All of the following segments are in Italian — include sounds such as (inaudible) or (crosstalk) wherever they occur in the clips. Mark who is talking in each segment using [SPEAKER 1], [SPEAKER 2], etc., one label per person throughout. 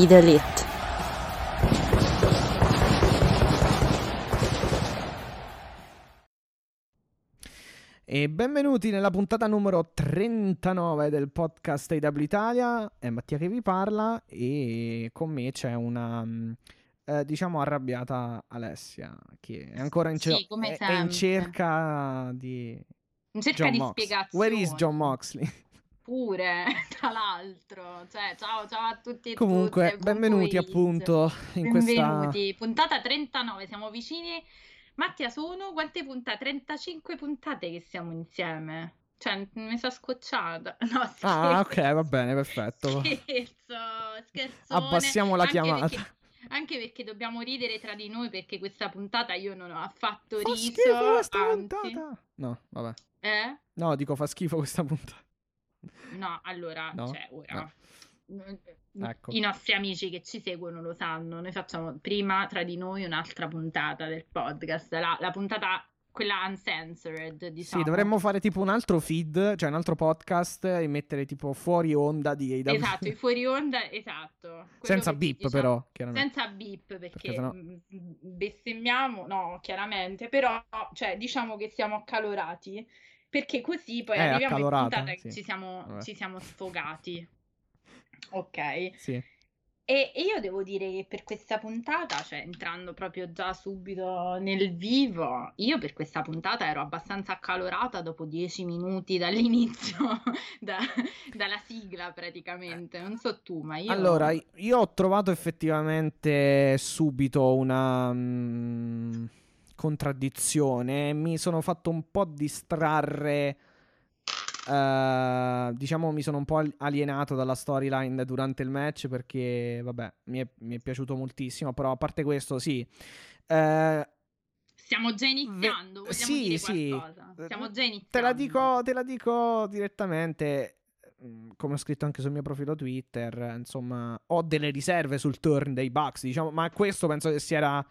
[SPEAKER 1] Be the elite.
[SPEAKER 2] E benvenuti nella puntata numero 39 del podcast AW Italia. È Mattia che vi parla e con me c'è una mm, eh, diciamo arrabbiata Alessia che è ancora in, cer-
[SPEAKER 3] Sì,
[SPEAKER 2] è- è in cerca di
[SPEAKER 3] In cerca
[SPEAKER 2] John
[SPEAKER 3] di
[SPEAKER 2] Mox.
[SPEAKER 3] spiegazioni.
[SPEAKER 2] Where is John Moxley?
[SPEAKER 3] Pure, (laughs) tra l'altro. Cioè, ciao, ciao a tutti e
[SPEAKER 2] Comunque,
[SPEAKER 3] tutte,
[SPEAKER 2] benvenuti appunto in questa
[SPEAKER 3] Benvenuti. Puntata 39, siamo vicini. Mattia, sono quante puntate? 35 puntate che siamo insieme. Cioè, mi sono scocciata. (laughs) No, scherzo.
[SPEAKER 2] Ah, ok, va bene, perfetto.
[SPEAKER 3] Scherzo, scherzo.
[SPEAKER 2] Abbassiamo la chiamata.
[SPEAKER 3] anche perché dobbiamo ridere tra di noi perché questa puntata io non ho affatto
[SPEAKER 2] Fa
[SPEAKER 3] riso.
[SPEAKER 2] schifo questa
[SPEAKER 3] anzi.
[SPEAKER 2] puntata. No, vabbè.
[SPEAKER 3] Eh?
[SPEAKER 2] No, dico fa schifo questa puntata.
[SPEAKER 3] No, allora,
[SPEAKER 2] No?
[SPEAKER 3] cioè, ora. n-
[SPEAKER 2] Ecco.
[SPEAKER 3] I nostri amici che ci seguono lo sanno. Noi facciamo prima tra di noi un'altra puntata del podcast, la, la puntata quella uncensored, diciamo.
[SPEAKER 2] Sì, dovremmo fare tipo un altro feed, cioè un altro podcast e mettere tipo fuori onda di AW.
[SPEAKER 3] Esatto, i fuori onda, esatto.
[SPEAKER 2] Senza beep
[SPEAKER 3] diciamo-
[SPEAKER 2] però, chiaramente.
[SPEAKER 3] Senza beep perché,
[SPEAKER 2] Perché sennò-
[SPEAKER 3] mm, bestemmiamo, no, chiaramente, però cioè, diciamo che siamo accalorati perché così poi
[SPEAKER 2] Eh,
[SPEAKER 3] arriviamo in puntata
[SPEAKER 2] sì.
[SPEAKER 3] ci siamo, ci siamo sfogati. Ok.
[SPEAKER 2] Sì.
[SPEAKER 3] E, e io devo dire che per questa puntata, cioè entrando proprio già subito nel vivo, io per questa puntata ero abbastanza accalorata dopo dieci minuti dall'inizio, (laughs) da- dalla sigla praticamente. Non so tu, ma io...
[SPEAKER 2] Allora, io ho trovato effettivamente subito una mm, contraddizione. Mi sono fatto un po' distrarre. eh, diciamo, mi sono un po' al- alienato dalla storyline durante il match perché, vabbè, mi è, mi è piaciuto moltissimo. Però, a parte questo, sì. eh,
[SPEAKER 3] Stiamo già iniziando, vogliamo
[SPEAKER 2] sì,
[SPEAKER 3] dire
[SPEAKER 2] sì.
[SPEAKER 3] qualcosa? Stiamo già iniziando.
[SPEAKER 2] Te la dico, te la dico direttamente. mm, Come ho scritto anche sul mio profilo Twitter, insomma, ho delle riserve sul turn dei Bucks, diciamo, ma questo penso che si era.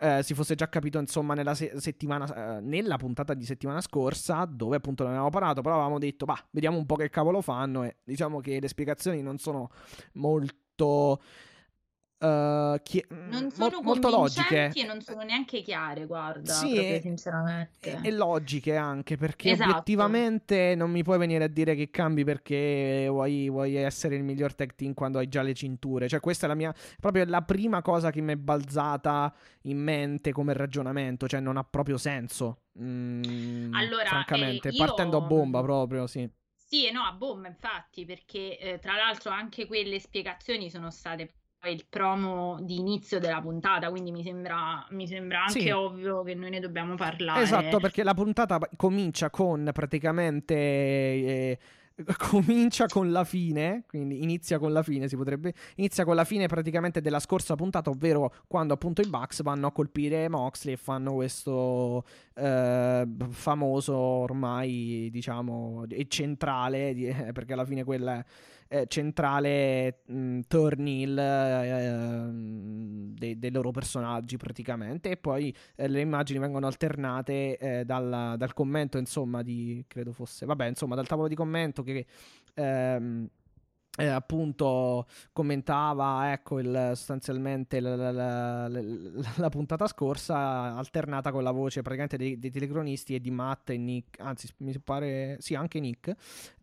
[SPEAKER 2] Eh, si fosse già capito, insomma, nella se- settimana, eh, nella puntata di settimana scorsa, dove appunto ne avevamo parlato, però avevamo detto, bah, vediamo un po' che cavolo fanno. E diciamo che le spiegazioni non sono molto. Eh, chi-
[SPEAKER 3] Non
[SPEAKER 2] mo-
[SPEAKER 3] sono
[SPEAKER 2] molto logiche.
[SPEAKER 3] convincenti e non sono neanche chiare, guarda,
[SPEAKER 2] Sì,
[SPEAKER 3] proprio
[SPEAKER 2] e-
[SPEAKER 3] sinceramente.
[SPEAKER 2] E, e logiche anche, perché
[SPEAKER 3] Esatto.
[SPEAKER 2] obiettivamente non mi puoi venire a dire che cambi perché vuoi, vuoi essere il miglior tag team quando hai già le cinture. Cioè, questa è la mia. proprio la prima cosa che mi è balzata in mente come ragionamento. Cioè, non ha proprio senso. Mm,
[SPEAKER 3] Allora,
[SPEAKER 2] francamente,
[SPEAKER 3] eh, io-
[SPEAKER 2] partendo a bomba proprio, sì.
[SPEAKER 3] Sì, e no, a bomba, infatti, perché eh, tra l'altro anche quelle spiegazioni sono state il promo di inizio della puntata, quindi mi sembra, mi sembra anche
[SPEAKER 2] Sì.
[SPEAKER 3] ovvio che noi ne dobbiamo parlare.
[SPEAKER 2] Esatto, perché la puntata comincia con praticamente. eh, (laughs) comincia con la fine, quindi inizia con la fine, si potrebbe. Inizia con la fine praticamente della scorsa puntata, ovvero quando appunto i Bucks vanno a colpire Moxley e fanno questo eh, famoso ormai, diciamo, e centrale, di- (laughs) perché alla fine quella è eh, centrale mh, turnil dei, dei loro personaggi praticamente. E poi eh, le immagini vengono alternate eh, dal, dal commento insomma di credo fosse vabbè insomma dal tavolo di commento che ehm, eh, appunto commentava ecco il, sostanzialmente la, la- la- la- puntata scorsa alternata con la voce praticamente dei, dei telecronisti e di Matt e Nick anzi mi pare sì anche Nick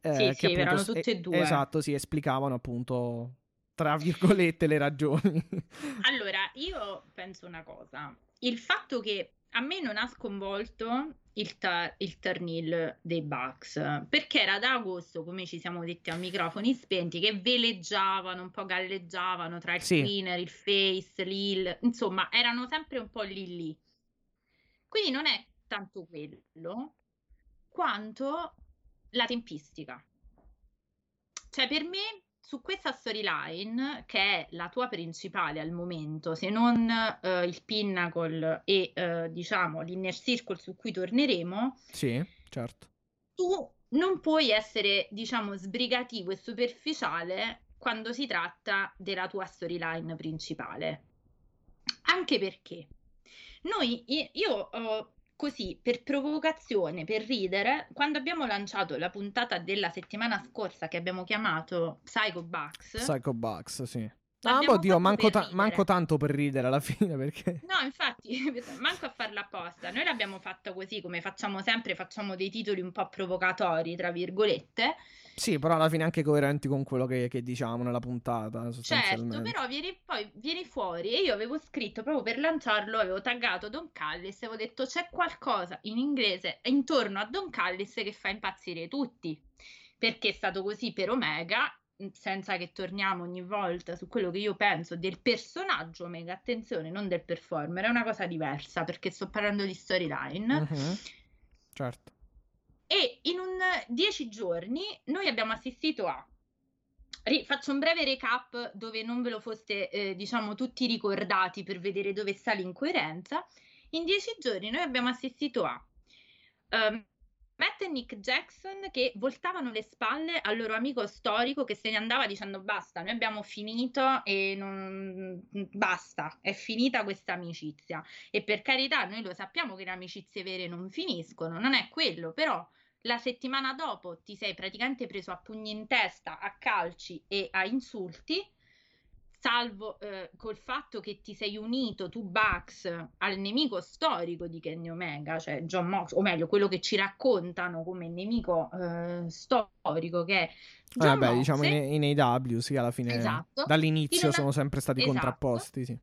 [SPEAKER 2] eh,
[SPEAKER 3] Sì,
[SPEAKER 2] che
[SPEAKER 3] sì,
[SPEAKER 2] appunto
[SPEAKER 3] erano tutte e due.
[SPEAKER 2] esatto sì esplicavano appunto tra virgolette le ragioni (laughs)
[SPEAKER 3] Allora, io penso una cosa. Il fatto che a me non ha sconvolto il, ta- il turnil dei Bucks, perché era da agosto, come ci siamo detti a microfoni spenti, che veleggiavano, un po' galleggiavano tra il
[SPEAKER 2] Sì.
[SPEAKER 3] cleaner, il face, l'hill, insomma, erano sempre un po' lì lì. Quindi non è tanto quello, quanto la tempistica. Cioè, per me, su questa storyline, che è la tua principale al momento, se non eh, il Pinnacle e eh, diciamo l'inner circle su cui torneremo,
[SPEAKER 2] Sì, certo.
[SPEAKER 3] tu non puoi essere, diciamo, sbrigativo e superficiale quando si tratta della tua storyline principale. Anche perché noi, io, eh, così, per provocazione, per ridere, quando abbiamo lanciato la puntata della settimana scorsa che abbiamo chiamato Psycho Bucks,
[SPEAKER 2] Psycho Bucks, sì. Ah, oddio, manco, ta- manco tanto per ridere alla (laughs) fine perché...
[SPEAKER 3] No, infatti, (laughs) manco a farla apposta. Noi l'abbiamo fatta così, come facciamo sempre, facciamo dei titoli un po' provocatori, tra virgolette.
[SPEAKER 2] Sì, però alla fine anche coerenti con quello che, che diciamo nella puntata,
[SPEAKER 3] Certo, però vieni, poi vieni fuori e io avevo scritto proprio per lanciarlo, avevo taggato Don Callis e avevo detto c'è qualcosa in inglese intorno a Don Callis che fa impazzire tutti, perché è stato così per Omega, senza che torniamo ogni volta su quello che io penso del personaggio Omega, attenzione, non del performer, è una cosa diversa perché sto parlando di storyline.
[SPEAKER 2] Mhm, Certo.
[SPEAKER 3] E in un 10 giorni noi abbiamo assistito a. faccio un breve recap dove non ve lo foste, eh, diciamo, tutti ricordati per vedere dove sta l'incoerenza. In 10 giorni noi abbiamo assistito a ehm, Matt e Nick Jackson che voltavano le spalle al loro amico storico che se ne andava dicendo basta, noi abbiamo finito e non basta, è finita questa amicizia. E per carità, noi lo sappiamo che le amicizie vere non finiscono, non è quello, però la settimana dopo ti sei praticamente preso a pugni in testa, a calci e a insulti, salvo eh, col fatto che ti sei unito tu Bucks al nemico storico di Kenny Omega, cioè John Mox, o meglio, quello che ci raccontano come nemico eh, storico che è John
[SPEAKER 2] Eh, Vabbè, diciamo
[SPEAKER 3] Moxley.
[SPEAKER 2] in, in AW, sì, alla fine
[SPEAKER 3] Esatto.
[SPEAKER 2] dall'inizio
[SPEAKER 3] In una-
[SPEAKER 2] sono sempre stati
[SPEAKER 3] Esatto.
[SPEAKER 2] contrapposti, sì.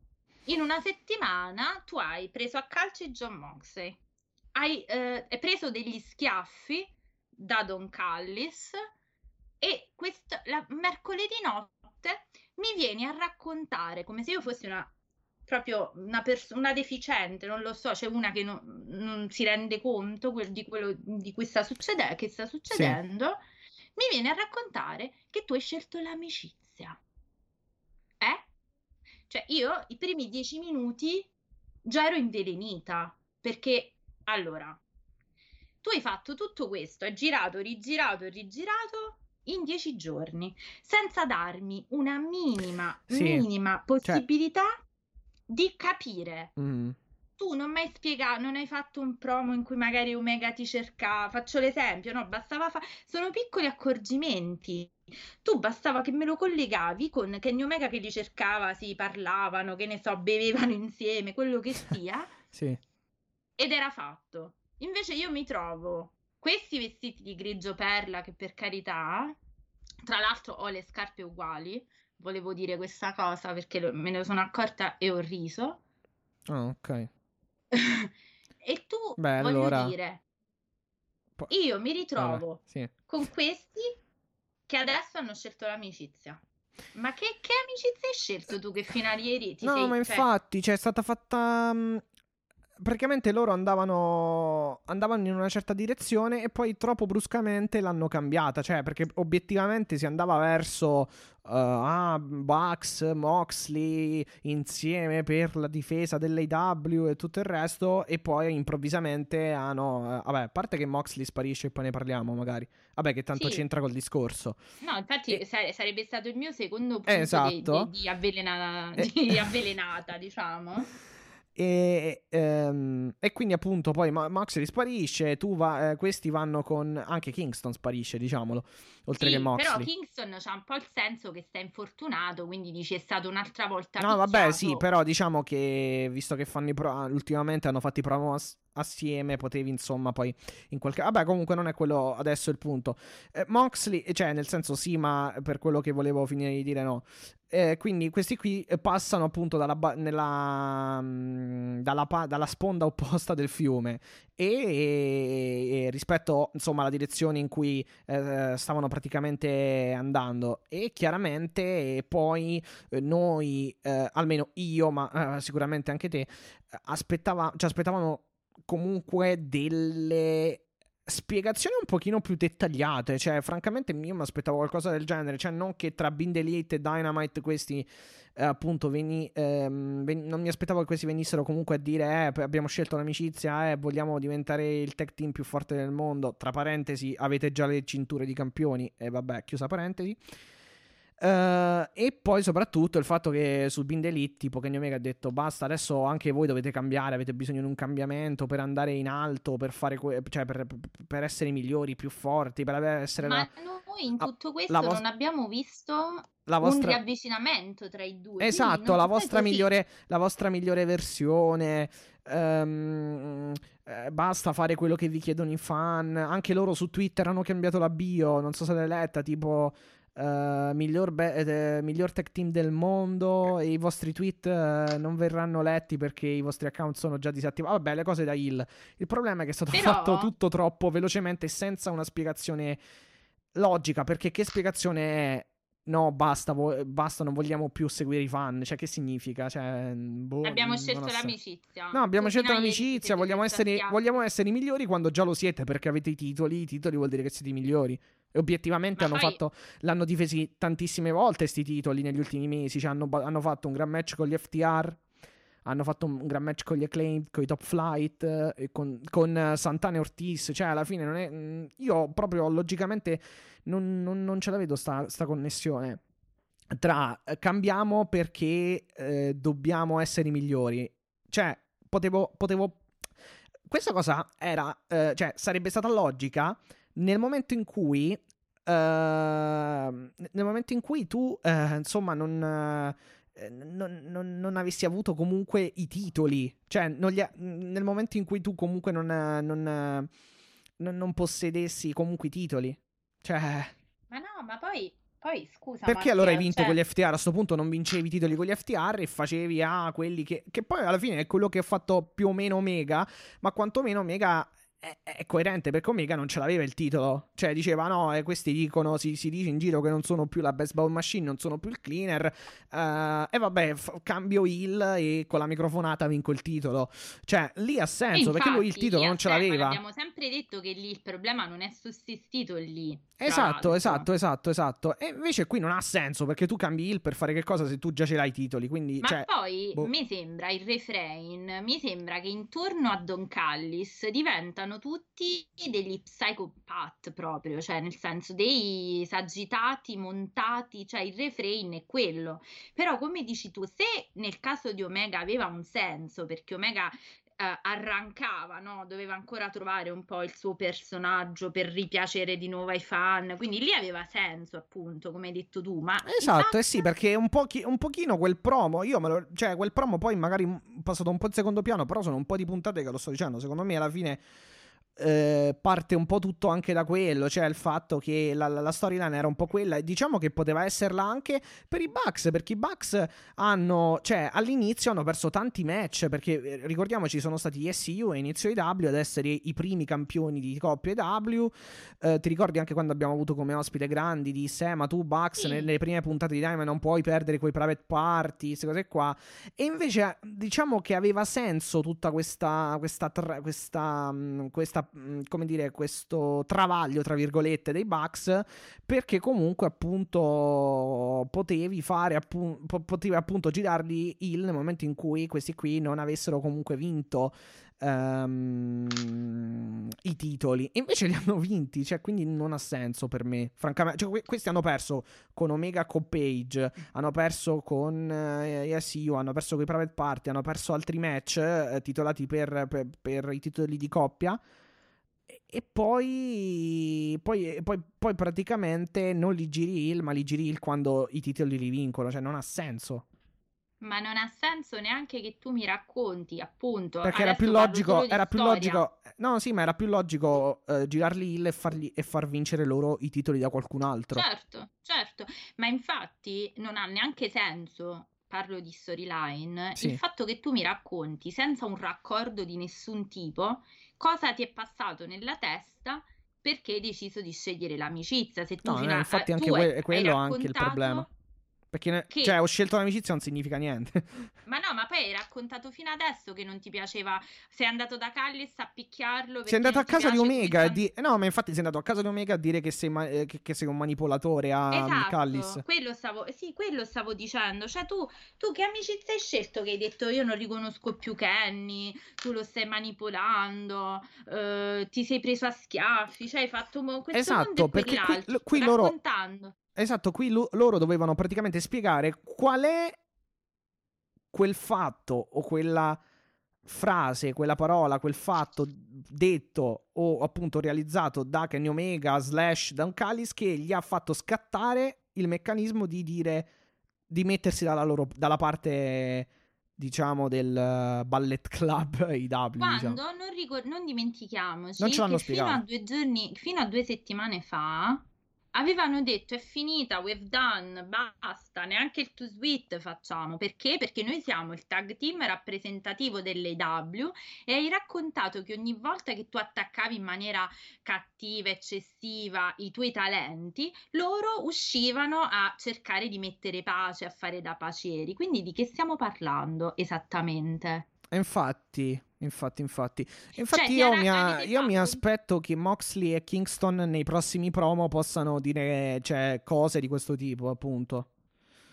[SPEAKER 3] in una settimana tu hai preso a calci John Moxley, hai eh, hai preso degli schiaffi da Don Callis e questo, la, mercoledì notte mi vieni a raccontare come se io fossi una proprio una persona una deficiente, non lo so, c'è una che non, non si rende conto quel- di quello di cui sta succedendo, che sta succedendo, mi viene a raccontare che tu hai scelto l'amicizia. Eh? Cioè, io i primi dieci minuti già ero invelenita perché allora tu hai fatto tutto questo, hai girato, rigirato, rigirato in dieci giorni senza darmi una minima,
[SPEAKER 2] Sì.
[SPEAKER 3] minima possibilità di capire.
[SPEAKER 2] Mm.
[SPEAKER 3] Tu non mi hai spiegato, non hai fatto un promo in cui magari Omega ti cercava. Faccio l'esempio, no? Bastava fare. Sono piccoli accorgimenti. Tu bastava che me lo collegavi con Kenny Omega che li cercava, si parlavano, che ne so, bevevano insieme, quello che (laughs) sia,
[SPEAKER 2] Sì.
[SPEAKER 3] ed era fatto. Invece io mi trovo questi vestiti di grigio perla che per carità, tra l'altro ho le scarpe uguali, volevo dire questa cosa perché lo- me ne sono accorta e ho riso.
[SPEAKER 2] Ah, ok. (laughs)
[SPEAKER 3] e tu,
[SPEAKER 2] Beh,
[SPEAKER 3] voglio
[SPEAKER 2] allora-
[SPEAKER 3] dire, io mi ritrovo
[SPEAKER 2] Vabbè, sì.
[SPEAKER 3] con questi che adesso hanno scelto l'amicizia. Ma che, che amicizia hai scelto tu che fino a ieri ti
[SPEAKER 2] No,
[SPEAKER 3] sei...
[SPEAKER 2] ma
[SPEAKER 3] cioè,
[SPEAKER 2] infatti, cioè, è stata fatta. Praticamente loro andavano, andavano in una certa direzione e poi troppo bruscamente l'hanno cambiata. Cioè, perché obiettivamente si andava verso eh, ah, Bucks, Moxley insieme per la difesa dell'AW e tutto il resto. E poi improvvisamente hanno. eh, vabbè, a parte che Moxley sparisce e poi ne parliamo magari. Vabbè, che tanto
[SPEAKER 3] Sì.
[SPEAKER 2] c'entra col discorso.
[SPEAKER 3] No, infatti
[SPEAKER 2] E-
[SPEAKER 3] sa- sarebbe stato il mio secondo punto
[SPEAKER 2] Eh,
[SPEAKER 3] di-
[SPEAKER 2] esatto.
[SPEAKER 3] di, di avvelena- di (laughs) avvelenata, diciamo.
[SPEAKER 2] E, ehm, e quindi appunto poi Ma- Moxley sparisce, tu va- eh, questi vanno con... anche Kingston sparisce, diciamolo, oltre
[SPEAKER 3] Sì,
[SPEAKER 2] che
[SPEAKER 3] però
[SPEAKER 2] Moxley.
[SPEAKER 3] Kingston c'ha un po' il senso che sta infortunato, quindi dici è stato un'altra volta
[SPEAKER 2] No, vabbè,
[SPEAKER 3] picchiato.
[SPEAKER 2] sì, però diciamo che visto che fanno i pro- ultimamente hanno fatto i promo ass- assieme, potevi insomma poi in qualche... Vabbè, comunque non è quello adesso il punto. Eh, Moxley, cioè nel senso sì, ma per quello che volevo finire di dire no. Eh, quindi questi qui eh, passano appunto dalla, ba- nella, mm, dalla, pa- dalla sponda opposta del fiume e, e- e rispetto insomma alla direzione in cui eh, stavano praticamente andando e chiaramente poi eh, noi, eh, almeno io, ma eh, sicuramente anche te, eh, aspettava, ci aspettavano comunque delle spiegazioni un pochino più dettagliate. Cioè, francamente, io mi aspettavo qualcosa del genere. Cioè, non che tra Bind Elite e Dynamite questi, eh, appunto, veni, ehm, ven- non mi aspettavo che questi venissero comunque a dire: eh, abbiamo scelto l'amicizia, eh, vogliamo diventare il tech team più forte del mondo. Tra parentesi, avete già le cinture di campioni. E vabbè, chiusa parentesi. Uh, e poi soprattutto il fatto che su Bind Elite tipo Kenny Omega ha detto basta adesso anche voi dovete cambiare avete bisogno di un cambiamento per andare in alto per fare que- cioè per, per, essere migliori più forti per essere
[SPEAKER 3] ma
[SPEAKER 2] la...
[SPEAKER 3] noi in tutto questo vos- non abbiamo visto
[SPEAKER 2] la vostra...
[SPEAKER 3] un riavvicinamento tra i due
[SPEAKER 2] esatto la vostra, migliore, la vostra migliore versione um, eh, basta fare quello che vi chiedono i fan anche loro su Twitter hanno cambiato la bio non so se l'hai letta tipo Uh, miglior, be- eh, miglior, tech team del mondo e i vostri tweet uh, non verranno letti perché i vostri account sono già disattivati. Vabbè, le cose da Hill. Il problema è che è stato
[SPEAKER 3] Però... (laughs)
[SPEAKER 2] fatto tutto troppo velocemente senza una spiegazione logica. Perché che spiegazione è? No, basta, vo- basta, non vogliamo più seguire i fan. Cioè, che significa? Cioè, boh,
[SPEAKER 3] abbiamo scelto l'amicizia.
[SPEAKER 2] No, abbiamo scelto l'amicizia. Vogliamo essere, vogliamo essere i migliori quando già lo siete perché avete i titoli. I titoli vuol dire che siete i migliori. E obiettivamente hanno
[SPEAKER 3] poi...
[SPEAKER 2] fatto, l'hanno difesi tantissime volte questi titoli negli ultimi mesi. Cioè hanno, hanno, fatto un gran match con gli FTR. Hanno fatto un gran match con gli Acclaimed, con i Top Flight, eh, con, con Santana e Ortiz. Cioè, alla fine non è. Mm, io proprio logicamente non, non, non ce la vedo sta, sta connessione. Tra eh, cambiamo perché eh, dobbiamo essere i migliori. Cioè, potevo. potevo questa cosa era. Eh, cioè, sarebbe stata logica nel momento in cui uh, nel momento in cui tu uh, insomma non, non, non, non, avessi avuto comunque i titoli. Cioè ha, nel momento in cui tu comunque non, non, possedessi comunque i titoli. Cioè
[SPEAKER 3] ma no ma poi poi scusa
[SPEAKER 2] perché
[SPEAKER 3] Mattia,
[SPEAKER 2] allora hai vinto
[SPEAKER 3] cioè...
[SPEAKER 2] con gli FTR a questo punto non vincevi i titoli con gli FTR e facevi a ah, quelli che che poi alla fine è quello che ha fatto più o meno Omega ma quantomeno Omega è, è, coerente perché Omega non ce l'aveva il titolo. Cioè diceva no, e questi dicono, si, si, dice in giro che non sono più la baseball machine, non sono più il cleaner. Uh, e vabbè, f- cambio il e con la microfonata vinco il titolo. Cioè lì ha senso
[SPEAKER 3] infatti,
[SPEAKER 2] perché lui il titolo non ce l'aveva.
[SPEAKER 3] Abbiamo sempre detto che lì il problema non è sussistito lì.
[SPEAKER 2] Esatto, esatto, esatto, esatto. E invece qui non ha senso perché tu cambi il per fare che cosa se tu già ce l'hai i titoli. Quindi,
[SPEAKER 3] Ma
[SPEAKER 2] cioè,
[SPEAKER 3] poi
[SPEAKER 2] boh.
[SPEAKER 3] mi sembra il refrain, mi sembra che intorno a Don Callis diventano tutti degli psychopath proprio, cioè nel senso dei sagitati montati, cioè il refrain è quello. Però come dici tu, se nel caso di Omega aveva un senso, perché Omega eh, arrancava, no? doveva ancora trovare un po' il suo personaggio per ripiacere di nuovo ai fan, quindi lì aveva senso appunto, come hai detto tu. Ma
[SPEAKER 2] esatto, eh sì, perché un, pochi, un pochino quel promo, io me lo, cioè quel promo poi magari passato un po' in secondo piano, però sono un po' di puntate che lo sto dicendo, secondo me alla fine eh, parte un po' tutto anche da quello, cioè il fatto che la, la, storyline era un po' quella e diciamo che poteva esserla anche per i Bucks, perché i Bucks hanno, cioè all'inizio hanno perso tanti match, perché eh, ricordiamoci sono stati SU e inizio IW ad essere i primi campioni di coppia W, eh, ti ricordi anche quando abbiamo avuto come ospite grandi di Sema, tu Bucks sì. nelle prime puntate di Diamond non puoi perdere quei private party, queste cose qua, e invece diciamo che aveva senso tutta questa, questa, tra, questa, mm, questa Come dire, questo travaglio, tra virgolette, dei Bucks, perché comunque appunto potevi fare, appunto, potevi appunto girarli il nel momento in cui questi qui non avessero comunque vinto um, i titoli. Invece li hanno vinti, cioè quindi non ha senso per me. Francamente, cioè, questi hanno perso con Omega con Page, hanno perso con uh, ESU, hanno perso con i Private Party, hanno perso altri match uh, titolati per, per, per i titoli di coppia. E poi, poi, poi, poi, praticamente non li giri il, ma li giri il quando i titoli li vincono, cioè non ha senso.
[SPEAKER 3] Ma non ha senso neanche che tu mi racconti, appunto.
[SPEAKER 2] Perché era più logico, era più logico. No, sì, ma era più logico uh, girarli il e, farli, e far vincere loro i titoli da qualcun altro.
[SPEAKER 3] Certo, certo. Ma infatti non ha neanche senso parlo di storyline, sì. il fatto che tu mi racconti senza un raccordo di nessun tipo cosa ti è passato nella testa perché hai deciso di scegliere l'amicizia. Se tu
[SPEAKER 2] no,
[SPEAKER 3] fino a,
[SPEAKER 2] infatti
[SPEAKER 3] tu
[SPEAKER 2] anche que- quello è anche il problema. Perché,
[SPEAKER 3] Che-
[SPEAKER 2] cioè, ho scelto l'amicizia non significa niente. (laughs)
[SPEAKER 3] Ma no, ma poi hai raccontato fino adesso che non ti piaceva. Sei andato da Callis a picchiarlo.
[SPEAKER 2] sei andato a casa di Omega di... No, ma infatti sei andato a casa di Omega a dire che sei, ma- eh, che, che sei un manipolatore a
[SPEAKER 3] Esatto,
[SPEAKER 2] Callis.
[SPEAKER 3] quello stavo, sì, quello stavo dicendo. Cioè, tu, tu che amicizia hai scelto? Che hai detto io non riconosco più Kenny, tu lo stai manipolando, eh, ti sei preso a schiaffi, cioè hai fatto mo- questo
[SPEAKER 2] Esatto, perché qui- qui loro-
[SPEAKER 3] raccontando.
[SPEAKER 2] Esatto, qui lo- loro dovevano praticamente spiegare qual è quel fatto o quella frase, quella parola, quel fatto detto o appunto realizzato da Kenny Omega slash Don Callis che gli ha fatto scattare il meccanismo di dire di mettersi dalla, loro, dalla parte diciamo del eh, ballet club (laughs) IW
[SPEAKER 3] Quando
[SPEAKER 2] diciamo.
[SPEAKER 3] non, ricor- non dimentichiamoci
[SPEAKER 2] Non
[SPEAKER 3] che fino a giorni, fino a due settimane fa avevano detto è finita, we've done, basta, neanche il Too Sweet facciamo. Perché? Perché noi siamo il tag team rappresentativo dell'AW e hai raccontato che ogni volta che tu attaccavi in maniera cattiva, eccessiva i tuoi talenti, loro uscivano a cercare di mettere pace, a fare da pacieri. Quindi di che stiamo parlando esattamente?
[SPEAKER 2] Infatti, infatti, infatti. Infatti
[SPEAKER 3] Cioè,
[SPEAKER 2] io, mi, a- io mi aspetto che Moxley e Kingston nei prossimi promo possano dire cioè, cose di questo tipo, appunto.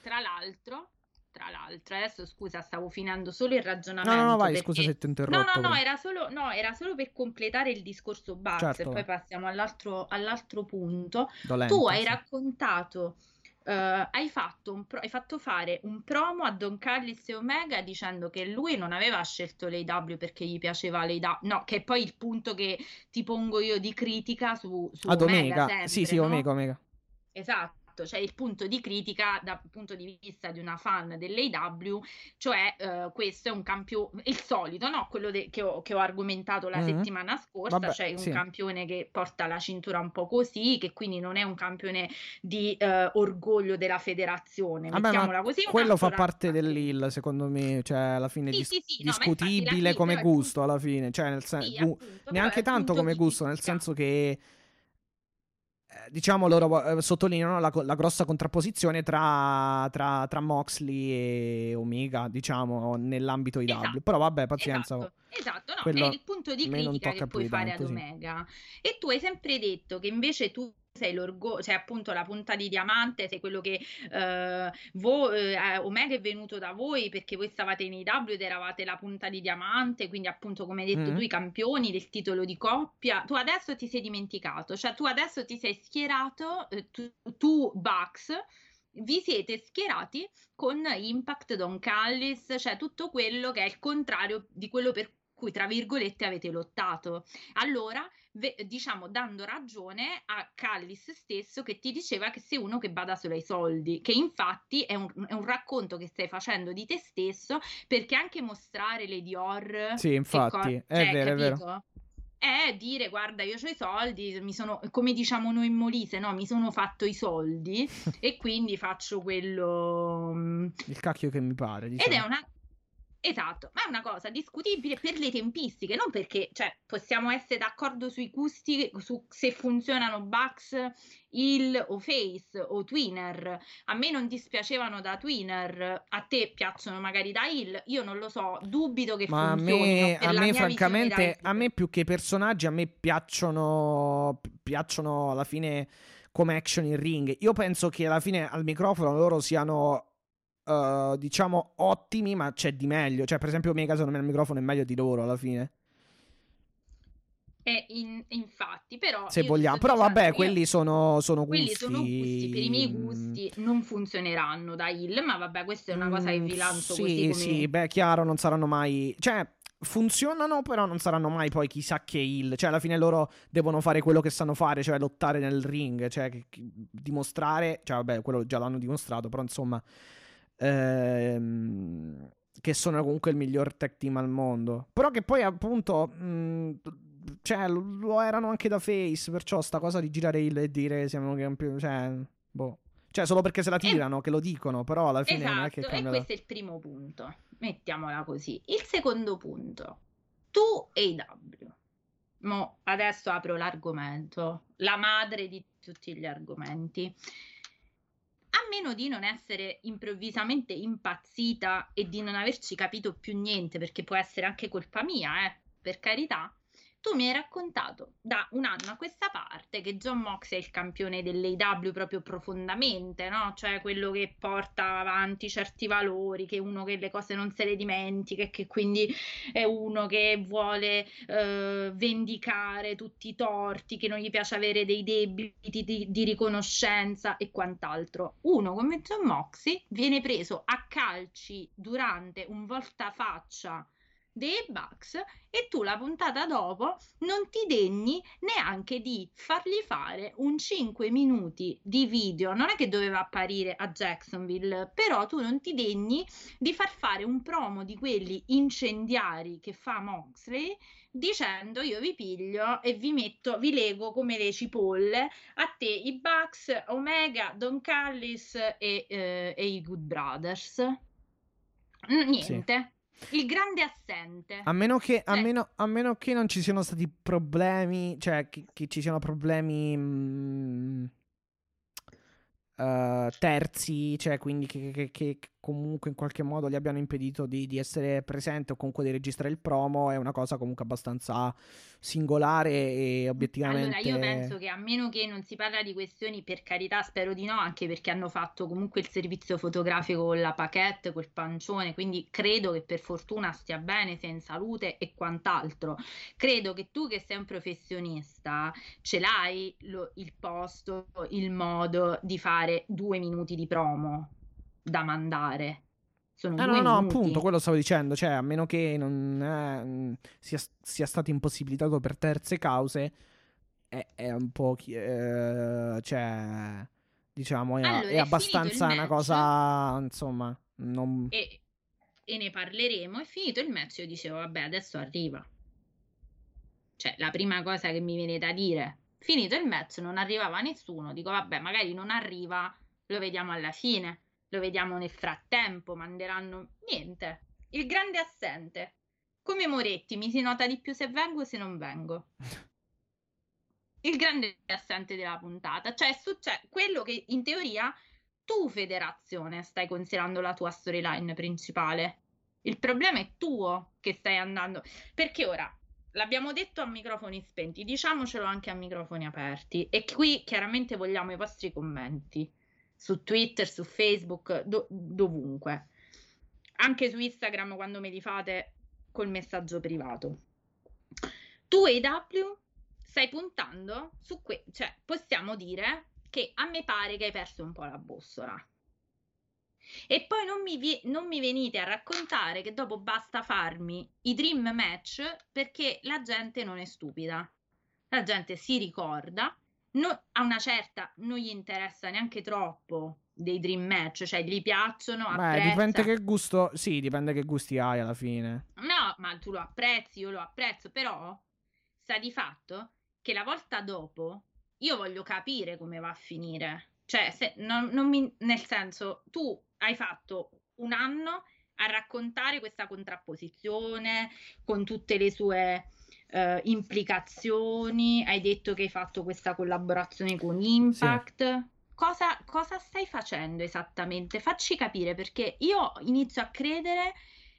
[SPEAKER 3] Tra l'altro, tra l'altro, adesso scusa, stavo finendo solo il
[SPEAKER 2] No,
[SPEAKER 3] ragionamento.
[SPEAKER 2] no, no, vai,
[SPEAKER 3] perché-
[SPEAKER 2] scusa se ti ho interrotto.
[SPEAKER 3] No, no, no, era solo, no, era solo per completare il discorso Bucks
[SPEAKER 2] Certo,
[SPEAKER 3] e poi passiamo all'altro, all'altro punto.
[SPEAKER 2] Dolente,
[SPEAKER 3] tu hai
[SPEAKER 2] sì.
[SPEAKER 3] raccontato, eh, hai, fatto pro- hai fatto fare un promo a Don Callis e Omega dicendo che lui non aveva scelto l'AW perché gli piaceva l'AW, no, che è poi il punto che ti pongo io di critica su, su
[SPEAKER 2] Ad Omega.
[SPEAKER 3] sempre,
[SPEAKER 2] sì, sì,
[SPEAKER 3] no?
[SPEAKER 2] Omega, Omega.
[SPEAKER 3] Esatto, cioè il punto di critica dal punto di vista di una fan dell'AW, cioè eh, questo è un campione, il solito, no? Quello de- che, ho, che ho argomentato la
[SPEAKER 2] Mhm.
[SPEAKER 3] settimana scorsa,
[SPEAKER 2] Vabbè,
[SPEAKER 3] cioè un
[SPEAKER 2] sì.
[SPEAKER 3] campione che porta la cintura un po' così, che quindi non è un campione di eh, orgoglio della federazione,
[SPEAKER 2] Vabbè,
[SPEAKER 3] mettiamola così.
[SPEAKER 2] quello fa parte dell'Hill, secondo me, cioè alla fine
[SPEAKER 3] Sì,
[SPEAKER 2] dis-
[SPEAKER 3] sì, sì, no,
[SPEAKER 2] discutibile
[SPEAKER 3] Hill
[SPEAKER 2] come gusto alla fine, cioè nel
[SPEAKER 3] Sì, appunto,
[SPEAKER 2] neanche tanto come gusto, nel senso che diciamo loro eh, sottolineano la, la grossa contrapposizione tra, tra, tra Moxley e Omega, diciamo, nell'ambito IW.
[SPEAKER 3] Esatto,
[SPEAKER 2] Però vabbè, pazienza.
[SPEAKER 3] Esatto, esatto, no, è il punto di critica che puoi fare
[SPEAKER 2] tanto,
[SPEAKER 3] ad
[SPEAKER 2] sì.
[SPEAKER 3] Omega. E tu hai sempre detto che invece tu sei l'orgoglio, sei appunto la punta di diamante, sei quello che eh, vo- eh, Omega è venuto da voi perché voi stavate in IW ed eravate la punta di diamante, quindi appunto come hai detto
[SPEAKER 2] Mhm.
[SPEAKER 3] tu i campioni del titolo di coppia. Tu adesso ti sei dimenticato, cioè tu adesso ti sei schierato, eh, tu, tu Bucks, vi siete schierati con Impact, Don Callis, cioè tutto quello che è il contrario di quello per cui, tra virgolette, avete lottato. Allora, ve- diciamo, dando ragione a Callis stesso che ti diceva che sei uno che bada solo ai soldi, che infatti è un, è un racconto che stai facendo di te stesso, perché anche mostrare le Dior...
[SPEAKER 2] Sì, infatti,
[SPEAKER 3] co-
[SPEAKER 2] è
[SPEAKER 3] cioè,
[SPEAKER 2] vero, è vero.
[SPEAKER 3] capito? È dire, guarda, io ho i soldi, mi sono, come diciamo noi in Molise, no? Mi sono fatto i soldi (laughs) e quindi faccio quello... mm,
[SPEAKER 2] Il cacchio che mi pare,
[SPEAKER 3] ed
[SPEAKER 2] diciamo.
[SPEAKER 3] è una... Esatto, ma è una cosa discutibile per le tempistiche, non perché, cioè, possiamo essere d'accordo sui gusti, su se funzionano Bucks, Hill o Face o Twinner. A me non dispiacevano da Twinner, a te piacciono magari da Hill, io non lo so, dubito che
[SPEAKER 2] Ma a
[SPEAKER 3] funzionino
[SPEAKER 2] me, a me francamente, a me più che i personaggi, a me piacciono, pi- piacciono alla fine come action in ring. Io penso che alla fine al microfono loro siano, eh, diciamo, ottimi, ma c'è di meglio. Cioè, per esempio, Omega secondo me al microfono è meglio di loro alla fine.
[SPEAKER 3] E in- infatti, però
[SPEAKER 2] Se vogliamo. Però vabbè, quelli sono, sono gusti.
[SPEAKER 3] quelli sono gusti, per i miei gusti non funzioneranno da Hill, ma vabbè, questa è una cosa che
[SPEAKER 2] Mm,
[SPEAKER 3] vi lancio
[SPEAKER 2] sì,
[SPEAKER 3] così come...
[SPEAKER 2] Sì, beh, chiaro, non saranno mai. Cioè, funzionano, però non saranno mai poi chissà che heal. Cioè, alla fine loro devono fare quello che sanno fare, cioè lottare nel ring, cioè che- che- dimostrare. Cioè, vabbè, quello già l'hanno dimostrato, però insomma. Ehm, che sono comunque il miglior tech team al mondo. Però che poi, appunto. mh, cioè, lo, erano anche da face. Perciò sta cosa di girare heal e dire siamo campioni. Cioè, boh. Cioè, solo perché se la tirano, che lo dicono, però alla fine non è che
[SPEAKER 3] Esatto, e
[SPEAKER 2] cambia.
[SPEAKER 3] questo è il primo punto, mettiamola così. Il secondo punto, tu AW. Mo adesso apro l'argomento, la madre di tutti gli argomenti. A meno di non essere improvvisamente impazzita e di non averci capito più niente, perché può essere anche colpa mia, eh, per carità, tu mi hai raccontato da un anno a questa parte che John Mox è il campione dell'AW proprio profondamente, no? Cioè quello che porta avanti certi valori, che è uno che le cose non se le dimentica e che quindi è uno che vuole eh, vendicare tutti i torti, che non gli piace avere dei debiti di, di riconoscenza e quant'altro. Uno come John Moxie viene preso a calci durante un voltafaccia dei Bucks e tu la puntata dopo non ti degni neanche di fargli fare un 5 minuti di video. Non è che doveva apparire a Jacksonville, però tu non ti degni di far fare un promo di quelli incendiari che fa Moxley dicendo io vi piglio e vi metto, vi lego come le cipolle a te i Bucks, Omega, Don Callis e, eh, e i Good Brothers. Niente. Sì. Il grande assente.
[SPEAKER 2] A meno che, a meno, a meno che non ci siano stati problemi, cioè che, che ci siano problemi... Mh, mm, uh, terzi, cioè quindi che, che, che, comunque in qualche modo gli abbiano impedito di, di, essere presente o comunque di registrare il promo, è una cosa comunque abbastanza singolare e obiettivamente...
[SPEAKER 3] Allora io penso che a meno che non si parla di questioni, per carità spero di no, anche perché hanno fatto comunque il servizio fotografico con la paquette, col pancione, quindi credo che per fortuna stia bene, sia in salute e quant'altro. Credo che tu che sei un professionista ce l'hai lo, il posto, il modo di fare due minuti di promo da mandare.
[SPEAKER 2] Sono ah, no, no, minuti. appunto, quello stavo dicendo, cioè a meno che non eh, sia, sia, stato impossibilitato per terze cause, è, è un po'... Eh, cioè, diciamo, è, allora, è abbastanza una cosa, insomma, non...
[SPEAKER 3] E, e ne parleremo, è finito il match, io dicevo, vabbè, adesso arriva. Cioè, la prima cosa che mi viene da dire, finito il match, non arrivava nessuno, dico, vabbè, magari non arriva, lo vediamo alla fine lo vediamo nel frattempo, manderanno niente. Il grande assente. Come Moretti, mi si nota di più se vengo o se non vengo. (laughs) Il grande assente della puntata, cioè succede quello che in teoria tu, federazione, stai considerando la tua storyline principale. Il problema è tuo che stai andando. Perché ora l'abbiamo detto a microfoni spenti, diciamocelo anche a microfoni aperti. E qui chiaramente vogliamo i vostri commenti su Twitter, su Facebook, do- dovunque. Anche su Instagram quando me li fate col messaggio privato. Tu AW stai puntando su questo, cioè possiamo dire che a me pare che hai perso un po' la bussola. E poi non mi, vi- non mi, venite a raccontare che dopo basta farmi i dream match perché la gente non è stupida. La gente si ricorda no, a una certa non gli interessa neanche troppo dei dream match, cioè gli piacciono,
[SPEAKER 2] Beh, dipende che gusto, sì, dipende che gusti hai alla fine.
[SPEAKER 3] No, ma tu lo apprezzi, io lo apprezzo, però sta di fatto che la volta dopo io voglio capire come va a finire. Cioè, se, non, non mi, nel senso, tu hai fatto un anno a raccontare questa contrapposizione con tutte le sue eh, implicazioni, hai detto che hai fatto questa collaborazione con Impact. Sì. Cosa, cosa stai facendo esattamente? Facci capire perché io inizio a credere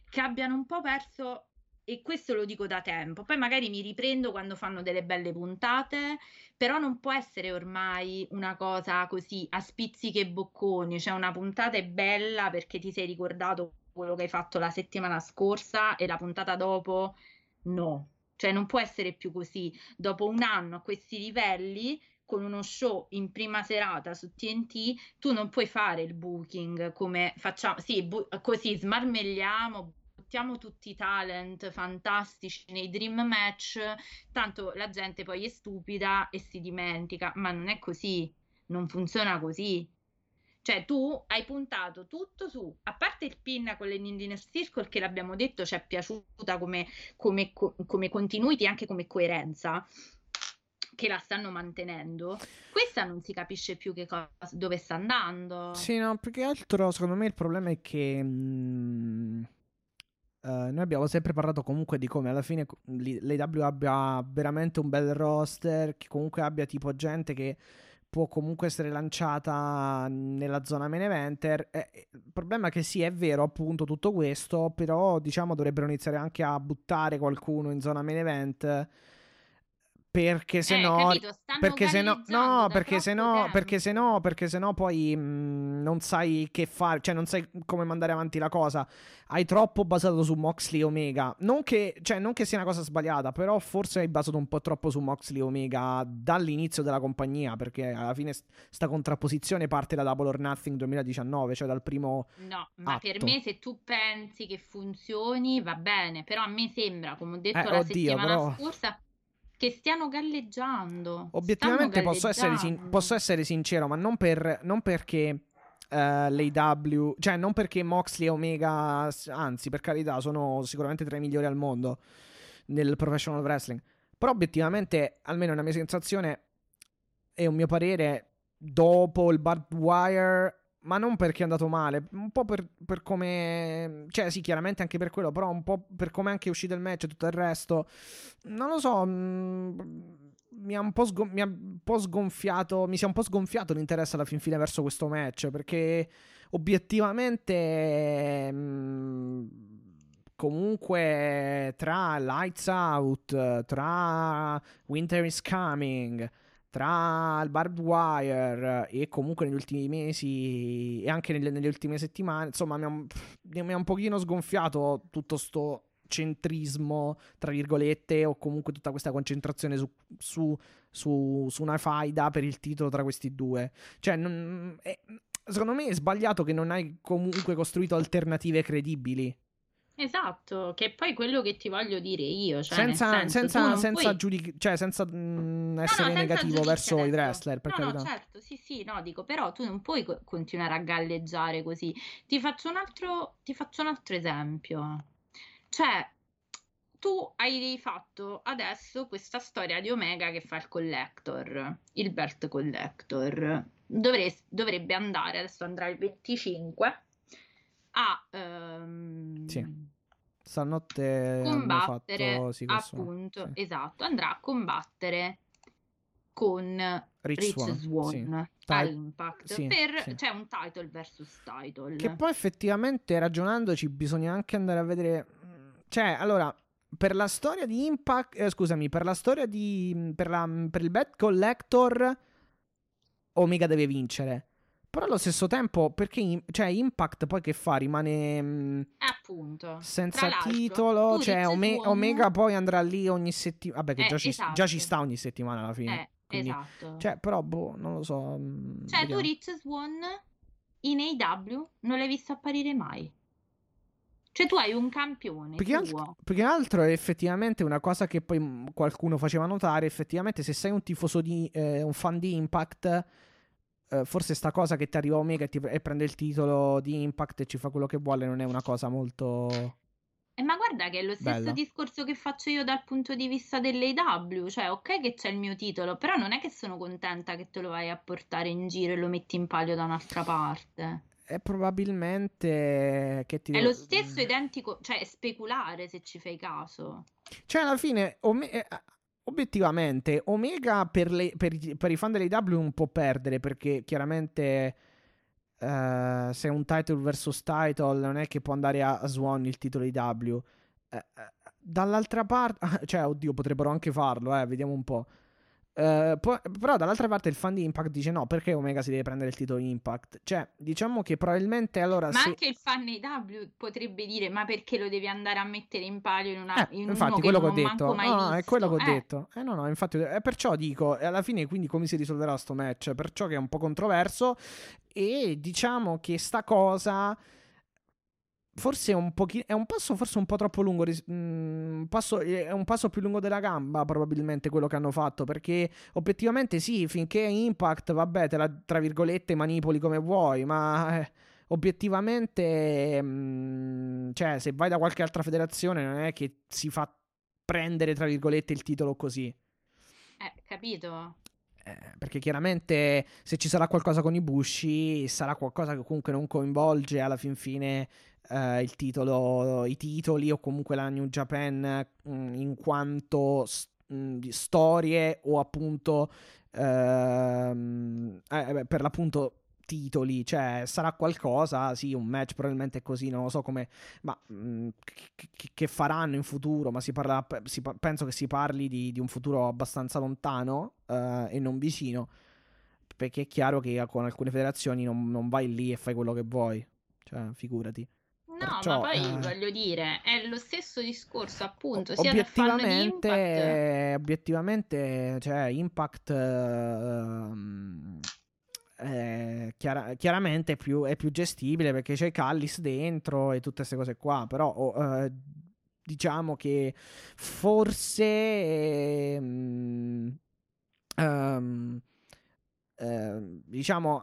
[SPEAKER 3] che abbiano un po' perso e questo lo dico da tempo. Poi magari mi riprendo quando fanno delle belle puntate, però non può essere ormai una cosa così a spizzichi e bocconi, cioè una puntata è bella perché ti sei ricordato quello che hai fatto la settimana scorsa e la puntata dopo no. Cioè non può essere più così. Dopo un anno a questi livelli, con uno show in prima serata su TNT, tu non puoi fare il booking come facciamo, sì, bu- così smarmelliamo, buttiamo tutti i talent fantastici nei dream match, tanto la gente poi è stupida e si dimentica, ma non è così, non funziona così. Cioè, tu hai puntato tutto su, a parte il pin con l'Indian Circle che l'abbiamo detto ci è piaciuta come, come, come continuity, anche come coerenza, che la stanno mantenendo. Questa non si capisce più che cosa, dove sta andando.
[SPEAKER 2] Sì, no, più che altro secondo me il problema è che... Mh... Uh, eh, noi abbiamo sempre parlato comunque di come alla fine l'AW abbia veramente un bel roster, che comunque abbia tipo gente che può comunque essere lanciata nella zona main eventer. Eh, il problema è che sì, è vero appunto tutto questo, però diciamo dovrebbero iniziare anche a buttare qualcuno in zona main event perché se
[SPEAKER 3] Eh,
[SPEAKER 2] no
[SPEAKER 3] capito,
[SPEAKER 2] perché se no no perché se no perché se no perché se no poi mh, non sai che fare cioè non sai come mandare avanti la cosa. Hai troppo basato su Moxley Omega. Non che cioè non che sia una cosa sbagliata però forse hai basato un po' troppo su Moxley Omega dall'inizio della compagnia perché alla fine st- sta contrapposizione parte da Double or Nothing 2019 cioè dal primo
[SPEAKER 3] No, ma per
[SPEAKER 2] atto.
[SPEAKER 3] me se tu pensi che funzioni va bene, però a me sembra, come ho detto
[SPEAKER 2] Eh,
[SPEAKER 3] la
[SPEAKER 2] oddio,
[SPEAKER 3] settimana
[SPEAKER 2] però-
[SPEAKER 3] scorsa, che stiano galleggiando.
[SPEAKER 2] Obiettivamente
[SPEAKER 3] Stanno
[SPEAKER 2] posso essere, sin-
[SPEAKER 3] galleggiando.
[SPEAKER 2] posso essere sincero, ma non, per, non perché eh, l'AW, cioè non perché Moxley e Omega, anzi per carità, sono sicuramente tra i migliori al mondo nel professional wrestling. Però obiettivamente, almeno una mia sensazione e un mio parere, dopo il barbed wire, ma non perché è andato male, un po' per, per come... Cioè sì, chiaramente anche per quello, però un po' per come è anche uscito il match e tutto il resto. Non lo so, mm, mi ha sgon- mi un po' sgonfiato, mi si è un po' sgonfiato l'interesse alla fin fine verso questo match, perché obiettivamente... mm, Comunque, tra Lights Out, tra Winter is Coming, tra il barbed wire e comunque negli ultimi mesi e anche nelle, nelle ultime settimane, insomma, mi ha, un- pochino sgonfiato tutto sto centrismo, tra virgolette, o comunque tutta questa concentrazione su, su, su, su una faida per il titolo tra questi due. Cioè, non- è- secondo me è sbagliato che non hai comunque costruito alternative credibili.
[SPEAKER 3] Esatto, che è poi quello che ti voglio dire io, cioè
[SPEAKER 2] senza,
[SPEAKER 3] senso,
[SPEAKER 2] senza, senza,
[SPEAKER 3] puoi-
[SPEAKER 2] giudic- cioè, senza mm,
[SPEAKER 3] No, no,
[SPEAKER 2] essere
[SPEAKER 3] senza
[SPEAKER 2] negativo verso i
[SPEAKER 3] adesso.
[SPEAKER 2] wrestler, per
[SPEAKER 3] No, no,
[SPEAKER 2] carità.
[SPEAKER 3] certo, sì, sì, no, dico, però tu non puoi co- continuare a galleggiare così. Ti faccio un altro, ti faccio un altro esempio. Cioè, tu hai fatto adesso questa storia di Omega che fa il collector, il belt collector. Dovres- dovrebbe andare, adesso andrà il 25, a ehm,
[SPEAKER 2] Sì. Stanotte
[SPEAKER 3] combattere
[SPEAKER 2] fatto sì,
[SPEAKER 3] appunto,
[SPEAKER 2] sì.
[SPEAKER 3] esatto, andrà a combattere con
[SPEAKER 2] Rich,
[SPEAKER 3] Rich
[SPEAKER 2] Swann,
[SPEAKER 3] Swan,
[SPEAKER 2] sì.
[SPEAKER 3] a
[SPEAKER 2] Ti-
[SPEAKER 3] Impact
[SPEAKER 2] sì,
[SPEAKER 3] per
[SPEAKER 2] sì.
[SPEAKER 3] c'è un title versus title.
[SPEAKER 2] Che poi effettivamente ragionandoci bisogna anche andare a vedere. Cioè, allora, per la storia di Impact, eh, scusami, per la storia di. Per, la, per il Bet Collector, Omega deve vincere. Però allo stesso tempo, perché in- cioè, Impact poi che fa? Rimane mm,
[SPEAKER 3] Eh, appunto.
[SPEAKER 2] senza titolo.
[SPEAKER 3] tu
[SPEAKER 2] Cioè, Ome- Omega poi andrà lì ogni settimana. Vabbè, che
[SPEAKER 3] Eh,
[SPEAKER 2] già, ci,
[SPEAKER 3] esatto.
[SPEAKER 2] già ci sta ogni settimana alla fine.
[SPEAKER 3] Eh,
[SPEAKER 2] quindi-
[SPEAKER 3] esatto.
[SPEAKER 2] Cioè, però, boh, non lo so. mm,
[SPEAKER 3] Cioè, tu
[SPEAKER 2] vediamo.
[SPEAKER 3] Rich Swan in AW non l'hai visto apparire mai. Cioè, tu hai un campione tuo.
[SPEAKER 2] più che altro è effettivamente una cosa che poi mm, qualcuno faceva notare, effettivamente se sei un tifoso di eh, un fan di Impact, eh, forse sta cosa che ti arriva Omega e, ti- e prende il titolo di Impact e ci fa quello che vuole non è una cosa molto...
[SPEAKER 3] Eh, ma guarda che è lo stesso
[SPEAKER 2] Bella.
[SPEAKER 3] discorso che faccio io dal punto di vista dell'AW, cioè ok che c'è il mio titolo, però non è che sono contenta che te lo vai a portare in giro e lo metti in palio da un'altra parte.
[SPEAKER 2] È probabilmente che ti
[SPEAKER 3] È lo stesso identico, cioè è speculare se ci fai caso.
[SPEAKER 2] Cioè, alla fine, Ome- eh, obiettivamente, Omega per, le- per per i fan dell'AW non può perdere perché chiaramente eh, se è un title versus title non è che può andare a, Swan il titolo IW. Eh, eh, dall'altra parte, (laughs) cioè, oddio, potrebbero anche farlo, eh, vediamo un po'. Eh, poi- però dall'altra parte il fan di Impact dice no, perché Omega si deve prendere il titolo Impact? Cioè, diciamo che probabilmente allora
[SPEAKER 3] Ma
[SPEAKER 2] se...
[SPEAKER 3] anche il fan AW potrebbe dire ma perché lo devi andare a mettere in palio in, una,
[SPEAKER 2] Eh,
[SPEAKER 3] in
[SPEAKER 2] infatti, quello
[SPEAKER 3] che
[SPEAKER 2] ho detto. No,
[SPEAKER 3] visto?
[SPEAKER 2] è quello che ho
[SPEAKER 3] Eh,
[SPEAKER 2] detto. Eh, no, no, infatti, è perciò dico, e alla fine, quindi, come si risolverà sto match? Perciò che è un po' controverso. E diciamo che sta cosa. Forse è un pochino. È un passo forse un po' troppo lungo. ris- mm, un passo- è un passo più lungo della gamba, probabilmente, quello che hanno fatto. Perché obiettivamente, sì, finché Impact, vabbè, te la tra virgolette manipoli come vuoi. Ma eh, obiettivamente, mm, cioè, se vai da qualche altra federazione, non è che si fa prendere, tra virgolette, il titolo così.
[SPEAKER 3] eh, capito?
[SPEAKER 2] Eh, perché chiaramente se ci sarà qualcosa con i Bushi, sarà qualcosa che comunque non coinvolge alla fin fine eh, il titolo, i titoli o comunque la New Japan mm, in quanto s- mh, di storie o appunto ehm, eh, per l'appunto titoli, cioè sarà qualcosa, sì, un match probabilmente così, non lo so come, ma mh, che, che, faranno in futuro, ma si parla, si, penso che si parli di, di un futuro abbastanza lontano uh, e non vicino, perché è chiaro che con alcune federazioni non, non vai lì e fai quello che vuoi, cioè figurati.
[SPEAKER 3] No, Perciò, ma poi eh... voglio dire, è lo stesso discorso, appunto,
[SPEAKER 2] sia obiettivamente, Impact... obiettivamente, cioè, Impact uh, eh, chiara- chiaramente è più, è più, gestibile perché c'è Callis dentro e tutte queste cose qua, però oh, eh, diciamo che forse... Ehm, um, eh, diciamo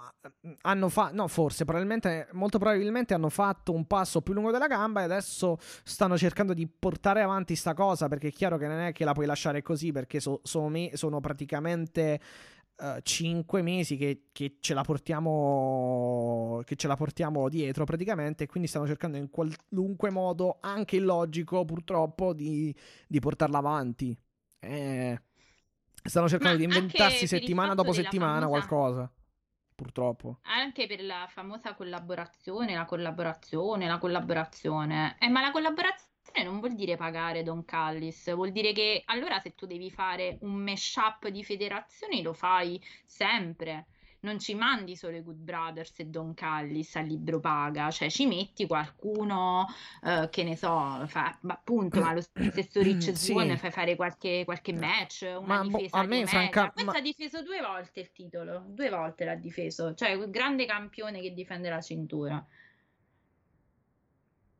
[SPEAKER 2] hanno fatto no forse probabilmente molto probabilmente hanno fatto un passo più lungo della gamba e adesso stanno cercando di portare avanti sta cosa perché è chiaro che non è che la puoi lasciare così perché so, sono, me, sono praticamente uh, eh, 5 mesi che, che, ce la portiamo che ce la portiamo dietro praticamente e quindi stanno cercando in qualunque modo anche illogico purtroppo di, di portarla avanti eh, stanno cercando Ma di inventarsi settimana dopo settimana famosa... qualcosa purtroppo.
[SPEAKER 3] Anche per la famosa collaborazione, la collaborazione, la collaborazione. Eh, ma la collaborazione non vuol dire pagare Don Callis, vuol dire che allora se tu devi fare un mashup di federazioni lo fai sempre. Non ci mandi solo i Good Brothers e Don Callis al libro paga, cioè ci metti qualcuno uh, che ne so, fa, appunto, ma lo stesso Rich (coughs) sì. fai fare qualche, qualche match, una ma, boh, difesa boh, a me, franca... Questo ma... ha difeso due volte il titolo, due volte l'ha difeso, cioè un grande campione che difende la cintura.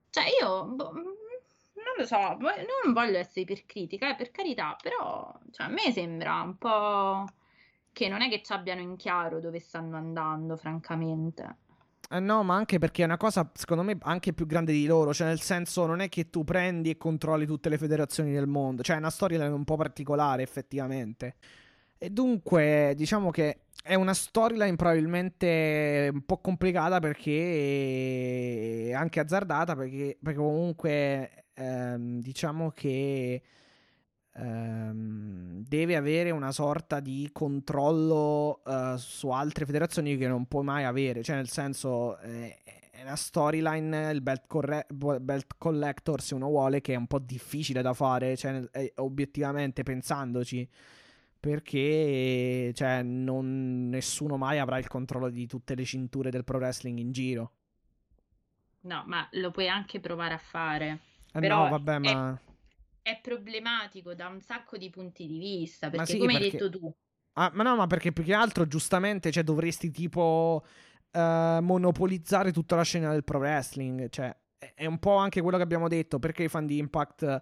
[SPEAKER 3] Cioè io boh, lo so, non voglio essere ipercritica, eh, per carità, però cioè, a me sembra un po' che non è che ci abbiano in chiaro dove stanno andando, francamente.
[SPEAKER 2] Eh no, ma anche perché è una cosa, secondo me, anche più grande di loro. Cioè, nel senso, non è che tu prendi e controlli tutte le federazioni del mondo. Cioè, è una storia un po' particolare, effettivamente. E dunque, diciamo che è una storyline probabilmente un po' complicata perché anche azzardata perché, perché comunque ehm, diciamo che ehm, deve avere una sorta di controllo eh, su altre federazioni che non puoi mai avere, cioè nel senso eh, è una storyline, il belt, corre- belt, collector se uno vuole che è un po' difficile da fare, cioè, eh, obiettivamente pensandoci perché cioè, non, nessuno mai avrà il controllo di tutte le cinture del pro wrestling in giro.
[SPEAKER 3] No, ma lo puoi anche provare a fare.
[SPEAKER 2] Eh Però no, vabbè, ma...
[SPEAKER 3] È, è, problematico da un sacco di punti di vista, perché sì, come perché... hai detto tu...
[SPEAKER 2] Ah, ma no, ma perché più che altro, giustamente, cioè, dovresti tipo uh, monopolizzare tutta la scena del pro wrestling. Cioè, è un po' anche quello che abbiamo detto, perché i fan di Impact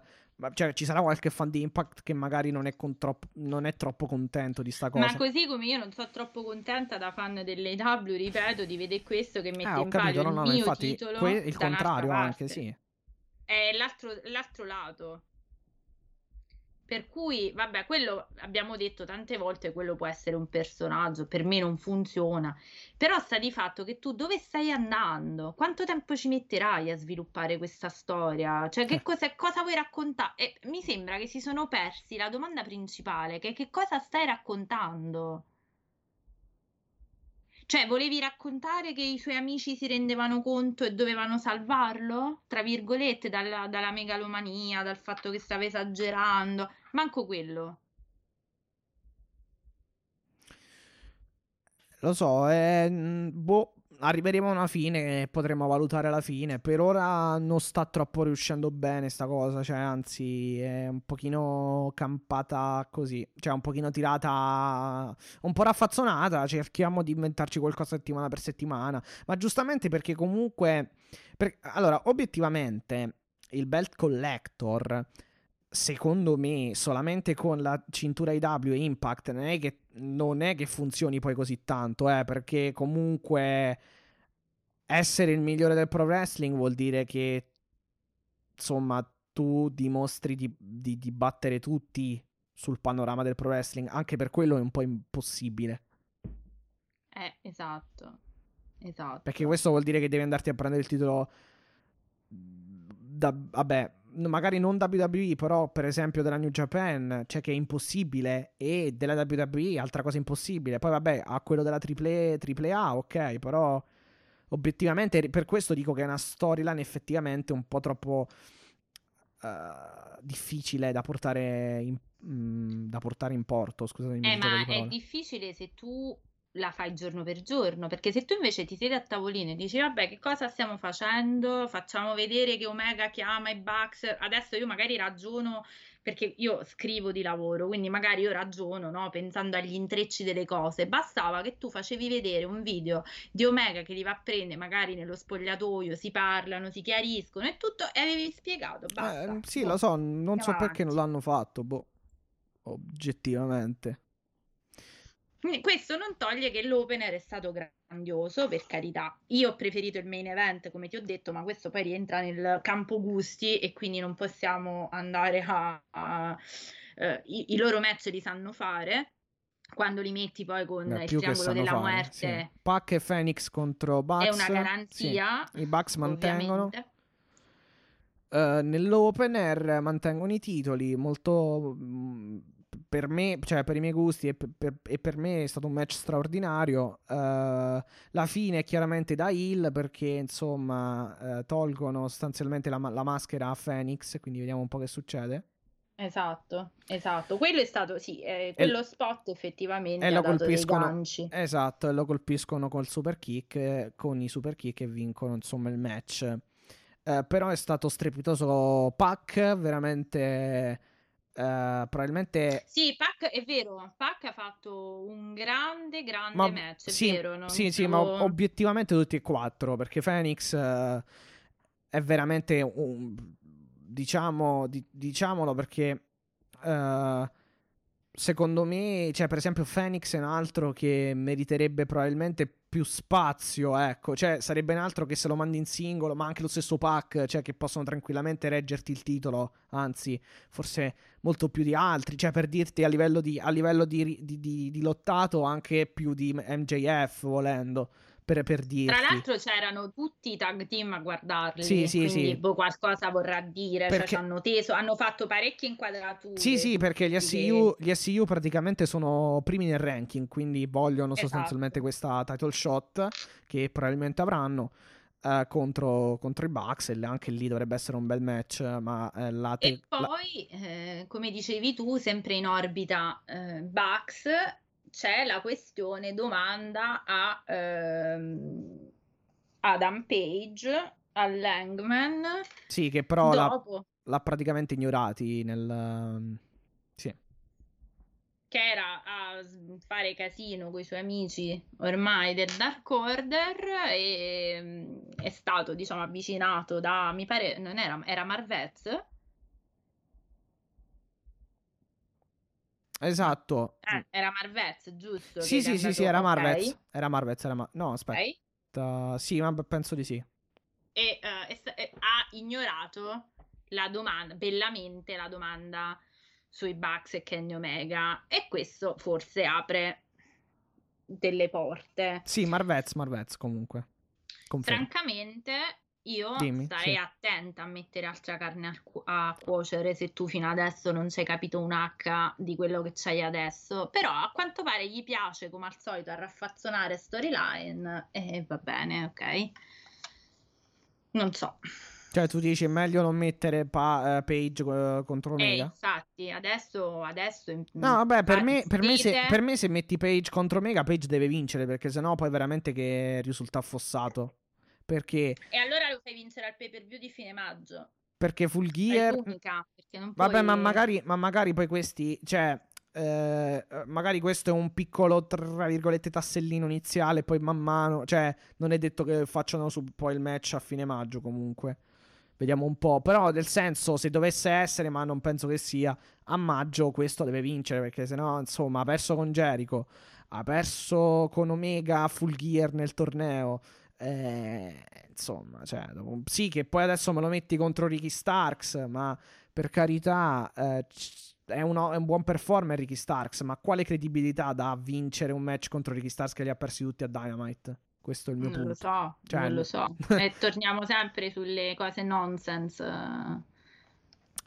[SPEAKER 2] cioè, ci sarà qualche fan di Impact che magari non è, troppo, non è, troppo contento di sta cosa.
[SPEAKER 3] Ma così come io non sono troppo contenta da fan dell'AW, ripeto, di vedere questo che mette ah, in palio no, no, il mio infatti, titolo. Que-
[SPEAKER 2] il contrario anche, sì.
[SPEAKER 3] È l'altro, l'altro lato. Per cui, vabbè, quello abbiamo detto tante volte, quello può essere un personaggio, per me non funziona. Però sta di fatto che tu dove stai andando? Quanto tempo ci metterai a sviluppare questa storia? Cioè, che eh. cosa, cosa vuoi raccontare? E mi sembra che si sono persi la domanda principale, che che cosa stai raccontando? Cioè, volevi raccontare che i suoi amici si rendevano conto e dovevano salvarlo? Tra virgolette, dalla, dalla megalomania, dal fatto che stava esagerando. Manco quello.
[SPEAKER 2] Lo so, eh, boh, arriveremo a una fine e potremo valutare la fine. Per ora non sta troppo riuscendo bene sta cosa, cioè anzi è un pochino campata così, cioè un pochino tirata, un po' raffazzonata, cerchiamo di inventarci qualcosa settimana per settimana, ma giustamente perché comunque... Per... Allora, obiettivamente il Belt Collector secondo me, solamente con la cintura IW e Impact non è che, non è che funzioni poi così tanto, eh, perché comunque essere il migliore del pro wrestling vuol dire che, insomma, tu dimostri di, di, di battere tutti sul panorama del pro wrestling, anche per quello è un po' impossibile.
[SPEAKER 3] Eh, esatto. Esatto.
[SPEAKER 2] Perché questo vuol dire che devi andarti a prendere il titolo da, vabbè, magari non WWE, però per esempio della New Japan, cioè che è impossibile, e della WWE, altra cosa impossibile. Poi vabbè, a quello della AAA, ok, però obiettivamente per questo dico che è una storyline effettivamente un po' troppo uh, difficile da portare in, mm, da portare in porto. Scusatemi.
[SPEAKER 3] Eh, ma è difficile se tu la fai giorno per giorno, perché se tu invece ti siedi a tavolino e dici vabbè che cosa stiamo facendo, facciamo vedere che Omega chiama i Bucks, adesso io magari ragiono perché io scrivo di lavoro, quindi magari io ragiono no? pensando agli intrecci delle cose, bastava che tu facevi vedere un video di Omega che li va a prendere magari nello spogliatoio, si parlano, si chiariscono e tutto e avevi spiegato, basta.
[SPEAKER 2] Eh, sì, boh. lo so, non so perché non l'hanno fatto, boh, oggettivamente.
[SPEAKER 3] Questo non toglie che l'opener è stato grandioso, per carità. Io ho preferito il main event, come ti ho detto, ma questo poi rientra nel campo gusti e quindi non possiamo andare a... a uh, i, i, loro match li sanno fare. Quando li metti poi con Beh, il triangolo della fare, muerte, sì.
[SPEAKER 2] Pac e Phoenix contro Bucks
[SPEAKER 3] è una garanzia.
[SPEAKER 2] Sì. I Bucks mantengono. Uh, nell'opener mantengono i titoli molto mh, mm, per me, cioè per i miei gusti e per, per, e per me è stato un match straordinario. Uh, la fine è chiaramente da Hill perché insomma uh, tolgono sostanzialmente la, la, maschera a Phoenix, quindi vediamo un po' che succede.
[SPEAKER 3] Esatto, esatto. Quello è stato, sì, eh, quello e, spot effettivamente e lo colpiscono,
[SPEAKER 2] Esatto, e lo colpiscono col super kick, eh, con i super kick e vincono insomma il match. Uh, però è stato strepitoso Pac, veramente Uh, probabilmente
[SPEAKER 3] sì, Pac è vero. Pac ha fatto un grande, grande ma, match. È
[SPEAKER 2] sì,
[SPEAKER 3] vero. Non
[SPEAKER 2] sì, sì, ma obiettivamente tutti e quattro perché Phoenix uh, è veramente un diciamo, di, diciamolo perché uh, secondo me, cioè, per esempio, Phoenix è un altro che meriterebbe probabilmente più spazio, ecco, cioè sarebbe un altro che se lo mandi in singolo, ma anche lo stesso pack, cioè che possono tranquillamente reggerti il titolo, anzi, forse molto più di altri, cioè per dirti a livello di, a livello di, di, di lottato anche più di MJF volendo per, per dirti.
[SPEAKER 3] Tra l'altro c'erano tutti i tag team a guardarli, sì, sì, sì. Boh, qualcosa vorrà dire, cioè perché... cioè hanno teso, hanno fatto parecchie inquadrature.
[SPEAKER 2] Sì, sì, perché gli SCU, gli SCU praticamente sono primi nel ranking, quindi vogliono esatto. sostanzialmente questa title shot che probabilmente avranno. Uh, contro, contro, i Bucks e anche lì dovrebbe essere un bel match ma eh, la te-
[SPEAKER 3] e poi la... eh, come dicevi tu sempre in orbita eh, Bucks c'è la questione domanda a ehm, Adam Page, a Langman.
[SPEAKER 2] Sì, che però dopo... l'ha, l'ha, praticamente ignorati nel... Sì.
[SPEAKER 3] Che era a fare casino con i suoi amici ormai del Dark Order e mm, è stato, diciamo, avvicinato da, mi pare, non era, era Marvez
[SPEAKER 2] Esatto.
[SPEAKER 3] Eh, era Marvez, giusto?
[SPEAKER 2] Sì, sì, sì, sì, era Marvez. Okay. Era Marvez, era Mar- No, aspetta. Okay. Sì, ma penso di sì.
[SPEAKER 3] E uh, è, è, ha ignorato la domanda, bellamente la domanda sui Bucks e Kenny Omega. E questo forse apre delle porte.
[SPEAKER 2] Sì, Marvez, Marvez comunque.
[SPEAKER 3] Confermo. Francamente, io Dimmi, starei sì. attenta a mettere altra carne a, cu- a, cuocere se tu fino adesso non hai capito un H di quello che c'hai adesso. Però a quanto pare gli piace, come al solito, a raffazzonare storyline e va bene, ok? Non so.
[SPEAKER 2] Cioè, tu dici è meglio non mettere pa- uh, Page uh, contro eh, Omega?
[SPEAKER 3] Eh, infatti, adesso. adesso
[SPEAKER 2] no, vabbè, per me, per, me se, per me, se, metti Page contro Omega, Page deve vincere perché sennò poi veramente che risulta affossato. Perché...
[SPEAKER 3] E allora lo fai vincere al pay per view di fine maggio.
[SPEAKER 2] Perché Full Gear... L'unica, perché non Vabbè, ma magari, ma magari poi questi... Cioè, eh, magari questo è un piccolo, tra virgolette, tassellino iniziale, poi man mano... Cioè, non è detto che facciano su poi il match a fine maggio comunque. Vediamo un po'. Però, nel senso, se dovesse essere, ma non penso che sia, a maggio questo deve vincere, perché sennò, insomma, ha perso con Jericho, ha perso con Omega Full Gear nel torneo. Eh, insomma, cioè, sì, che poi adesso me lo metti contro Ricky Starks, ma per carità, eh, è, uno, è, un buon performer Ricky Starks, ma quale credibilità dà a vincere un match contro Ricky Starks che li ha persi tutti a Dynamite? Questo è il mio
[SPEAKER 3] non
[SPEAKER 2] punto.
[SPEAKER 3] Lo so, cioè, non lo so. e torniamo sempre sulle cose nonsense.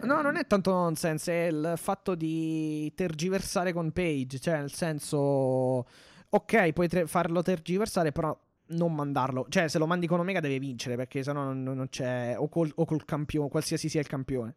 [SPEAKER 2] No, non è tanto nonsense, è il fatto di tergiversare con Page, cioè nel senso... Ok, puoi tre- farlo tergiversare, però non mandarlo. Cioè, se lo mandi con Omega deve vincere, perché sennò non, non c'è... O col, o col campione, qualsiasi sia il campione.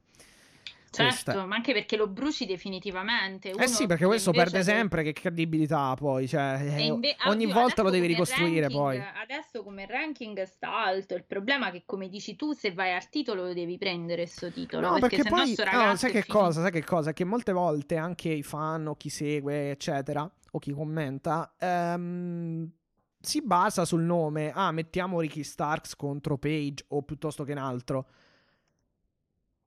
[SPEAKER 3] Certo,
[SPEAKER 2] Questa-
[SPEAKER 3] ma anche perché lo bruci definitivamente.
[SPEAKER 2] Eh
[SPEAKER 3] Uno
[SPEAKER 2] sì, perché questo perde sempre, che credibilità poi, cioè, eh,
[SPEAKER 3] inve-
[SPEAKER 2] ogni volta lo devi ricostruire
[SPEAKER 3] ranking-
[SPEAKER 2] poi.
[SPEAKER 3] Adesso come ranking sta alto. Il problema è che, come dici tu, se vai al titolo lo devi prendere sto titolo.
[SPEAKER 2] No, perché,
[SPEAKER 3] sennò
[SPEAKER 2] poi, no, sai che
[SPEAKER 3] finito.
[SPEAKER 2] cosa, sai che cosa? Che molte volte anche i fan o chi segue, eccetera, o chi commenta, ehm, si basa sul nome, ah, mettiamo Ricky Starks contro Page o piuttosto che un altro.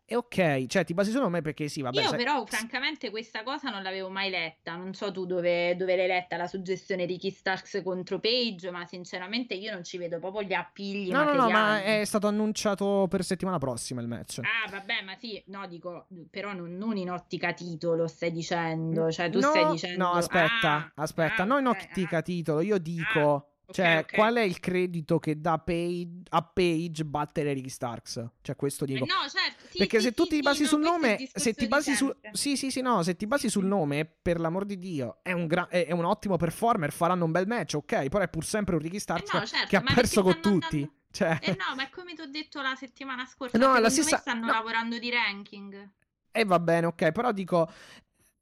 [SPEAKER 2] E ok, cioè ti basi sul nome perché sì, vabbè.
[SPEAKER 3] Io
[SPEAKER 2] sai-
[SPEAKER 3] però francamente questa cosa non l'avevo mai letta, non so tu dove, dove l'hai letta la suggestione Ricky Starks contro Page, ma sinceramente io non ci vedo proprio gli appigli
[SPEAKER 2] No, no, no, ma è stato annunciato per settimana prossima il match.
[SPEAKER 3] Ah, vabbè, ma sì, no, dico, però non, non in ottica titolo stai dicendo, cioè tu
[SPEAKER 2] no,
[SPEAKER 3] stai dicendo...
[SPEAKER 2] No, aspetta,
[SPEAKER 3] Ah,
[SPEAKER 2] aspetta,
[SPEAKER 3] ah,
[SPEAKER 2] non in ottica
[SPEAKER 3] ah.
[SPEAKER 2] titolo, io dico... Cioè,
[SPEAKER 3] ok.
[SPEAKER 2] qual è il credito che dà Page, a Page battere Ricky Starks? Cioè, questo
[SPEAKER 3] Eh,
[SPEAKER 2] dico.
[SPEAKER 3] no, certo, sì,
[SPEAKER 2] Perché
[SPEAKER 3] sì,
[SPEAKER 2] se tu
[SPEAKER 3] sì,
[SPEAKER 2] ti basi
[SPEAKER 3] no,
[SPEAKER 2] sul nome, se ti basi su. Sì, sì, sì, no, se ti basi sul nome, per l'amor di Dio, è un, gra- è un ottimo performer, faranno un bel match, ok, però è pur sempre un Ricky Starks
[SPEAKER 3] Eh no, certo,
[SPEAKER 2] che ha perso con tutti.
[SPEAKER 3] andando-
[SPEAKER 2] Cioè,
[SPEAKER 3] Eh no, ma è come ti ho detto la settimana scorsa,
[SPEAKER 2] No, la stessa-
[SPEAKER 3] stanno
[SPEAKER 2] no.
[SPEAKER 3] lavorando di ranking.
[SPEAKER 2] e va bene, ok, però dico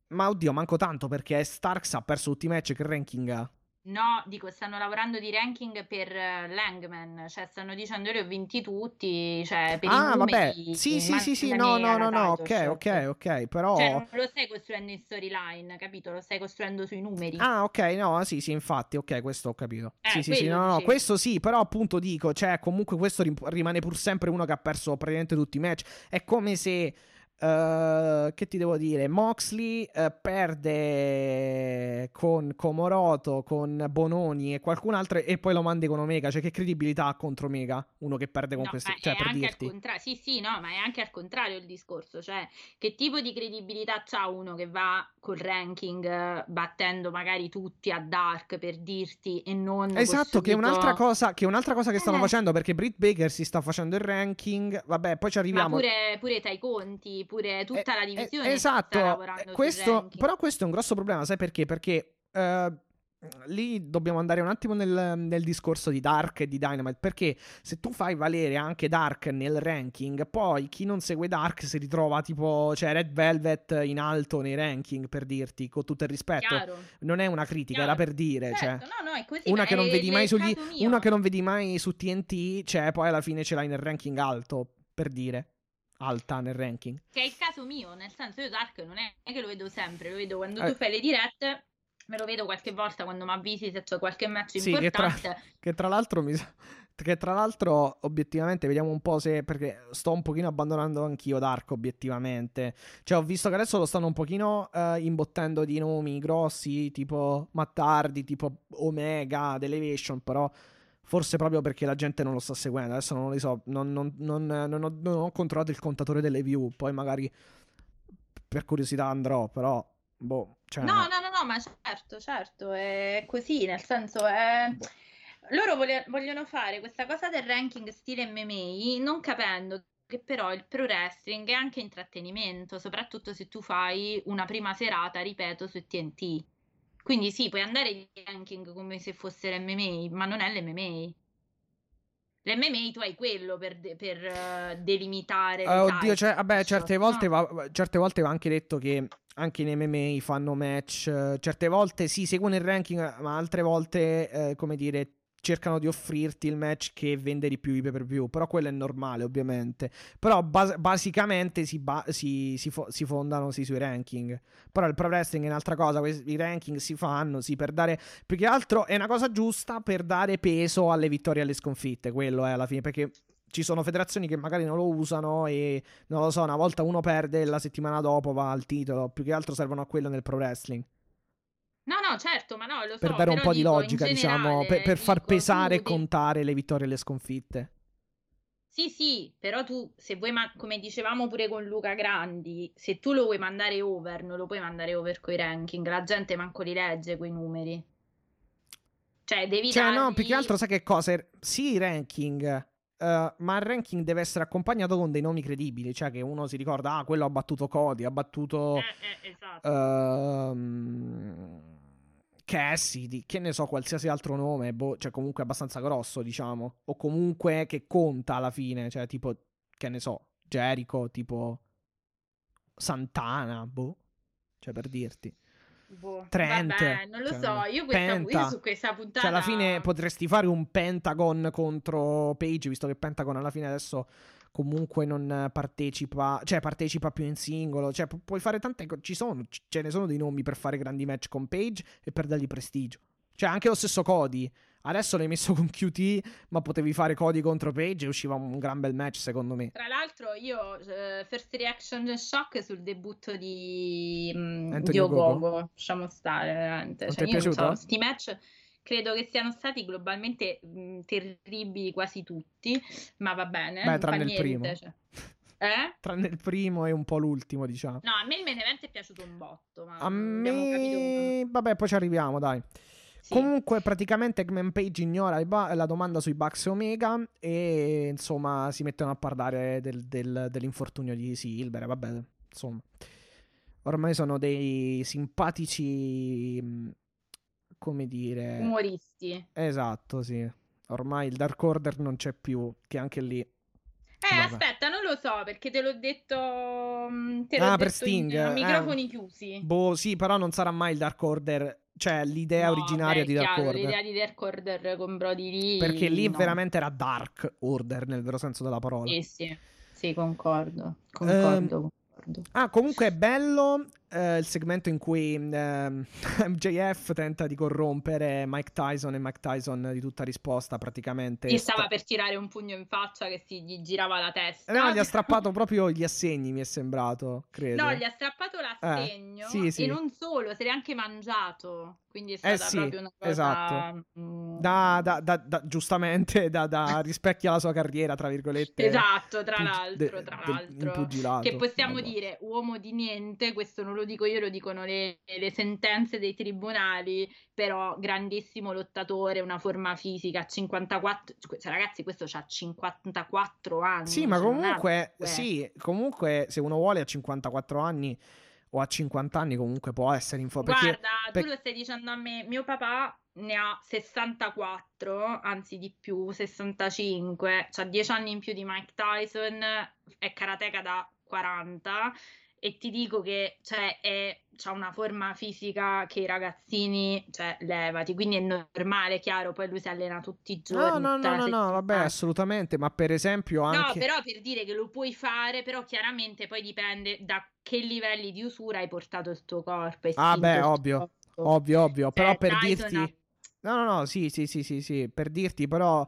[SPEAKER 2] ma oddio, manco tanto perché Starks ha perso tutti i match che ranking ha.
[SPEAKER 3] No, dico, stanno lavorando di ranking per eh, Langman, cioè stanno dicendo io li ho vinti tutti, cioè per i
[SPEAKER 2] Ah, vabbè.
[SPEAKER 3] numeri
[SPEAKER 2] Sì, sì, sì, sì,
[SPEAKER 3] mandami
[SPEAKER 2] no, no, no, no,
[SPEAKER 3] title
[SPEAKER 2] ok,
[SPEAKER 3] shot.
[SPEAKER 2] ok, ok, però
[SPEAKER 3] Cioè, non lo stai costruendo in storyline, capito? Lo stai costruendo sui numeri.
[SPEAKER 2] Ah, ok, no, sì, sì, infatti, ok, questo ho capito.
[SPEAKER 3] Eh,
[SPEAKER 2] sì, sì, sì, no, no, questo sì, però appunto dico, cioè, comunque questo rim- rimane pur sempre uno che ha perso praticamente tutti i match. È come se, eh, che ti devo dire, Moxley eh, perde con Komoroto, con Bononi e qualcun altro e poi lo mandi con Omega. Cioè, che credibilità ha contro Omega? Uno che perde con
[SPEAKER 3] No,
[SPEAKER 2] questi,
[SPEAKER 3] ma
[SPEAKER 2] cioè, per dirti.
[SPEAKER 3] al contrario, sì, sì, no, ma è anche al contrario il discorso, cioè che tipo di credibilità c'ha uno che va col ranking eh, battendo magari tutti a Dark per dirti e non
[SPEAKER 2] Esatto, che è un'altra cosa, che è un'altra cosa che stanno
[SPEAKER 3] Eh.
[SPEAKER 2] facendo perché Britt Baker si sta facendo il ranking. Vabbè, poi ci
[SPEAKER 3] Ma
[SPEAKER 2] arriviamo.
[SPEAKER 3] pure, pure Tai Pure tutta
[SPEAKER 2] Eh,
[SPEAKER 3] la
[SPEAKER 2] eh,
[SPEAKER 3] divisione
[SPEAKER 2] esatto,
[SPEAKER 3] sta lavorando
[SPEAKER 2] eh,
[SPEAKER 3] sul
[SPEAKER 2] questo, però questo è un grosso problema, sai perché? Perché eh, lì dobbiamo andare un attimo nel, nel discorso di Dark e di Dynamite, perché se tu fai valere anche Dark nel ranking, poi chi non segue Dark si ritrova tipo, cioè Red Velvet in alto nei ranking, per dirti, con tutto il rispetto.
[SPEAKER 3] Chiaro.
[SPEAKER 2] Non è una critica,
[SPEAKER 3] Chiaro.
[SPEAKER 2] era per dire, cioè...
[SPEAKER 3] Certo, no, no, è così,
[SPEAKER 2] Una che, sugli, una che non vedi mai su TNT, cioè poi alla fine ce l'hai nel ranking alto, per dire. Alta nel ranking.
[SPEAKER 3] Che è il caso mio, nel senso io Dark non è che lo vedo sempre, lo vedo quando
[SPEAKER 2] Eh.
[SPEAKER 3] tu fai le dirette, me lo vedo qualche volta quando mi avvisi se c'è qualche match
[SPEAKER 2] Sì, che tra-
[SPEAKER 3] importante.
[SPEAKER 2] Che tra l'altro mi Che tra l'altro, obiettivamente, vediamo un po' se. Perché sto un pochino abbandonando anch'io Dark, obiettivamente. Cioè, ho visto che adesso lo stanno un pochino eh, imbottendo di nomi grossi, tipo Mattardi, tipo Omega, Elevation, però. Forse proprio perché la gente non lo sta seguendo. Adesso non lo so. Non, non- non- non ho, non ho controllato il contatore delle view. Poi magari per curiosità andrò. Però, boh. Cioè,
[SPEAKER 3] No, no, no, no, ma certo, certo, è così, nel senso è...
[SPEAKER 2] Boh.
[SPEAKER 3] Loro vole- vogliono fare questa cosa del ranking stile MMA non capendo che però il pro wrestling è anche intrattenimento, soprattutto se tu fai una prima serata, ripeto, su TNT. Quindi sì, puoi andare in ranking come se fosse l'MMA, ma non è l'MMA. L'MMA tu hai quello per, de- per, eh, delimitare le
[SPEAKER 2] oddio, cioè, vabbè, certe
[SPEAKER 3] no?
[SPEAKER 2] volte, va, certe volte va anche detto che anche in MMA fanno match. eh, Certe volte sì, seguono il ranking, ma altre volte, eh, come dire, cercano di offrirti il match che vende di più i pay per view. Però quello è normale, ovviamente. Però bas- basicamente si, ba- si- si fo- si fondano sì, sui ranking. Però il pro wrestling è un'altra cosa. I ranking si fanno sì, per dare. Più che altro è una cosa giusta per dare peso alle vittorie e alle sconfitte. Quello è alla fine. Perché ci sono federazioni che magari non lo usano e non lo so, una volta uno perde e la settimana dopo va al titolo. Più che altro servono a quello nel pro wrestling.
[SPEAKER 3] No, no, certo, ma no, lo so,
[SPEAKER 2] Per dare un po' di
[SPEAKER 3] dico,
[SPEAKER 2] logica, diciamo,
[SPEAKER 3] generale,
[SPEAKER 2] per, per far
[SPEAKER 3] dico,
[SPEAKER 2] pesare e
[SPEAKER 3] devi-
[SPEAKER 2] contare le vittorie e le sconfitte.
[SPEAKER 3] Sì, sì, però tu, se vuoi, ma- come dicevamo pure con Luca Grandi, se tu lo vuoi mandare over, non lo puoi mandare over coi ranking, la gente manco li legge quei numeri. Cioè, devi
[SPEAKER 2] Cioè, no,
[SPEAKER 3] dargli-
[SPEAKER 2] più che altro sai che cosa? Sì, ranking. Uh, ma il ranking deve essere accompagnato con dei nomi credibili, cioè che uno si ricorda, ah, quello ha battuto Cody, ha battuto...
[SPEAKER 3] Eh, eh, esatto.
[SPEAKER 2] Uh, Cassidy, che ne so, qualsiasi altro nome, boh, cioè comunque abbastanza grosso, diciamo, o comunque che conta alla fine, cioè tipo, che ne so, Jericho, tipo Santana, boh, cioè per dirti.
[SPEAKER 3] Boh,
[SPEAKER 2] Trent,
[SPEAKER 3] vabbè, non lo
[SPEAKER 2] cioè,
[SPEAKER 3] so, io, questa,
[SPEAKER 2] Penta.
[SPEAKER 3] io su questa puntata...
[SPEAKER 2] Cioè, alla fine potresti fare un Pentagon contro Page, visto che Pentagon alla fine adesso comunque non partecipa, cioè partecipa più in singolo, cioè pu- puoi fare tante cose, ci sono, ce ne sono dei nomi per fare grandi match con Page e per dargli prestigio. Cioè anche lo stesso Cody, adesso l'hai messo con QT, ma potevi fare Cody contro Page e usciva un gran bel match secondo me.
[SPEAKER 3] Tra l'altro io, eh, first reaction shock sul debutto di, mm,
[SPEAKER 2] Anthony
[SPEAKER 3] di
[SPEAKER 2] Ogogo?
[SPEAKER 3] Lasciamo stare veramente.
[SPEAKER 2] Non
[SPEAKER 3] Cioè,
[SPEAKER 2] ti è
[SPEAKER 3] io non
[SPEAKER 2] piaciuto?
[SPEAKER 3] so, sti match credo che siano stati globalmente mh, terribili quasi tutti, ma va bene,
[SPEAKER 2] Beh, tranne il
[SPEAKER 3] niente,
[SPEAKER 2] primo.
[SPEAKER 3] cioè. Eh? (laughs)
[SPEAKER 2] Tranne il primo e un po' l'ultimo, diciamo.
[SPEAKER 3] No, a me il main event è piaciuto un botto, ma
[SPEAKER 2] A me... Vabbè, poi ci arriviamo, dai.
[SPEAKER 3] sì.
[SPEAKER 2] Comunque, praticamente Eggman Page ignora ba- la domanda sui Bucks e Omega e insomma si mettono a parlare del- del- dell'infortunio di Silver. Vabbè, insomma, ormai sono dei simpatici. Come dire,
[SPEAKER 3] umoristi.
[SPEAKER 2] esatto, sì. Ormai il Dark Order non c'è più, che anche lì.
[SPEAKER 3] Eh,
[SPEAKER 2] Vabbè.
[SPEAKER 3] aspetta, non lo so perché te l'ho detto, mh, te l'ho
[SPEAKER 2] Ah, per
[SPEAKER 3] detto in-
[SPEAKER 2] Sting,
[SPEAKER 3] a
[SPEAKER 2] eh.
[SPEAKER 3] microfoni chiusi.
[SPEAKER 2] Boh, sì, però non sarà mai il Dark Order. Cioè, l'idea
[SPEAKER 3] No,
[SPEAKER 2] originaria
[SPEAKER 3] beh,
[SPEAKER 2] di Dark
[SPEAKER 3] chiaro,
[SPEAKER 2] Order.
[SPEAKER 3] L'idea di Dark Order con Brody Lee.
[SPEAKER 2] Perché lì
[SPEAKER 3] no.
[SPEAKER 2] veramente era Dark Order nel vero senso della parola.
[SPEAKER 3] Sì, sì, sì, concordo, concordo,
[SPEAKER 2] Ehm,
[SPEAKER 3] concordo.
[SPEAKER 2] Ah, comunque è bello eh, il segmento in cui ehm, (laughs) MJF tenta di corrompere Mike Tyson e Mike Tyson di tutta risposta praticamente.
[SPEAKER 3] Gli stava
[SPEAKER 2] sta-
[SPEAKER 3] per tirare un pugno in faccia che si gli girava la testa.
[SPEAKER 2] Eh, No, gli ha (laughs) strappato proprio gli assegni, mi è sembrato, credo.
[SPEAKER 3] No, gli ha strappato l'assegno
[SPEAKER 2] sì, sì.
[SPEAKER 3] e non solo, se l'è anche mangiato. Quindi è stata
[SPEAKER 2] Eh sì,
[SPEAKER 3] proprio una cosa...
[SPEAKER 2] esatto.
[SPEAKER 3] mm,
[SPEAKER 2] Da, da- da- da- giustamente da, da (laughs) rispecchia la sua carriera, tra virgolette.
[SPEAKER 3] Esatto, tra
[SPEAKER 2] pug-
[SPEAKER 3] l'altro,
[SPEAKER 2] de-
[SPEAKER 3] tra
[SPEAKER 2] del-
[SPEAKER 3] l'altro. Che possiamo
[SPEAKER 2] Vabbè.
[SPEAKER 3] dire uomo di niente, questo non lo dico io, lo dicono le, le sentenze dei tribunali, però grandissimo lottatore, una forma fisica, 54, cioè, ragazzi questo ha 54 anni.
[SPEAKER 2] Sì, ma comunque,
[SPEAKER 3] 22.
[SPEAKER 2] sì, comunque se uno vuole a 54 anni o a 50 anni comunque può essere in forma. Perché
[SPEAKER 3] Guarda,
[SPEAKER 2] per-
[SPEAKER 3] tu lo stai dicendo a me, mio papà ne ha 64, anzi di più, 65, ha 10 anni in più di Mike Tyson, è karateka da 40 e ti dico che cioè, è, c'ha una forma fisica che i ragazzini, cioè, levati, quindi è normale, chiaro, poi lui si allena tutti i
[SPEAKER 2] No,
[SPEAKER 3] giorni.
[SPEAKER 2] no, no,
[SPEAKER 3] la
[SPEAKER 2] no, no, vabbè, assolutamente, ma per esempio
[SPEAKER 3] No,
[SPEAKER 2] anche...
[SPEAKER 3] però per dire che lo puoi fare, però chiaramente poi dipende da che livelli di usura hai portato il tuo corpo.
[SPEAKER 2] Ah, beh, ovvio. Ovvio, ovvio, però
[SPEAKER 3] Cioè,
[SPEAKER 2] per
[SPEAKER 3] Tyson
[SPEAKER 2] dirti... No, no, no, sì, sì, sì, sì, sì, per dirti però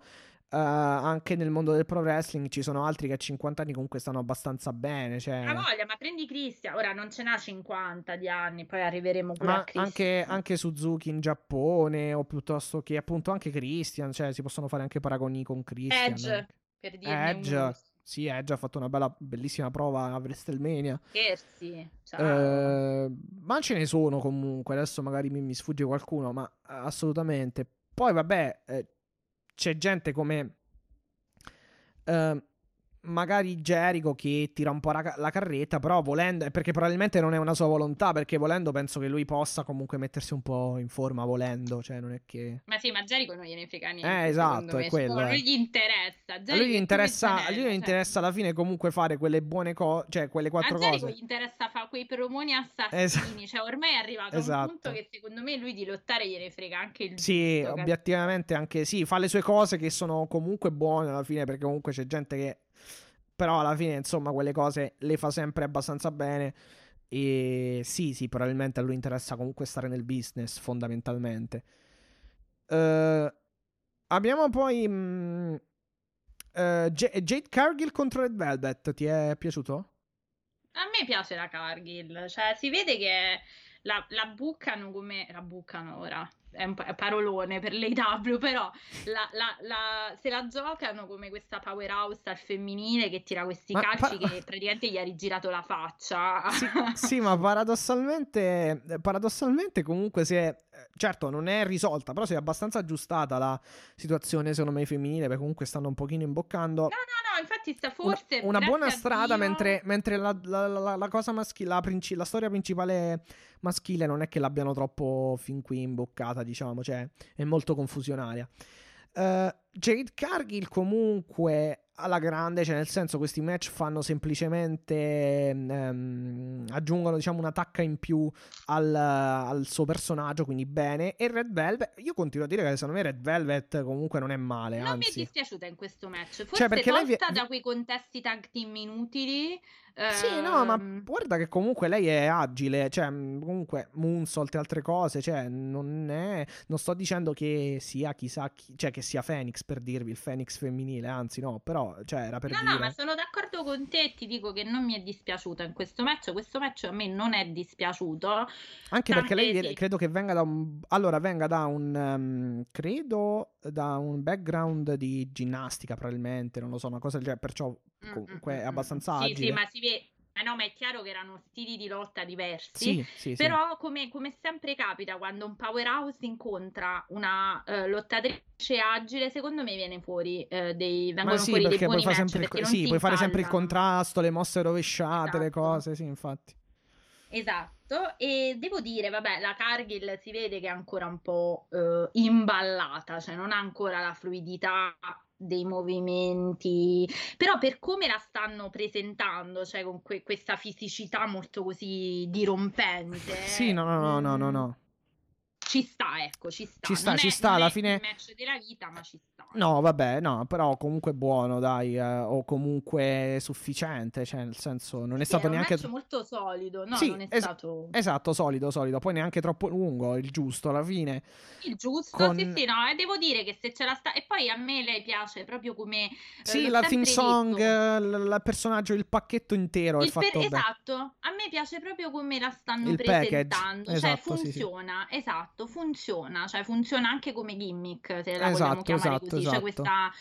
[SPEAKER 2] eh, anche nel mondo del pro wrestling ci sono altri che a 50 anni comunque stanno abbastanza bene, cioè...
[SPEAKER 3] Ha voglia, ma prendi Christian. Ora non ce n'ha 50 di anni, poi arriveremo pure
[SPEAKER 2] Ma
[SPEAKER 3] a Christian.
[SPEAKER 2] anche, anche Suzuki in Giappone o piuttosto che appunto anche Christian, cioè si possono fare anche paragoni con Christian.
[SPEAKER 3] Edge,
[SPEAKER 2] anche.
[SPEAKER 3] per dirne
[SPEAKER 2] Edge,
[SPEAKER 3] uno.
[SPEAKER 2] sì, Edge ha fatto una bella, bellissima prova a WrestleMania.
[SPEAKER 3] Scherzi.
[SPEAKER 2] Eh, ma ce ne sono comunque, adesso magari mi, mi sfugge qualcuno, ma eh, assolutamente. Poi vabbè, eh, c'è gente come eh, magari Jericho che tira un po' la, la carretta, però volendo, è perché probabilmente non è una sua volontà, perché volendo penso che lui possa comunque mettersi un po' in forma volendo, cioè non è che...
[SPEAKER 3] Ma sì, ma Jericho non gliene frega niente.
[SPEAKER 2] Eh, esatto, è quello,
[SPEAKER 3] Cioè,
[SPEAKER 2] eh.
[SPEAKER 3] Non gli interessa.
[SPEAKER 2] A lui gli interessa, a
[SPEAKER 3] Zanella,
[SPEAKER 2] lui gli
[SPEAKER 3] cioè.
[SPEAKER 2] interessa alla fine comunque fare quelle buone cose, cioè quelle
[SPEAKER 3] A
[SPEAKER 2] quattro
[SPEAKER 3] Jericho
[SPEAKER 2] cose.
[SPEAKER 3] gli interessa fare quei promoni assassini.
[SPEAKER 2] Esatto.
[SPEAKER 3] Cioè, ormai è arrivato a
[SPEAKER 2] Esatto.
[SPEAKER 3] un punto che secondo me lui di lottare gliene frega anche il
[SPEAKER 2] Sì, obiettivamente anche sì, fa le sue cose che sono comunque buone alla fine perché comunque c'è gente che però alla fine insomma quelle cose le fa sempre abbastanza bene e sì, sì, probabilmente a lui interessa comunque stare nel business fondamentalmente. Eh, abbiamo poi mm, eh, J- Jade Cargill contro Red Velvet, ti è piaciuto?
[SPEAKER 3] A me piace la Cargill, cioè si vede che la, la buccano come... La buccano ora, è un pa- parolone per l'AW, però la, la- la- se la giocano come questa powerhouse al femminile che tira questi
[SPEAKER 2] Ma
[SPEAKER 3] calci
[SPEAKER 2] pa-
[SPEAKER 3] che praticamente gli ha rigirato la faccia.
[SPEAKER 2] Sì, (laughs) sì, ma paradossalmente, paradossalmente comunque se eh, certo non è risolta, però si è abbastanza aggiustata la situazione secondo me femminile, perché comunque stanno un pochino imboccando
[SPEAKER 3] No, no, no, infatti sta forse...
[SPEAKER 2] una, una buona strada,
[SPEAKER 3] Dio-
[SPEAKER 2] mentre, mentre la, la- la- la cosa maschile, la, princi- la storia principale maschile non è che l'abbiano troppo fin qui imboccata, diciamo, cioè è molto confusionaria. Eh, Jade Cargill comunque alla grande, cioè nel senso questi match fanno semplicemente ehm, aggiungono diciamo una tacca in più al, al suo personaggio, quindi bene. E Red Velvet, io continuo a dire che secondo me Red Velvet comunque non è male,
[SPEAKER 3] Non mi è
[SPEAKER 2] anzi.
[SPEAKER 3] dispiaciuta in questo match. Forse
[SPEAKER 2] Cioè, perché lei
[SPEAKER 3] tolta da quei contesti tag team inutili.
[SPEAKER 2] Sì, no, ma
[SPEAKER 3] ehm,
[SPEAKER 2] guarda che comunque lei è agile, cioè mh, comunque moonsault e altre cose, cioè non è non sto dicendo che sia chissà chi, cioè che sia Phoenix per dirvi il Phoenix femminile, anzi no, però cioè era per
[SPEAKER 3] No,
[SPEAKER 2] dire
[SPEAKER 3] no, ma sono d'accordo con te e ti dico che non mi è dispiaciuta in questo match. Questo match a me non è dispiaciuto.
[SPEAKER 2] Anche perché lei
[SPEAKER 3] sì.
[SPEAKER 2] credo che venga da un allora venga da un ehm, credo da un background di ginnastica probabilmente, non lo so, una cosa del genere, perciò comunque
[SPEAKER 3] mm,
[SPEAKER 2] è
[SPEAKER 3] mm,
[SPEAKER 2] abbastanza
[SPEAKER 3] mm. Sì,
[SPEAKER 2] agile.
[SPEAKER 3] sì, ma si vede. Ma no, ma è chiaro che erano stili di lotta diversi.
[SPEAKER 2] Sì, sì, sì.
[SPEAKER 3] Però, come, come sempre capita quando un powerhouse incontra una eh, lottatrice agile, secondo me viene fuori eh, dei,
[SPEAKER 2] Ma
[SPEAKER 3] vengono
[SPEAKER 2] sì,
[SPEAKER 3] fuori dei
[SPEAKER 2] perché puoi
[SPEAKER 3] buoni
[SPEAKER 2] fare
[SPEAKER 3] match
[SPEAKER 2] sempre, il, sì, puoi fare sempre il contrasto, le mosse rovesciate, le
[SPEAKER 3] Esatto.
[SPEAKER 2] cose, sì, infatti.
[SPEAKER 3] Esatto, e devo dire, vabbè, la Cargill si vede che è ancora un po' eh, imballata, cioè non ha ancora la fluidità dei movimenti, però per come la stanno presentando, cioè con que- questa fisicità molto così dirompente,
[SPEAKER 2] Sì, no, no, no, no, no,
[SPEAKER 3] mm,
[SPEAKER 2] no.
[SPEAKER 3] Ci sta, ecco, ci sta.
[SPEAKER 2] Ci sta,
[SPEAKER 3] Non
[SPEAKER 2] ci
[SPEAKER 3] è-
[SPEAKER 2] sta, alla
[SPEAKER 3] è
[SPEAKER 2] fine-
[SPEAKER 3] il match della vita, ma ci sta.
[SPEAKER 2] No, vabbè, no, però comunque buono, dai, eh, o comunque sufficiente, cioè nel senso non è
[SPEAKER 3] Sì,
[SPEAKER 2] stato
[SPEAKER 3] un
[SPEAKER 2] neanche...
[SPEAKER 3] match molto solido, no,
[SPEAKER 2] Sì,
[SPEAKER 3] non è
[SPEAKER 2] es-
[SPEAKER 3] stato
[SPEAKER 2] Esatto, solido, solido, poi neanche troppo lungo, il giusto alla fine.
[SPEAKER 3] il giusto,
[SPEAKER 2] con-
[SPEAKER 3] sì, sì, no, e devo dire che se ce la sta... E poi a me lei piace proprio come... eh,
[SPEAKER 2] Sì, la theme song,
[SPEAKER 3] detto.
[SPEAKER 2] eh, il personaggio, il pacchetto intero è
[SPEAKER 3] Il per- esatto, a me piace proprio come la stanno
[SPEAKER 2] Il package,
[SPEAKER 3] presentando, cioè
[SPEAKER 2] esatto, sì, sì.
[SPEAKER 3] funziona, esatto, funziona, cioè funziona anche come gimmick, se la vogliamo
[SPEAKER 2] Esatto,
[SPEAKER 3] chiamare
[SPEAKER 2] esatto,
[SPEAKER 3] così, c'è
[SPEAKER 2] esatto.
[SPEAKER 3] questa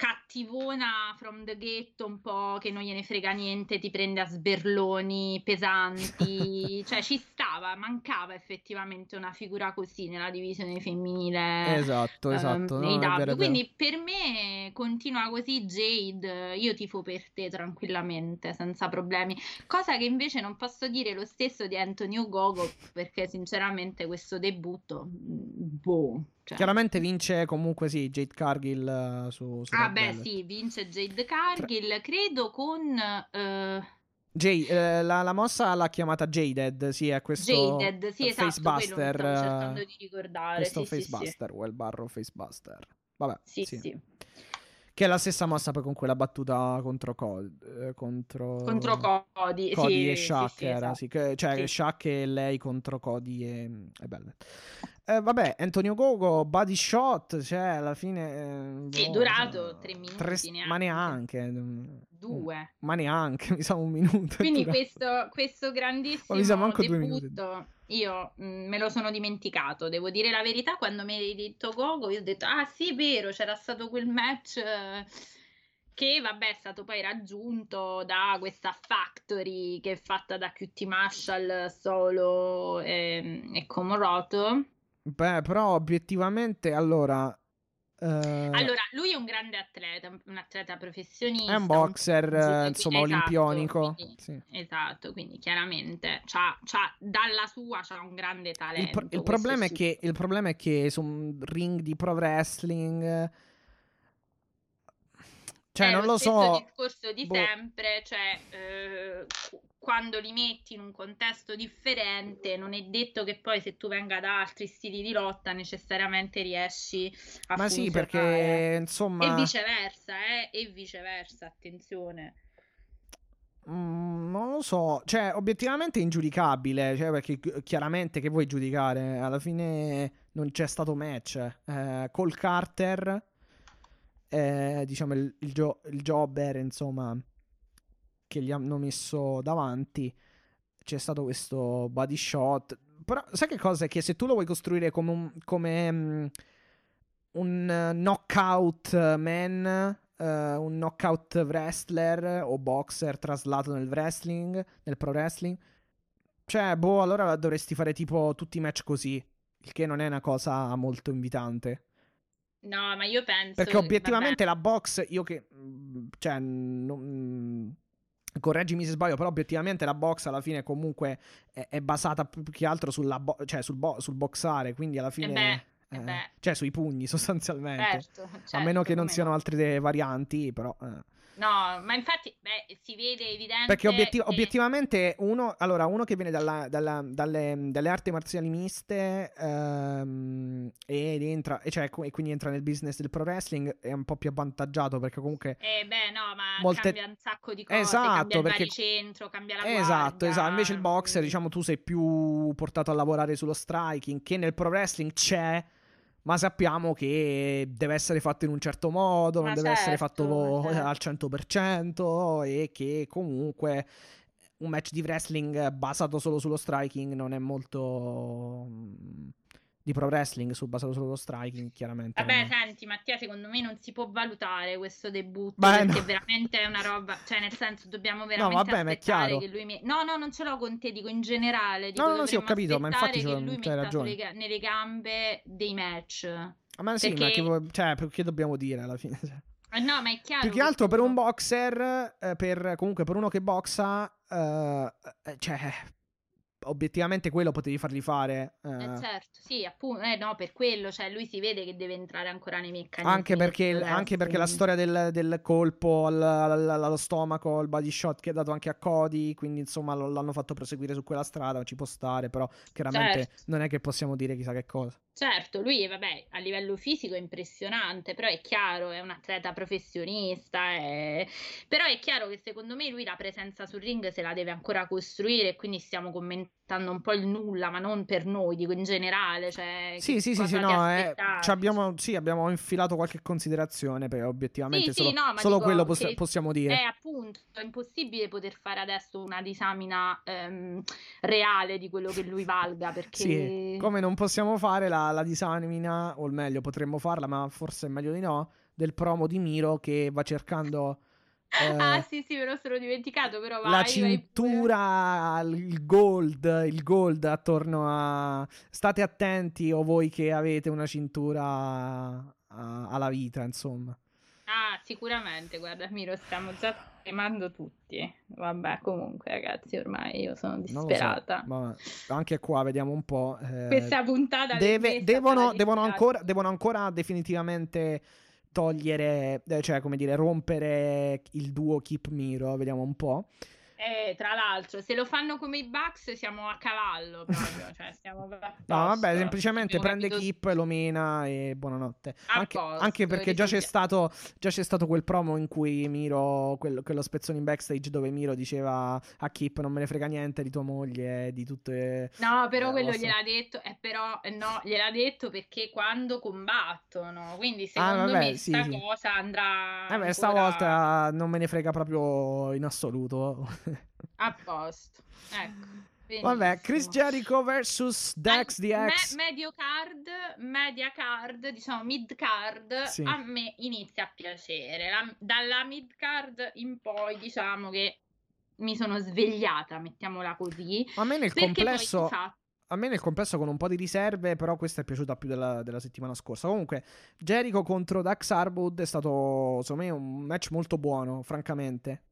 [SPEAKER 3] cattivona from the ghetto un po' che non gliene frega niente, ti prende a sberloni pesanti, (laughs) cioè ci stava, mancava effettivamente una figura così nella divisione femminile
[SPEAKER 2] Esatto,
[SPEAKER 3] ehm,
[SPEAKER 2] esatto. no,
[SPEAKER 3] nei
[SPEAKER 2] è vero, vero.
[SPEAKER 3] Quindi per me continua così Jade, io tifo per te tranquillamente, senza problemi. Cosa che invece non posso dire lo stesso di Antonio Gogo, perché sinceramente questo debutto, mm, boh. Cioè.
[SPEAKER 2] Chiaramente vince comunque sì, Jade Cargill eh, su, su
[SPEAKER 3] Ah beh sì, vince Jade Cargill, credo con eh,
[SPEAKER 2] Jay, eh, la, la mossa l'ha chiamata Jaded, sì, è questo
[SPEAKER 3] Jaded, sì esatto,
[SPEAKER 2] Facebuster,
[SPEAKER 3] stavo
[SPEAKER 2] eh,
[SPEAKER 3] cercando di ricordare.
[SPEAKER 2] questo
[SPEAKER 3] sì, sì, sì.
[SPEAKER 2] Facebuster, o il barro Facebuster. Vabbè,
[SPEAKER 3] Sì,
[SPEAKER 2] sì.
[SPEAKER 3] sì.
[SPEAKER 2] Che è la stessa mossa poi con quella battuta contro Cody, eh, contro...
[SPEAKER 3] Contro Cody,
[SPEAKER 2] Cody
[SPEAKER 3] sì,
[SPEAKER 2] e
[SPEAKER 3] sì,
[SPEAKER 2] Shaq
[SPEAKER 3] sì,
[SPEAKER 2] era,
[SPEAKER 3] esatto.
[SPEAKER 2] sì, che- cioè
[SPEAKER 3] Sì.
[SPEAKER 2] Shaq e lei contro Cody e, e Velvet. Eh, vabbè, Antonio Gogo, body shot, cioè alla fine... eh,
[SPEAKER 3] Sì,
[SPEAKER 2] boh,
[SPEAKER 3] durato
[SPEAKER 2] eh,
[SPEAKER 3] tre minuti
[SPEAKER 2] tre-
[SPEAKER 3] neanche.
[SPEAKER 2] Ma neanche. mm,
[SPEAKER 3] Due.
[SPEAKER 2] Ma neanche, (laughs) mi sa un minuto.
[SPEAKER 3] Quindi questo, questo grandissimo
[SPEAKER 2] mi sa manco due minuti.
[SPEAKER 3] debutto, io mh, me lo sono dimenticato, devo dire la verità, quando mi hai detto Gogo, io ho detto, ah sì, è vero, c'era stato quel match eh, che, vabbè, è stato poi raggiunto da questa factory che è fatta da QT Marshall, Solo e, e Komoroto.
[SPEAKER 2] Beh, però obiettivamente, allora... eh,
[SPEAKER 3] Allora, lui è un grande atleta, un atleta professionista.
[SPEAKER 2] è un boxer,
[SPEAKER 3] un-
[SPEAKER 2] insomma,
[SPEAKER 3] esatto,
[SPEAKER 2] olimpionico.
[SPEAKER 3] quindi-
[SPEAKER 2] Sì.
[SPEAKER 3] Esatto, quindi chiaramente c'ha, c'ha- dalla sua c'ha un grande
[SPEAKER 2] Il,
[SPEAKER 3] talento.
[SPEAKER 2] pro- il problema è che, il problema è che su un ring di pro wrestling... Cioè,
[SPEAKER 3] È
[SPEAKER 2] non lo so...
[SPEAKER 3] discorso di
[SPEAKER 2] boh.
[SPEAKER 3] sempre, cioè eh, quando li metti in un contesto differente, non è detto che poi se tu venga da altri stili di lotta necessariamente riesci a
[SPEAKER 2] Ma sì, perché insomma...
[SPEAKER 3] E viceversa, eh, e viceversa, attenzione.
[SPEAKER 2] Mm, non lo so, cioè, obiettivamente è ingiudicabile, cioè, perché chi- chiaramente che vuoi giudicare? Alla fine non c'è stato match. Eh, Cole Carter, eh, diciamo il, il, gio- il jobber, insomma, che gli hanno messo davanti, c'è stato questo body shot. Però, sai che cosa? È che se tu lo vuoi costruire come un, come, mm, un eh, knockout man, eh, un knockout wrestler o boxer traslato nel wrestling, nel pro wrestling, cioè, boh, allora dovresti fare tipo tutti i match così. il che non è una cosa molto invitante.
[SPEAKER 3] No, ma io penso...
[SPEAKER 2] Perché obiettivamente vabbè. la box, io che... Mm, cioè, non, mm, correggimi se sbaglio, però obiettivamente la box alla fine comunque è, è basata più che altro sulla bo- cioè sul, bo- sul, boxare, quindi alla fine...
[SPEAKER 3] Eh beh, eh
[SPEAKER 2] eh, cioè sui pugni (laughs) sostanzialmente.
[SPEAKER 3] Certo, certo,
[SPEAKER 2] a meno che non
[SPEAKER 3] no.
[SPEAKER 2] siano altre varianti, però... Eh.
[SPEAKER 3] No, ma infatti beh, si vede evidente.
[SPEAKER 2] Perché obiettiv-
[SPEAKER 3] che...
[SPEAKER 2] obiettivamente uno, allora, uno che viene dalla, dalla, dalle, dalle, arti marziali miste ehm, ed entra, e, cioè, e quindi entra nel business del pro wrestling è un po' più avvantaggiato perché comunque...
[SPEAKER 3] Eh beh no, ma
[SPEAKER 2] molte...
[SPEAKER 3] cambia un sacco di cose,
[SPEAKER 2] esatto,
[SPEAKER 3] cambia il
[SPEAKER 2] perché...
[SPEAKER 3] centro, cambia la
[SPEAKER 2] Esatto,
[SPEAKER 3] guardia.
[SPEAKER 2] esatto. Invece il boxer, diciamo, tu sei più portato a lavorare sullo striking, che nel pro wrestling c'è ma sappiamo che deve essere fatto in un certo modo,
[SPEAKER 3] Ma
[SPEAKER 2] non deve essere
[SPEAKER 3] certo,
[SPEAKER 2] fatto
[SPEAKER 3] certo.
[SPEAKER 2] al 100% e che comunque un match di wrestling basato solo sullo striking non è molto di pro wrestling su basato sullo striking chiaramente
[SPEAKER 3] Vabbè,
[SPEAKER 2] non
[SPEAKER 3] senti, Mattia, secondo me non si può valutare questo debutto
[SPEAKER 2] Beh,
[SPEAKER 3] perché
[SPEAKER 2] no.
[SPEAKER 3] veramente è una roba, cioè nel senso dobbiamo veramente
[SPEAKER 2] vabbè, ma è
[SPEAKER 3] aspettare che lui mi... No, no, non ce l'ho con te, dico in generale, dico
[SPEAKER 2] No, no, no, sì, ho capito, ma infatti
[SPEAKER 3] che lui metta
[SPEAKER 2] ragione.
[SPEAKER 3] sulle nelle gambe dei match.
[SPEAKER 2] Ah, ma sì ma
[SPEAKER 3] perché-
[SPEAKER 2] che, vuoi- cioè, che dobbiamo dire alla fine (laughs) Cioè,
[SPEAKER 3] Eh, no, ma è chiaro
[SPEAKER 2] più che
[SPEAKER 3] che
[SPEAKER 2] altro per un boxer eh, per comunque per uno che boxa eh, eh, cioè obiettivamente quello potevi fargli fare eh,
[SPEAKER 3] Eh, certo, sì, appunto, eh, no, per quello, cioè lui si vede che deve entrare ancora nei meccanismi.
[SPEAKER 2] Anche perché, anche perché la storia del, del colpo al- al- allo stomaco, il body shot che ha dato anche a Cody, quindi insomma lo- l'hanno fatto proseguire su quella strada, ci può stare, però chiaramente
[SPEAKER 3] Certo.
[SPEAKER 2] non è che possiamo dire chissà che cosa.
[SPEAKER 3] Certo, lui, vabbè, a livello fisico è impressionante, però è chiaro, è un atleta professionista, è- però è chiaro che secondo me lui la presenza sul ring se la deve ancora costruire, quindi stiamo commentando un po' il nulla, ma non per noi, dico in generale, cioè
[SPEAKER 2] Sì, sì, sì, sì, no, eh, abbiamo, sì, abbiamo infilato qualche considerazione, perché obiettivamente
[SPEAKER 3] Sì, sì,
[SPEAKER 2] solo,
[SPEAKER 3] no, ma
[SPEAKER 2] solo
[SPEAKER 3] dico
[SPEAKER 2] quello poss- possiamo dire.
[SPEAKER 3] È appunto è impossibile poter fare adesso una disamina ehm, reale di quello che lui valga, perché...
[SPEAKER 2] Sì, come non possiamo fare la, la disamina, o meglio, potremmo farla, ma forse è meglio di no, del promo di Miro che va cercando (laughs) eh,
[SPEAKER 3] Ah, sì, sì, me lo sono dimenticato, però vai,
[SPEAKER 2] la cintura, il gold, il gold attorno a... State attenti o voi che avete una cintura alla vita, insomma.
[SPEAKER 3] Ah, sicuramente, guarda, Miro, stiamo già tremando tutti. Vabbè, comunque, ragazzi, ormai io sono
[SPEAKER 2] so,
[SPEAKER 3] disperata.
[SPEAKER 2] ma anche qua vediamo un po'. eh,
[SPEAKER 3] Questa puntata
[SPEAKER 2] deve- devono, devono, ancora, devono ancora definitivamente togliere, eh, cioè come dire, rompere il duo Keep Miro, vediamo un po'.
[SPEAKER 3] Eh, tra l'altro, se lo fanno come i Bucks siamo a cavallo (laughs) proprio, cioè stiamo a
[SPEAKER 2] No, vabbè, semplicemente prende
[SPEAKER 3] capito-
[SPEAKER 2] Keep, lo mena e buonanotte. Anche,
[SPEAKER 3] posto,
[SPEAKER 2] anche perché già c'è, stato, già c'è stato quel promo in cui Miro, quello, quello spezzone in backstage dove Miro diceva a Keep non me ne frega niente di tua moglie, di tutte...
[SPEAKER 3] No, però
[SPEAKER 2] Eh,
[SPEAKER 3] quello
[SPEAKER 2] lo so.
[SPEAKER 3] gliel'ha detto, eh, però eh, no, gliel'ha detto perché quando combattono, quindi
[SPEAKER 2] Ah,
[SPEAKER 3] secondo
[SPEAKER 2] vabbè,
[SPEAKER 3] me
[SPEAKER 2] sì,
[SPEAKER 3] sta
[SPEAKER 2] sì.
[SPEAKER 3] cosa andrà
[SPEAKER 2] Eh beh,
[SPEAKER 3] ancora
[SPEAKER 2] stavolta non me ne frega proprio in assoluto.
[SPEAKER 3] A posto. Ecco.
[SPEAKER 2] Vabbè, Chris
[SPEAKER 3] benissimo.
[SPEAKER 2] Jericho vs Dex DX.
[SPEAKER 3] me- medio card, media card, diciamo mid card,
[SPEAKER 2] Sì.
[SPEAKER 3] a me inizia a piacere. La- dalla mid card in poi, diciamo che mi sono svegliata, mettiamola così.
[SPEAKER 2] A me nel complesso...
[SPEAKER 3] poi,
[SPEAKER 2] A me nel complesso con un po' di riserve, però questa è piaciuta più della, della settimana scorsa. Comunque, Jericho contro Dax Harwood è stato, secondo me, un match molto buono, francamente.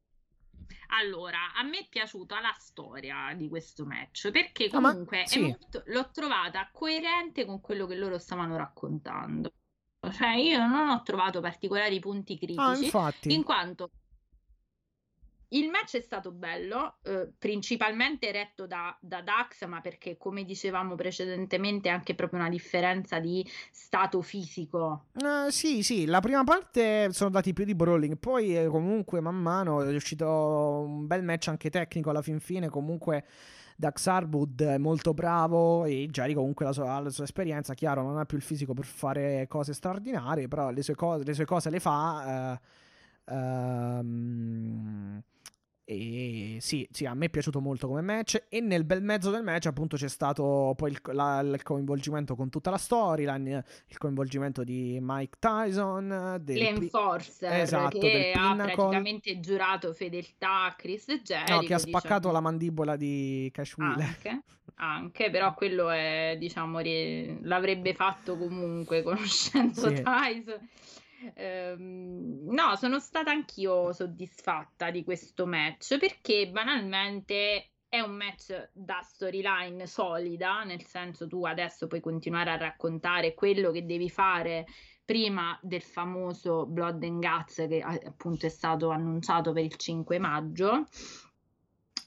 [SPEAKER 3] Allora, a me è piaciuta la storia di questo match perché
[SPEAKER 2] Ah,
[SPEAKER 3] comunque è
[SPEAKER 2] sì.
[SPEAKER 3] molto- l'ho trovata coerente con quello che loro stavano raccontando. Cioè, io non ho trovato particolari punti critici,
[SPEAKER 2] Ah, infatti.
[SPEAKER 3] in quanto il match è stato bello, eh, principalmente retto da, da Dax, ma perché, come dicevamo precedentemente, è anche proprio una differenza di stato fisico.
[SPEAKER 2] Eh, sì, sì, la prima parte sono dati più di brawling, poi eh, comunque man mano è uscito un bel match anche tecnico alla fin fine, comunque Dax Harwood è molto bravo e Jericho comunque la sua- la sua esperienza, chiaro non ha più il fisico per fare cose straordinarie, però le sue cose le, sue cose le fa. eh, ehm, e sì, sì, a me è piaciuto molto come match. E nel bel mezzo del match, appunto, c'è stato poi il, la- il coinvolgimento con tutta la storyline, il coinvolgimento di Mike Tyson, del pri-
[SPEAKER 3] L'enforcer
[SPEAKER 2] esatto,
[SPEAKER 3] che
[SPEAKER 2] del
[SPEAKER 3] ha
[SPEAKER 2] Pinnacle.
[SPEAKER 3] praticamente giurato fedeltà a Chris Jericho.
[SPEAKER 2] no, che ha spaccato
[SPEAKER 3] diciamo.
[SPEAKER 2] la mandibola di Cash Wheeler.
[SPEAKER 3] Anche, (laughs) anche, però quello è, diciamo, ri- l'avrebbe fatto comunque conoscendo
[SPEAKER 2] Sì.
[SPEAKER 3] Tyson. Ehm, no, sono stata anch'io soddisfatta di questo match perché banalmente è un match da storyline solida, nel senso tu adesso puoi continuare a raccontare quello che devi fare prima del famoso Blood and Guts che appunto è stato annunciato per il 5 maggio.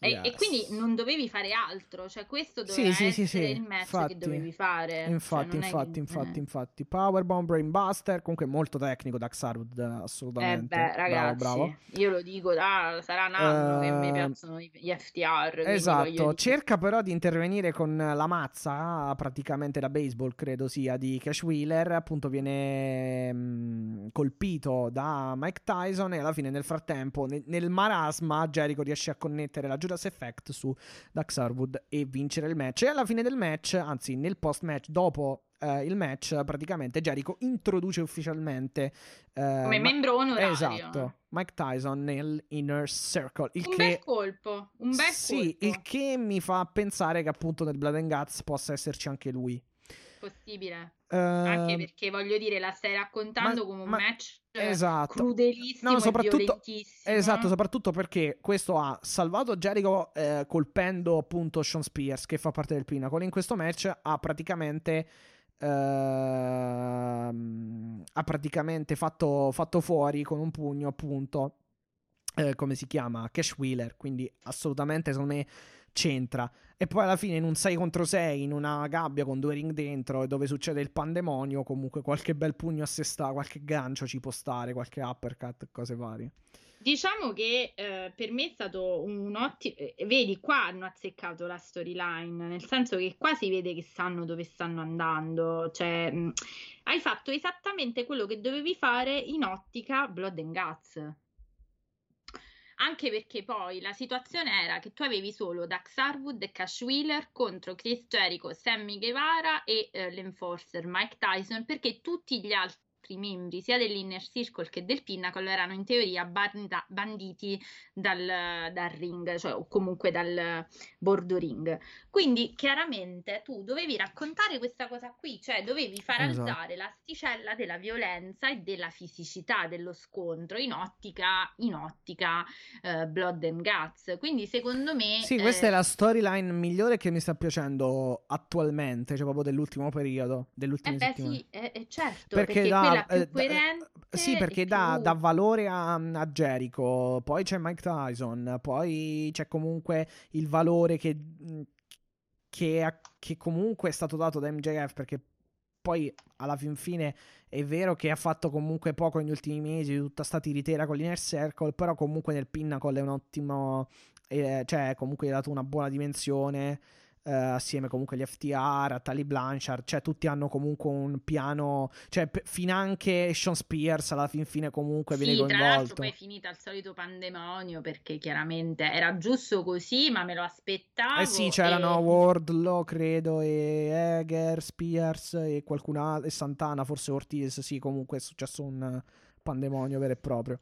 [SPEAKER 3] E, e
[SPEAKER 2] Yes.
[SPEAKER 3] quindi non dovevi fare altro, cioè questo
[SPEAKER 2] Sì,
[SPEAKER 3] doveva
[SPEAKER 2] sì, sì,
[SPEAKER 3] essere
[SPEAKER 2] sì,
[SPEAKER 3] il match
[SPEAKER 2] infatti.
[SPEAKER 3] che dovevi fare.
[SPEAKER 2] Infatti,
[SPEAKER 3] Cioè, non è
[SPEAKER 2] infatti,
[SPEAKER 3] che-
[SPEAKER 2] infatti,
[SPEAKER 3] eh.
[SPEAKER 2] infatti. Powerbomb, Brainbuster, comunque molto tecnico Daxarwood,
[SPEAKER 3] Eh
[SPEAKER 2] assolutamente.
[SPEAKER 3] beh, ragazzi,
[SPEAKER 2] bravo, bravo.
[SPEAKER 3] io lo dico, ah, sarà un anno che mi
[SPEAKER 2] Eh,
[SPEAKER 3] piacciono gli FTR.
[SPEAKER 2] Esatto, cerca però di intervenire con la mazza, praticamente da baseball credo sia, di Cash Wheeler, appunto viene mm, colpito da Mike Tyson e alla fine nel frattempo ne- nel marasma Jericho riesce a connettere la Judas Effect su Dax Harwood e vincere il match e alla fine del match, anzi nel post match, dopo eh, il match praticamente Jericho introduce ufficialmente eh,
[SPEAKER 3] come membro onorario.
[SPEAKER 2] Esatto, Mike Tyson nel Inner Circle, il
[SPEAKER 3] Un
[SPEAKER 2] che
[SPEAKER 3] bel colpo, un bel
[SPEAKER 2] sì,
[SPEAKER 3] colpo.
[SPEAKER 2] il che mi fa pensare che appunto nel Blood and Guts possa esserci anche lui.
[SPEAKER 3] Possibile.
[SPEAKER 2] Eh,
[SPEAKER 3] Anche perché voglio dire, la stai raccontando
[SPEAKER 2] ma-
[SPEAKER 3] come un
[SPEAKER 2] ma-
[SPEAKER 3] match
[SPEAKER 2] esatto.
[SPEAKER 3] crudelissimo
[SPEAKER 2] No, soprattutto-. Esatto, soprattutto perché questo ha salvato Jericho eh, colpendo appunto Sean Spears che fa parte del Pinnacle. In questo match ha praticamente ehm, ha praticamente fatto, fatto fuori con un pugno appunto eh, come si chiama? Cash Wheeler, quindi assolutamente secondo me c'entra. E poi alla fine in un 6 contro 6 in una gabbia con due ring dentro dove succede il pandemonio, comunque qualche bel pugno a sé sta, qualche gancio ci può stare, qualche uppercut, cose varie.
[SPEAKER 3] Diciamo che eh, per me è stato un ottimo. Vedi, qua hanno azzeccato la storyline, nel senso che qua si vede che sanno dove stanno andando. Cioè, mh, hai fatto esattamente quello che dovevi fare in ottica Blood and Guts. Anche perché poi la situazione era che tu avevi solo Dax Harwood e Cash Wheeler contro Chris Jericho, Sammy Guevara e eh, l'enforcer Mike Tyson, perché tutti gli altri membri sia dell'Inner Circle che del Pinnacle erano in teoria banda- banditi dal, dal ring, cioè o comunque dal bordo ring. Quindi chiaramente tu dovevi raccontare questa cosa qui, cioè dovevi far
[SPEAKER 2] Esatto.
[SPEAKER 3] alzare l'asticella della violenza e della fisicità dello scontro in ottica, in ottica eh, Blood and Guts. Quindi secondo me...
[SPEAKER 2] Sì, questa
[SPEAKER 3] eh,
[SPEAKER 2] è la storyline migliore che mi sta piacendo attualmente, cioè proprio dell'ultimo periodo,
[SPEAKER 3] Eh
[SPEAKER 2] dell'ultime
[SPEAKER 3] beh
[SPEAKER 2] settimane.
[SPEAKER 3] sì, eh, eh, certo,
[SPEAKER 2] Perché
[SPEAKER 3] perché,
[SPEAKER 2] dà- eh, da-
[SPEAKER 3] coerente
[SPEAKER 2] Sì, perché dà,
[SPEAKER 3] più-
[SPEAKER 2] dà valore a, a Jericho, poi c'è Mike Tyson, poi c'è comunque il valore che, che, ha- che comunque è stato dato da MJF, perché poi alla fin fine è vero che ha fatto comunque poco negli ultimi mesi, tutta sta tiritera con l'Inner Circle, però comunque nel Pinnacle è un ottimo, eh, cioè comunque gli ha dato una buona dimensione. Eh, assieme comunque agli FTR, a Tali Blanchard, cioè tutti hanno comunque un piano, cioè p- finanche Sean Spears alla fin fine comunque viene
[SPEAKER 3] Sì, tra l'altro
[SPEAKER 2] coinvolto.
[SPEAKER 3] poi è finita il solito pandemonio perché chiaramente era giusto così, ma me lo aspettavo.
[SPEAKER 2] Eh sì, c'erano
[SPEAKER 3] e-
[SPEAKER 2] Wardlow, credo, e Eger, Spears e qualcun altro, e Santana, forse Ortiz, sì, comunque è successo un pandemonio vero e proprio.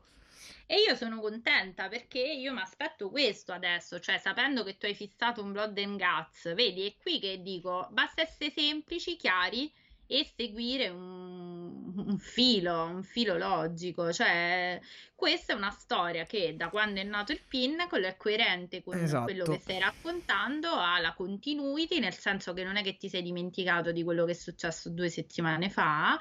[SPEAKER 3] E io sono contenta perché io mi aspetto questo adesso, cioè sapendo che tu hai fissato un Blood and Guts, vedi, è qui che dico, basta essere semplici, chiari e seguire un, un filo, un filo logico, cioè questa è una storia che da quando è nato il Pinnacle è coerente con
[SPEAKER 2] Esatto.
[SPEAKER 3] quello che stai raccontando, ha la continuity, nel senso che non è che ti sei dimenticato di quello che è successo due settimane fa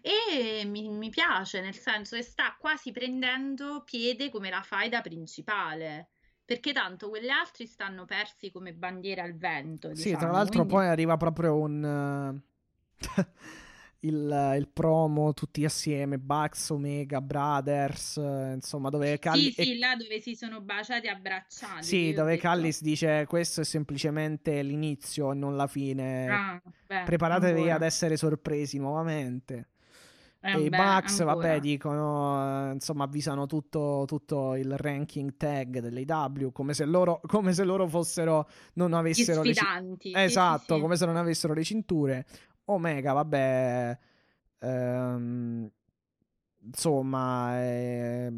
[SPEAKER 3] e mi, mi piace, nel senso che sta quasi prendendo piede come la faida principale. Perché tanto quegli altri stanno persi come bandiera al vento.
[SPEAKER 2] Sì,
[SPEAKER 3] diciamo,
[SPEAKER 2] tra l'altro
[SPEAKER 3] quindi-
[SPEAKER 2] poi arriva proprio un... (laughs) il, il promo tutti assieme, Bucks, Omega, Brothers, eh, insomma, dove Calli...
[SPEAKER 3] Sì, sì, là dove si sono baciati e abbracciati.
[SPEAKER 2] Sì, dove Callis dice questo è semplicemente l'inizio e non la fine.
[SPEAKER 3] "Ah, beh,
[SPEAKER 2] Preparatevi
[SPEAKER 3] ancora.
[SPEAKER 2] ad essere sorpresi nuovamente.
[SPEAKER 3] Eh,
[SPEAKER 2] e i Bucks, vabbè, dicono, eh, insomma, avvisano tutto, tutto il ranking tag dell'AW come se loro, come se loro fossero, non
[SPEAKER 3] Gli
[SPEAKER 2] avessero le ci-
[SPEAKER 3] sfidanti. sì,
[SPEAKER 2] Esatto,
[SPEAKER 3] sì, sì.
[SPEAKER 2] come se non avessero le cinture. Omega, vabbè, ehm, insomma, eh,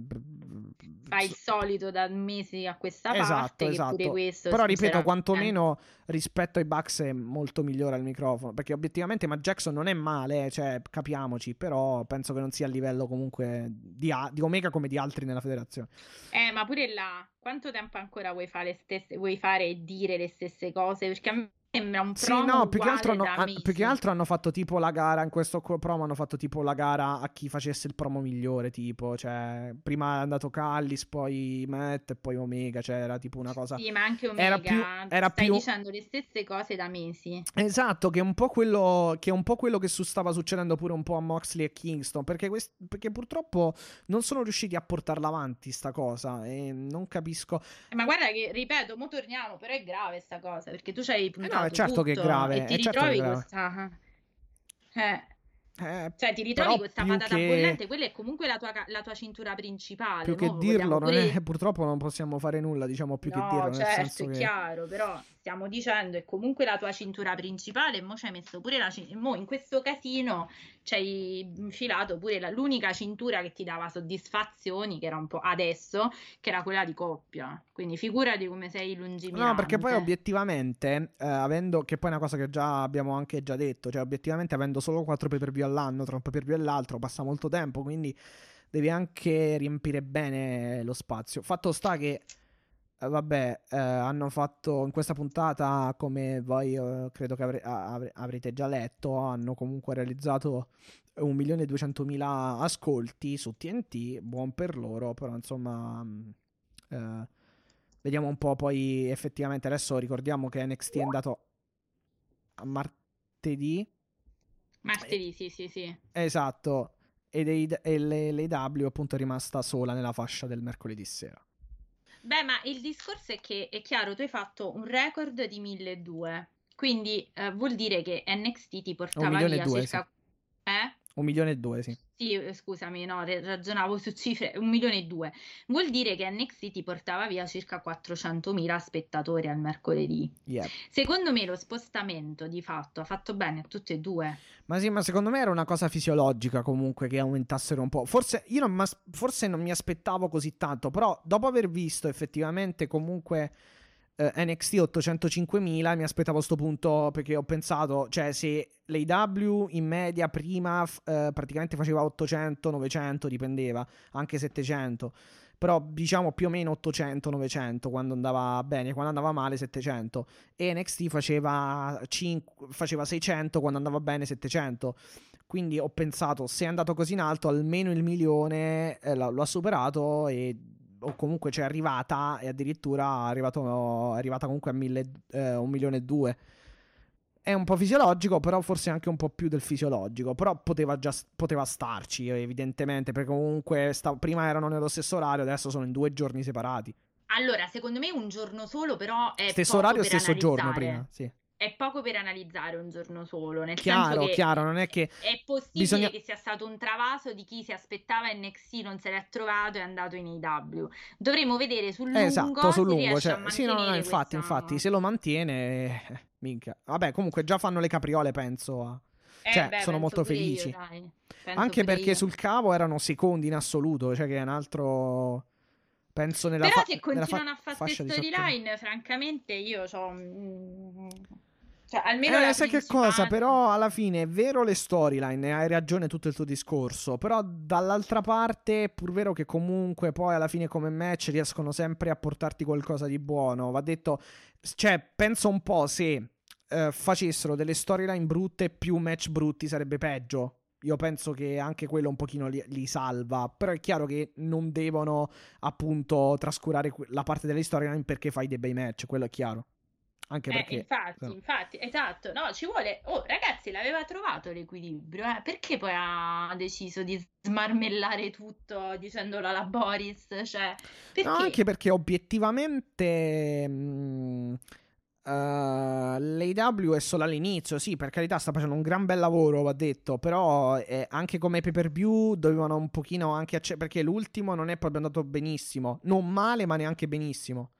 [SPEAKER 3] fa il solito da mesi a questa
[SPEAKER 2] esatto,
[SPEAKER 3] parte. che
[SPEAKER 2] esatto.
[SPEAKER 3] pure questo,
[SPEAKER 2] Però ripeto,
[SPEAKER 3] sinceramente-
[SPEAKER 2] quantomeno rispetto ai Bucks è molto migliore al microfono. Perché obiettivamente Matt Jackson non è male, eh, cioè capiamoci, però penso che non sia a livello comunque di, a- di Omega come di altri nella federazione.
[SPEAKER 3] Eh, ma pure là, quanto tempo ancora vuoi fare, le stesse, vuoi fare e dire le stesse cose? Perché a me sembra un
[SPEAKER 2] Sì,
[SPEAKER 3] promo
[SPEAKER 2] no, più che, altro hanno,
[SPEAKER 3] mesi.
[SPEAKER 2] più che altro hanno fatto tipo la gara. In questo promo hanno fatto tipo la gara a chi facesse il promo migliore. Tipo, cioè, prima è andato Callis, poi Matt e poi Omega. Cioè, era tipo una cosa.
[SPEAKER 3] Sì, ma anche Omega,
[SPEAKER 2] Era più- era
[SPEAKER 3] stai
[SPEAKER 2] più-
[SPEAKER 3] dicendo le stesse cose da mesi.
[SPEAKER 2] Esatto, che è un po' quello che, è un po' quello che su- stava succedendo pure un po' a Moxley e Kingston. Perché, quest- perché purtroppo non sono riusciti a portarla avanti sta cosa. E non capisco.
[SPEAKER 3] Eh, Ma guarda che, ripeto, mo torniamo, però è grave sta cosa, perché tu c'hai puntato
[SPEAKER 2] è certo che è grave,
[SPEAKER 3] e ti
[SPEAKER 2] certo che
[SPEAKER 3] ritrovi
[SPEAKER 2] grave.
[SPEAKER 3] con sta... Eh,
[SPEAKER 2] Eh,
[SPEAKER 3] cioè ti ritrovi questa patata
[SPEAKER 2] che-
[SPEAKER 3] bollente, quella è comunque la tua, la tua cintura principale.
[SPEAKER 2] più che dirlo, non
[SPEAKER 3] pure-
[SPEAKER 2] è, (laughs) purtroppo non possiamo fare nulla. Diciamo più che
[SPEAKER 3] No,
[SPEAKER 2] dirlo. Nel
[SPEAKER 3] certo,
[SPEAKER 2] senso
[SPEAKER 3] è
[SPEAKER 2] che.
[SPEAKER 3] chiaro, però stiamo dicendo è comunque la tua cintura principale, mo ci hai messo pure la cintura, mo in questo casino ci hai infilato pure la- l'unica cintura che ti dava soddisfazioni, che era un po' adesso, che era quella di coppia. Quindi figurati come sei lungimirante.
[SPEAKER 2] No, perché poi obiettivamente, eh, avendo, che poi è una cosa che già abbiamo anche già detto, cioè obiettivamente avendo solo 4 pay per view all'anno, tra un pay per view e l'altro, passa molto tempo, quindi devi anche riempire bene lo spazio. Fatto sta che, vabbè, eh, hanno fatto in questa puntata, come voi eh, credo che avre- a- avre- avrete già letto, hanno comunque realizzato 1.200.000 ascolti su TNT, buon per loro, però insomma... mh, eh, Vediamo un po' poi effettivamente adesso ricordiamo che NXT è andato a martedì.
[SPEAKER 3] Martedì, sì, sì, sì.
[SPEAKER 2] Esatto. Ed è- e l'AEW appunto è rimasta sola nella fascia del mercoledì sera.
[SPEAKER 3] Beh, ma il discorso è che è chiaro, tu hai fatto un record di 1200, quindi eh, vuol dire che NXT ti portava via circa... Eh?
[SPEAKER 2] Un milione e due, sì.
[SPEAKER 3] Sì, eh, scusami, no, ragionavo su cifre, un milione e due. Vuol dire che NXT ti portava via circa 400.000 spettatori al mercoledì.
[SPEAKER 2] Yeah.
[SPEAKER 3] Secondo me lo spostamento di fatto ha fatto bene a tutte e due.
[SPEAKER 2] Ma sì, ma secondo me era una cosa fisiologica comunque che aumentassero un po'. Forse io non, forse non mi aspettavo così tanto, però dopo aver visto effettivamente comunque eh, NXT 805.000 mi aspettavo a sto punto perché ho pensato, cioè se l'AW in media prima eh, praticamente faceva 800, 900, dipendeva, anche 700. Però diciamo più o meno 800-900 quando andava bene, quando andava male 700 e NXT faceva, 5 faceva 600 quando andava bene 700 quindi ho pensato se è andato così in alto almeno il milione eh, lo ha superato e o comunque c'è arrivata e addirittura è, arrivato, è arrivata comunque a mille, eh, un milione e due. È un po' fisiologico però forse anche un po' più del fisiologico però poteva già poteva starci evidentemente perché comunque sta- prima erano nello stesso orario adesso sono in due giorni separati.
[SPEAKER 3] Allora, secondo me un giorno solo però è
[SPEAKER 2] stesso orario stesso giorno
[SPEAKER 3] analizzare.
[SPEAKER 2] prima sì
[SPEAKER 3] È poco per analizzare un giorno solo, nel
[SPEAKER 2] chiaro
[SPEAKER 3] senso che
[SPEAKER 2] chiaro non è che
[SPEAKER 3] È possibile
[SPEAKER 2] Bisogna-
[SPEAKER 3] che sia stato un travaso di chi si aspettava NXT, non se l'è trovato e è andato in AW. Dovremo vedere sul lungo
[SPEAKER 2] Esatto, sul lungo. Cioè, sì, no, no, infatti,
[SPEAKER 3] questa-
[SPEAKER 2] infatti, se lo mantiene, (laughs) minchia. Vabbè, comunque già fanno le capriole, penso. a-
[SPEAKER 3] Eh,
[SPEAKER 2] cioè,
[SPEAKER 3] beh,
[SPEAKER 2] sono molto
[SPEAKER 3] io,
[SPEAKER 2] felici.
[SPEAKER 3] Penso
[SPEAKER 2] Anche perché
[SPEAKER 3] io.
[SPEAKER 2] sul cavo erano secondi in assoluto, cioè che è un altro... Penso nella,
[SPEAKER 3] Però
[SPEAKER 2] fa-
[SPEAKER 3] se
[SPEAKER 2] nella fa-
[SPEAKER 3] continuano a fare queste storyline, francamente io ho... Cioè, almeno
[SPEAKER 2] Eh, sai che cosa? Però alla fine è vero le storyline, hai ragione tutto il tuo discorso. Però dall'altra parte è pur vero che comunque poi alla fine come match riescono sempre a portarti qualcosa di buono. Va detto, cioè, penso un po' se eh, facessero delle storyline brutte più match brutti sarebbe peggio. Io penso che anche quello un pochino li, li salva. Però è chiaro che non devono appunto trascurare la parte delle storyline perché fai dei bei match, quello è chiaro. Anche
[SPEAKER 3] Eh,
[SPEAKER 2] perché...
[SPEAKER 3] infatti,
[SPEAKER 2] no.
[SPEAKER 3] infatti, esatto, no, ci vuole... Oh, ragazzi, l'aveva trovato l'equilibrio, eh? Perché poi ha deciso di smarmellare tutto dicendolo alla Boris? Cioè, perché?
[SPEAKER 2] No, anche perché obiettivamente mh, eh, l'AW è solo all'inizio, sì, per carità sta facendo un gran bel lavoro, va detto, però eh, anche come pay per view dovevano un pochino anche acce- perché l'ultimo non è proprio andato benissimo, non male, ma neanche benissimo.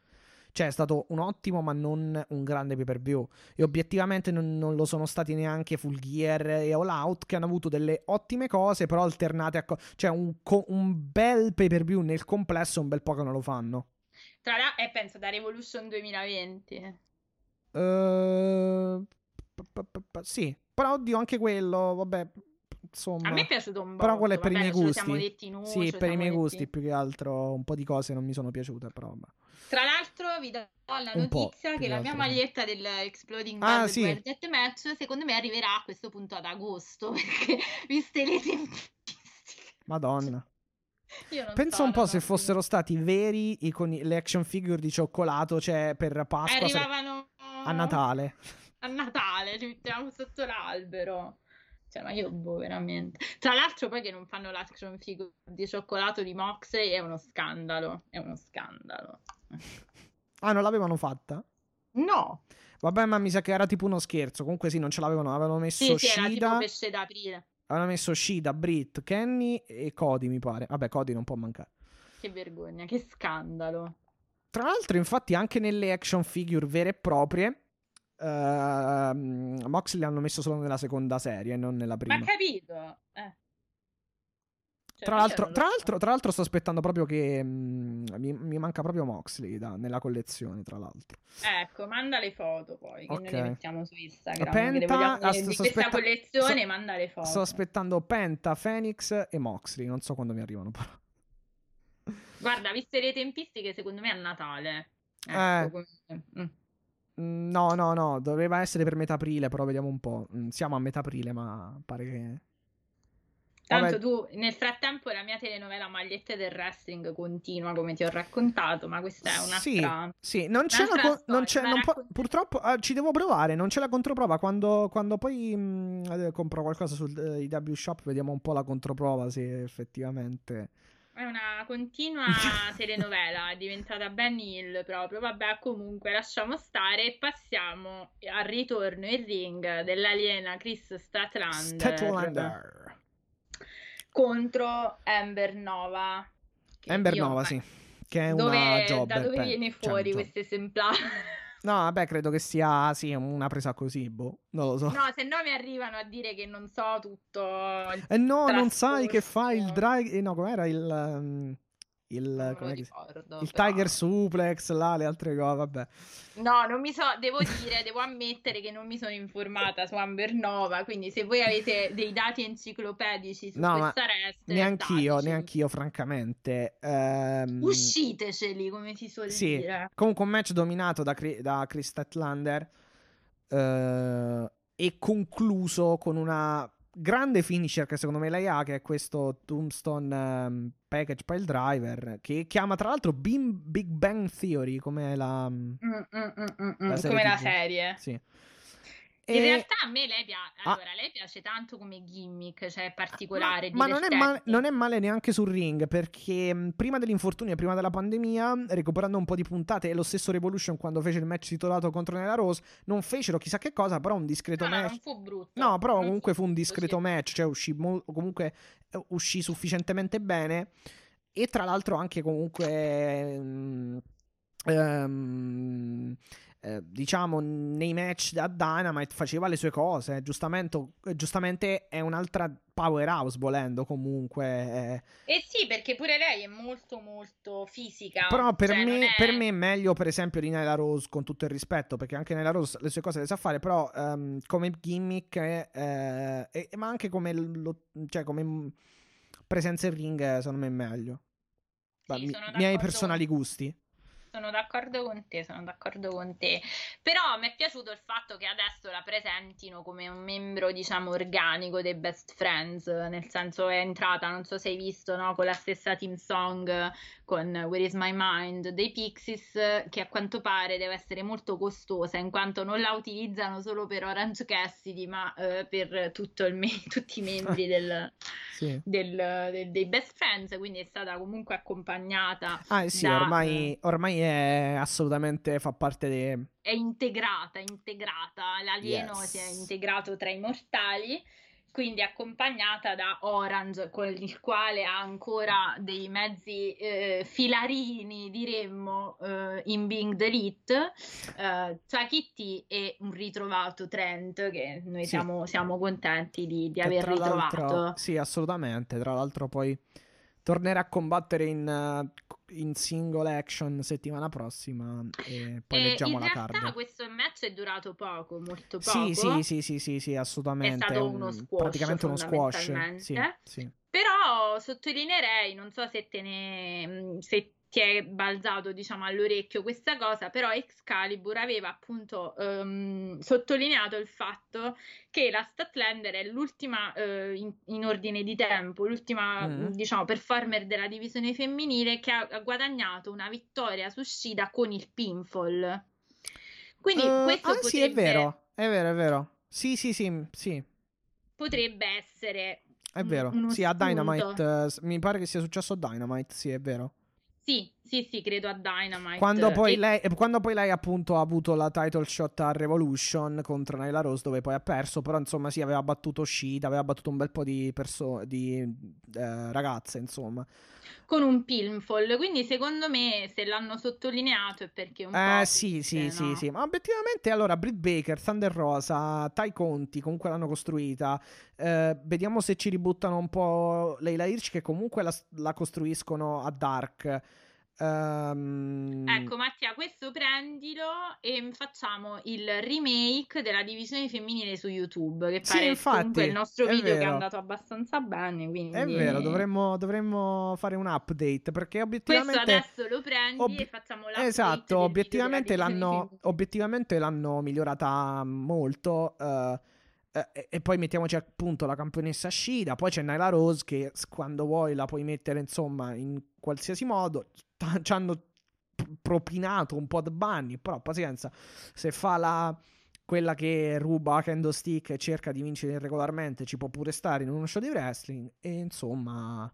[SPEAKER 2] Cioè, è stato un ottimo, ma non un grande pay per view. E obiettivamente non, non lo sono stati neanche Full Gear e All Out, che hanno avuto delle ottime cose, però alternate a. Co- cioè, un, co- un bel pay per view nel complesso, un bel po' che non lo fanno.
[SPEAKER 3] Tra l'altro, e penso da Revolution 2020.
[SPEAKER 2] Uh, sì, però oddio, anche quello, vabbè, insomma.
[SPEAKER 3] A me è piaciuto un po'.
[SPEAKER 2] Però quello è per
[SPEAKER 3] vabbè,
[SPEAKER 2] i miei gusti.
[SPEAKER 3] Noi,
[SPEAKER 2] sì, per i miei
[SPEAKER 3] detti...
[SPEAKER 2] gusti, più che altro un po' di cose non mi sono piaciute, però.
[SPEAKER 3] Tra l'altro vi do la
[SPEAKER 2] Un
[SPEAKER 3] notizia che la mia
[SPEAKER 2] altro, sì.
[SPEAKER 3] maglietta del Exploding
[SPEAKER 2] Ah,
[SPEAKER 3] Bad
[SPEAKER 2] sì.
[SPEAKER 3] World Deathmatch secondo me arriverà a questo punto ad agosto (laughs) perché viste le tempistiche
[SPEAKER 2] Madonna.
[SPEAKER 3] io non
[SPEAKER 2] Pensa
[SPEAKER 3] so,
[SPEAKER 2] un po' se fossero stati veri i con le action figure di cioccolato, cioè per. Pasqua
[SPEAKER 3] arrivavano
[SPEAKER 2] a Natale.
[SPEAKER 3] a Natale, ci mettiamo sotto l'albero. Cioè, ma io, boh, veramente. Tra l'altro, poi che non fanno l'action figure di cioccolato di Moxley è uno scandalo. È uno scandalo. (laughs)
[SPEAKER 2] Ah, non l'avevano fatta?
[SPEAKER 3] No,
[SPEAKER 2] Vabbè, ma mi sa che era tipo uno scherzo. Comunque sì, non ce l'avevano. Avevano messo
[SPEAKER 3] sì, sì, era tipo
[SPEAKER 2] Shida.
[SPEAKER 3] pesce d'aprile.
[SPEAKER 2] Avevano messo Shida, Brit, Kenny e Cody, mi pare. Vabbè, Cody non può mancare.
[SPEAKER 3] Che vergogna, che scandalo.
[SPEAKER 2] Tra l'altro, infatti, anche nelle action figure vere e proprie, ehm, Moxley l'hanno messo solo nella seconda serie, non nella prima.
[SPEAKER 3] Ma capito? Eh. Cioè,
[SPEAKER 2] Tra l'altro, tra,
[SPEAKER 3] so.
[SPEAKER 2] l'altro, tra l'alro sto aspettando proprio che mm, mi, mi manca proprio Moxley da- nella collezione, tra l'altro.
[SPEAKER 3] Ecco, manda le foto poi, che noi
[SPEAKER 2] Ok.
[SPEAKER 3] le mettiamo su Instagram.
[SPEAKER 2] Penta- ah,
[SPEAKER 3] questa
[SPEAKER 2] aspetta-
[SPEAKER 3] collezione,
[SPEAKER 2] sto-
[SPEAKER 3] manda le foto.
[SPEAKER 2] Sto aspettando Penta, Phoenix e Moxley. Non so quando mi arrivano, però.
[SPEAKER 3] Guarda, viste le tempistiche, secondo me è a Natale.
[SPEAKER 2] Eh.
[SPEAKER 3] Ecco, come- mm.
[SPEAKER 2] Mm, No, no, no, doveva essere per metà aprile, però vediamo un po'. Mm, Siamo a metà aprile, ma pare che...
[SPEAKER 3] Tanto
[SPEAKER 2] Vabbè.
[SPEAKER 3] tu, nel frattempo, la mia telenovela Magliette del Wrestling continua, come ti ho raccontato, ma questa è
[SPEAKER 2] Sì,
[SPEAKER 3] un'altra...
[SPEAKER 2] sì, non c'è la co- non c'è- non po-
[SPEAKER 3] racconta-
[SPEAKER 2] purtroppo ah, ci devo provare, non c'è la controprova. Quando, quando poi mm, eh, compro qualcosa sul eh, IW Shop, vediamo un po' la controprova se effettivamente...
[SPEAKER 3] È una continua (laughs) telenovela, è diventata Ben Hill proprio. Vabbè, comunque lasciamo stare e passiamo al ritorno in ring dell'aliena Chris Statlander,
[SPEAKER 2] Statlander.
[SPEAKER 3] contro Amber Nova. che
[SPEAKER 2] Amber
[SPEAKER 3] io-
[SPEAKER 2] Nova, sì. Che è
[SPEAKER 3] Dove-
[SPEAKER 2] una job.
[SPEAKER 3] da dove viene fuori questo esemplare?
[SPEAKER 2] No, vabbè, credo che sia, sì, una presa così, boh, non lo so.
[SPEAKER 3] No, se no mi arrivano a dire che non so tutto.
[SPEAKER 2] Eh no, non sai che
[SPEAKER 3] trascorso.
[SPEAKER 2] fa il drag... eh, no, com'era il... um, il, il Tiger Suplex, là, le altre cose, vabbè.
[SPEAKER 3] No, non mi so, devo dire, devo ammettere che non mi sono informata su Amber Nova, quindi se voi avete dei dati enciclopedici su
[SPEAKER 2] No,
[SPEAKER 3] questa wrestler,
[SPEAKER 2] Neanch'io,
[SPEAKER 3] dateceli.
[SPEAKER 2] neanch'io, francamente. Ehm,
[SPEAKER 3] Usciteceli, come si suol
[SPEAKER 2] Sì,
[SPEAKER 3] dire.
[SPEAKER 2] comunque un match dominato da, Cri- da Chris Statlander eh, e concluso con una grande finisher che secondo me lei ha, che è questo Tombstone ehm, Package Pile Driver, che chiama tra l'altro Big Bang Theory, come la...
[SPEAKER 3] Mm, mm, mm, mm, mm,
[SPEAKER 2] La serie
[SPEAKER 3] come la serie.
[SPEAKER 2] Sì.
[SPEAKER 3] In
[SPEAKER 2] E-
[SPEAKER 3] realtà a me lei piace,
[SPEAKER 2] Ah.
[SPEAKER 3] allora, lei piace tanto come gimmick, cioè particolare,
[SPEAKER 2] Ma, ma non, è male, non è male neanche sul ring perché mh, prima dell'infortunio e prima della pandemia, recuperando un po' di puntate, e lo stesso Revolution quando fece il match titolato contro Nella Rose, non fecero chissà che cosa, però un discreto
[SPEAKER 3] No, no,
[SPEAKER 2] match.
[SPEAKER 3] non fu brutto.
[SPEAKER 2] No, però
[SPEAKER 3] non
[SPEAKER 2] comunque fu un
[SPEAKER 3] brutto,
[SPEAKER 2] discreto
[SPEAKER 3] sì.
[SPEAKER 2] match, cioè uscì mol- comunque eh, uscì sufficientemente bene e tra l'altro anche comunque mm, ehm, eh, diciamo nei match da Dynamite faceva le sue cose, giustamente, giustamente è un'altra powerhouse volendo comunque. eh.
[SPEAKER 3] Eh sì, perché pure lei è molto molto fisica.
[SPEAKER 2] Però per,
[SPEAKER 3] cioè,
[SPEAKER 2] me,
[SPEAKER 3] è-
[SPEAKER 2] per me è meglio per esempio di Nyla Rose con tutto il rispetto perché anche Nyla Rose le sue cose le sa fare però ehm, come gimmick eh, eh, ma anche come, lo- cioè, come presenza in ring eh, secondo me è meglio
[SPEAKER 3] Sì,
[SPEAKER 2] mi-
[SPEAKER 3] sono
[SPEAKER 2] miei personali gusti
[SPEAKER 3] Sono d'accordo con te, sono d'accordo con te. Però mi è piaciuto il fatto che adesso la presentino come un membro, diciamo, organico dei Best Friends, nel senso è entrata, non so se hai visto, no, con la stessa team song con Where is My Mind dei Pixies, che a quanto pare deve essere molto costosa, in quanto non la utilizzano solo per Orange Cassidy, ma eh, per tutto il me- (laughs) tutti i membri del, (laughs)
[SPEAKER 2] sì.
[SPEAKER 3] del- del- dei Best Friends, quindi è stata comunque accompagnata
[SPEAKER 2] ah eh sì
[SPEAKER 3] da-
[SPEAKER 2] ormai, ormai è assolutamente fa parte dei
[SPEAKER 3] è integrata, integrata, l'alieno
[SPEAKER 2] Yes.
[SPEAKER 3] si è integrato tra i mortali quindi accompagnata da Orange, con il quale ha ancora dei mezzi eh, filarini, diremmo, eh, in Being Delete, eh, Chucky T e un ritrovato Trent che noi
[SPEAKER 2] Sì.
[SPEAKER 3] siamo, siamo contenti di, di aver ritrovato.
[SPEAKER 2] Sì, assolutamente. Tra l'altro, poi tornerà a combattere in, eh, in single action settimana prossima. E poi
[SPEAKER 3] E
[SPEAKER 2] leggiamo
[SPEAKER 3] in
[SPEAKER 2] la
[SPEAKER 3] realtà
[SPEAKER 2] card.
[SPEAKER 3] questo match è durato poco, molto poco.
[SPEAKER 2] Sì, sì, sì, sì, sì, sì,
[SPEAKER 3] È
[SPEAKER 2] assolutamente.
[SPEAKER 3] stato
[SPEAKER 2] un-
[SPEAKER 3] uno squash,
[SPEAKER 2] praticamente uno squash. Sì, sì.
[SPEAKER 3] Però sottolineerei, non so se te ne mm, se ti è balzato, diciamo, all'orecchio questa cosa, però Excalibur aveva appunto ehm, sottolineato il fatto che la Statlander è l'ultima eh, in, in ordine di tempo, l'ultima,
[SPEAKER 2] Mm.
[SPEAKER 3] diciamo, performer della divisione femminile che ha, ha guadagnato una vittoria su Shida con il pinfall. Quindi
[SPEAKER 2] Eh,
[SPEAKER 3] questo
[SPEAKER 2] ah, sì, è
[SPEAKER 3] potrebbe,
[SPEAKER 2] vero, è vero, è vero. Sì, sì, sì, sì,
[SPEAKER 3] potrebbe essere
[SPEAKER 2] è vero. Sì, a. Dynamite, s- mi pare che sia successo a Dynamite, sì, è vero.
[SPEAKER 3] Sì, sì, sì, credo a Dynamite.
[SPEAKER 2] Quando poi,
[SPEAKER 3] E-
[SPEAKER 2] lei, quando poi lei appunto ha avuto la title shot a Revolution contro Nyla Rose dove poi ha perso, però insomma sì, aveva battuto Shida, aveva battuto un bel po' di, perso- di eh, ragazze, insomma.
[SPEAKER 3] con un pinfall, quindi secondo me se l'hanno sottolineato è perché un
[SPEAKER 2] Eh
[SPEAKER 3] po'
[SPEAKER 2] sì, sì,
[SPEAKER 3] dice,
[SPEAKER 2] sì,
[SPEAKER 3] no?
[SPEAKER 2] sì, ma obiettivamente allora Britt Baker, Thunder Rosa, Tai Conti comunque l'hanno costruita, Eh, vediamo se ci ributtano un po' Leila Hirsch che comunque la, la costruiscono a Dark. Ehm,
[SPEAKER 3] Ecco Mattia, questo prendilo e facciamo il remake della divisione femminile su YouTube, che
[SPEAKER 2] Sì,
[SPEAKER 3] pare
[SPEAKER 2] infatti,
[SPEAKER 3] comunque il nostro video che è
[SPEAKER 2] vero.
[SPEAKER 3] andato abbastanza bene, quindi
[SPEAKER 2] È vero, dovremmo, dovremmo fare un update perché
[SPEAKER 3] Questo
[SPEAKER 2] obiettivamente...
[SPEAKER 3] adesso lo prendi
[SPEAKER 2] ob-
[SPEAKER 3] e facciamo l'update
[SPEAKER 2] Esatto, obiettivamente l'hanno, obiettivamente l'hanno migliorata molto. eh, eh, e- poi mettiamoci appunto la campionessa Shida. Poi c'è Nyla Rose che quando vuoi la puoi mettere insomma in qualsiasi modo. Ta- (laughs) Ci hanno p- propinato un po' di Bunny, però pazienza. Se fa la. Quella che ruba Kendo Stick e cerca di vincere regolarmente, ci può pure stare in uno show di wrestling. E insomma,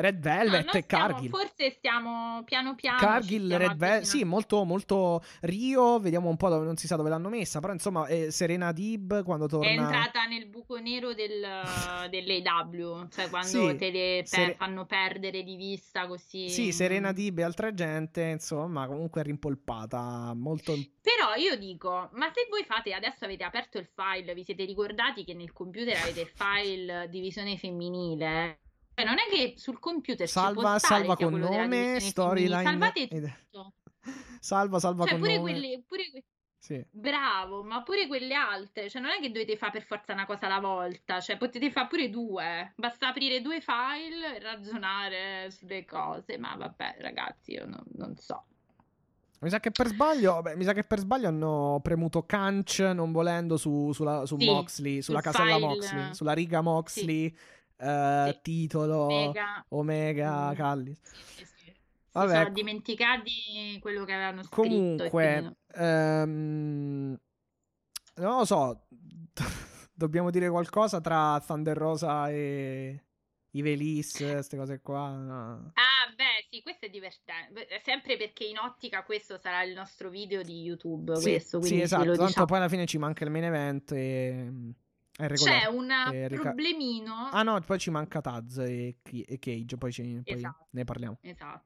[SPEAKER 2] Red
[SPEAKER 3] No,
[SPEAKER 2] Velvet
[SPEAKER 3] noi
[SPEAKER 2] e Cargill.
[SPEAKER 3] forse stiamo piano piano
[SPEAKER 2] Cargill, Red Velvet, sì, molto, molto Rio. Vediamo un po' dove non si sa dove l'hanno messa. Però, insomma, eh, Serena Dib quando torna.
[SPEAKER 3] È entrata nel buco nero del, (laughs) dell'AW, cioè quando
[SPEAKER 2] Sì,
[SPEAKER 3] te le pe-
[SPEAKER 2] Sere-
[SPEAKER 3] fanno perdere di vista così.
[SPEAKER 2] Sì, Serena Dib e altra gente, insomma, comunque rimpolpata. Molto.
[SPEAKER 3] Però io dico, ma se voi fate, adesso avete aperto il file, vi siete ricordati che nel computer avete il file divisione femminile? Cioè, non è che sul computer
[SPEAKER 2] Salva, salva con nome, storyline.
[SPEAKER 3] Salvate tutto. (laughs)
[SPEAKER 2] Salva, salva
[SPEAKER 3] Cioè,
[SPEAKER 2] con
[SPEAKER 3] pure
[SPEAKER 2] nome.
[SPEAKER 3] quelle, pure que-
[SPEAKER 2] Sì.
[SPEAKER 3] Bravo, ma pure quelle altre, cioè non è che dovete fare per forza una cosa alla volta, cioè potete fare pure due, basta aprire due file e ragionare sulle cose, ma vabbè ragazzi, io non, non so.
[SPEAKER 2] Mi sa che per sbaglio, beh, mi sa che per sbaglio hanno premuto Canch non volendo su, sulla, su
[SPEAKER 3] Sì,
[SPEAKER 2] Moxley, sulla
[SPEAKER 3] sul
[SPEAKER 2] casella
[SPEAKER 3] file,
[SPEAKER 2] Moxley, sulla riga Moxley, eh,
[SPEAKER 3] Sì.
[SPEAKER 2] titolo
[SPEAKER 3] Mega.
[SPEAKER 2] Omega
[SPEAKER 3] Mm.
[SPEAKER 2] Callis.
[SPEAKER 3] Sì, sì.
[SPEAKER 2] Vabbè,
[SPEAKER 3] si sono dimenticati quello che avevano scritto.
[SPEAKER 2] Comunque, ehm, non lo so, (laughs) dobbiamo dire qualcosa tra Thunder Rosa e Ivelis, (laughs) queste cose qua. no.
[SPEAKER 3] Ah, beh, sì, questo è divertente. Sempre perché in ottica questo sarà il nostro video di YouTube.
[SPEAKER 2] Sì,
[SPEAKER 3] questo,
[SPEAKER 2] sì, esatto, tanto
[SPEAKER 3] diciamo.
[SPEAKER 2] poi alla fine ci manca il main event e regolare.
[SPEAKER 3] C'è un
[SPEAKER 2] Eh, rica-
[SPEAKER 3] problemino.
[SPEAKER 2] Ah no, poi ci manca Taz e, e Cage, poi, ci- poi
[SPEAKER 3] Esatto.
[SPEAKER 2] ne parliamo.
[SPEAKER 3] Esatto.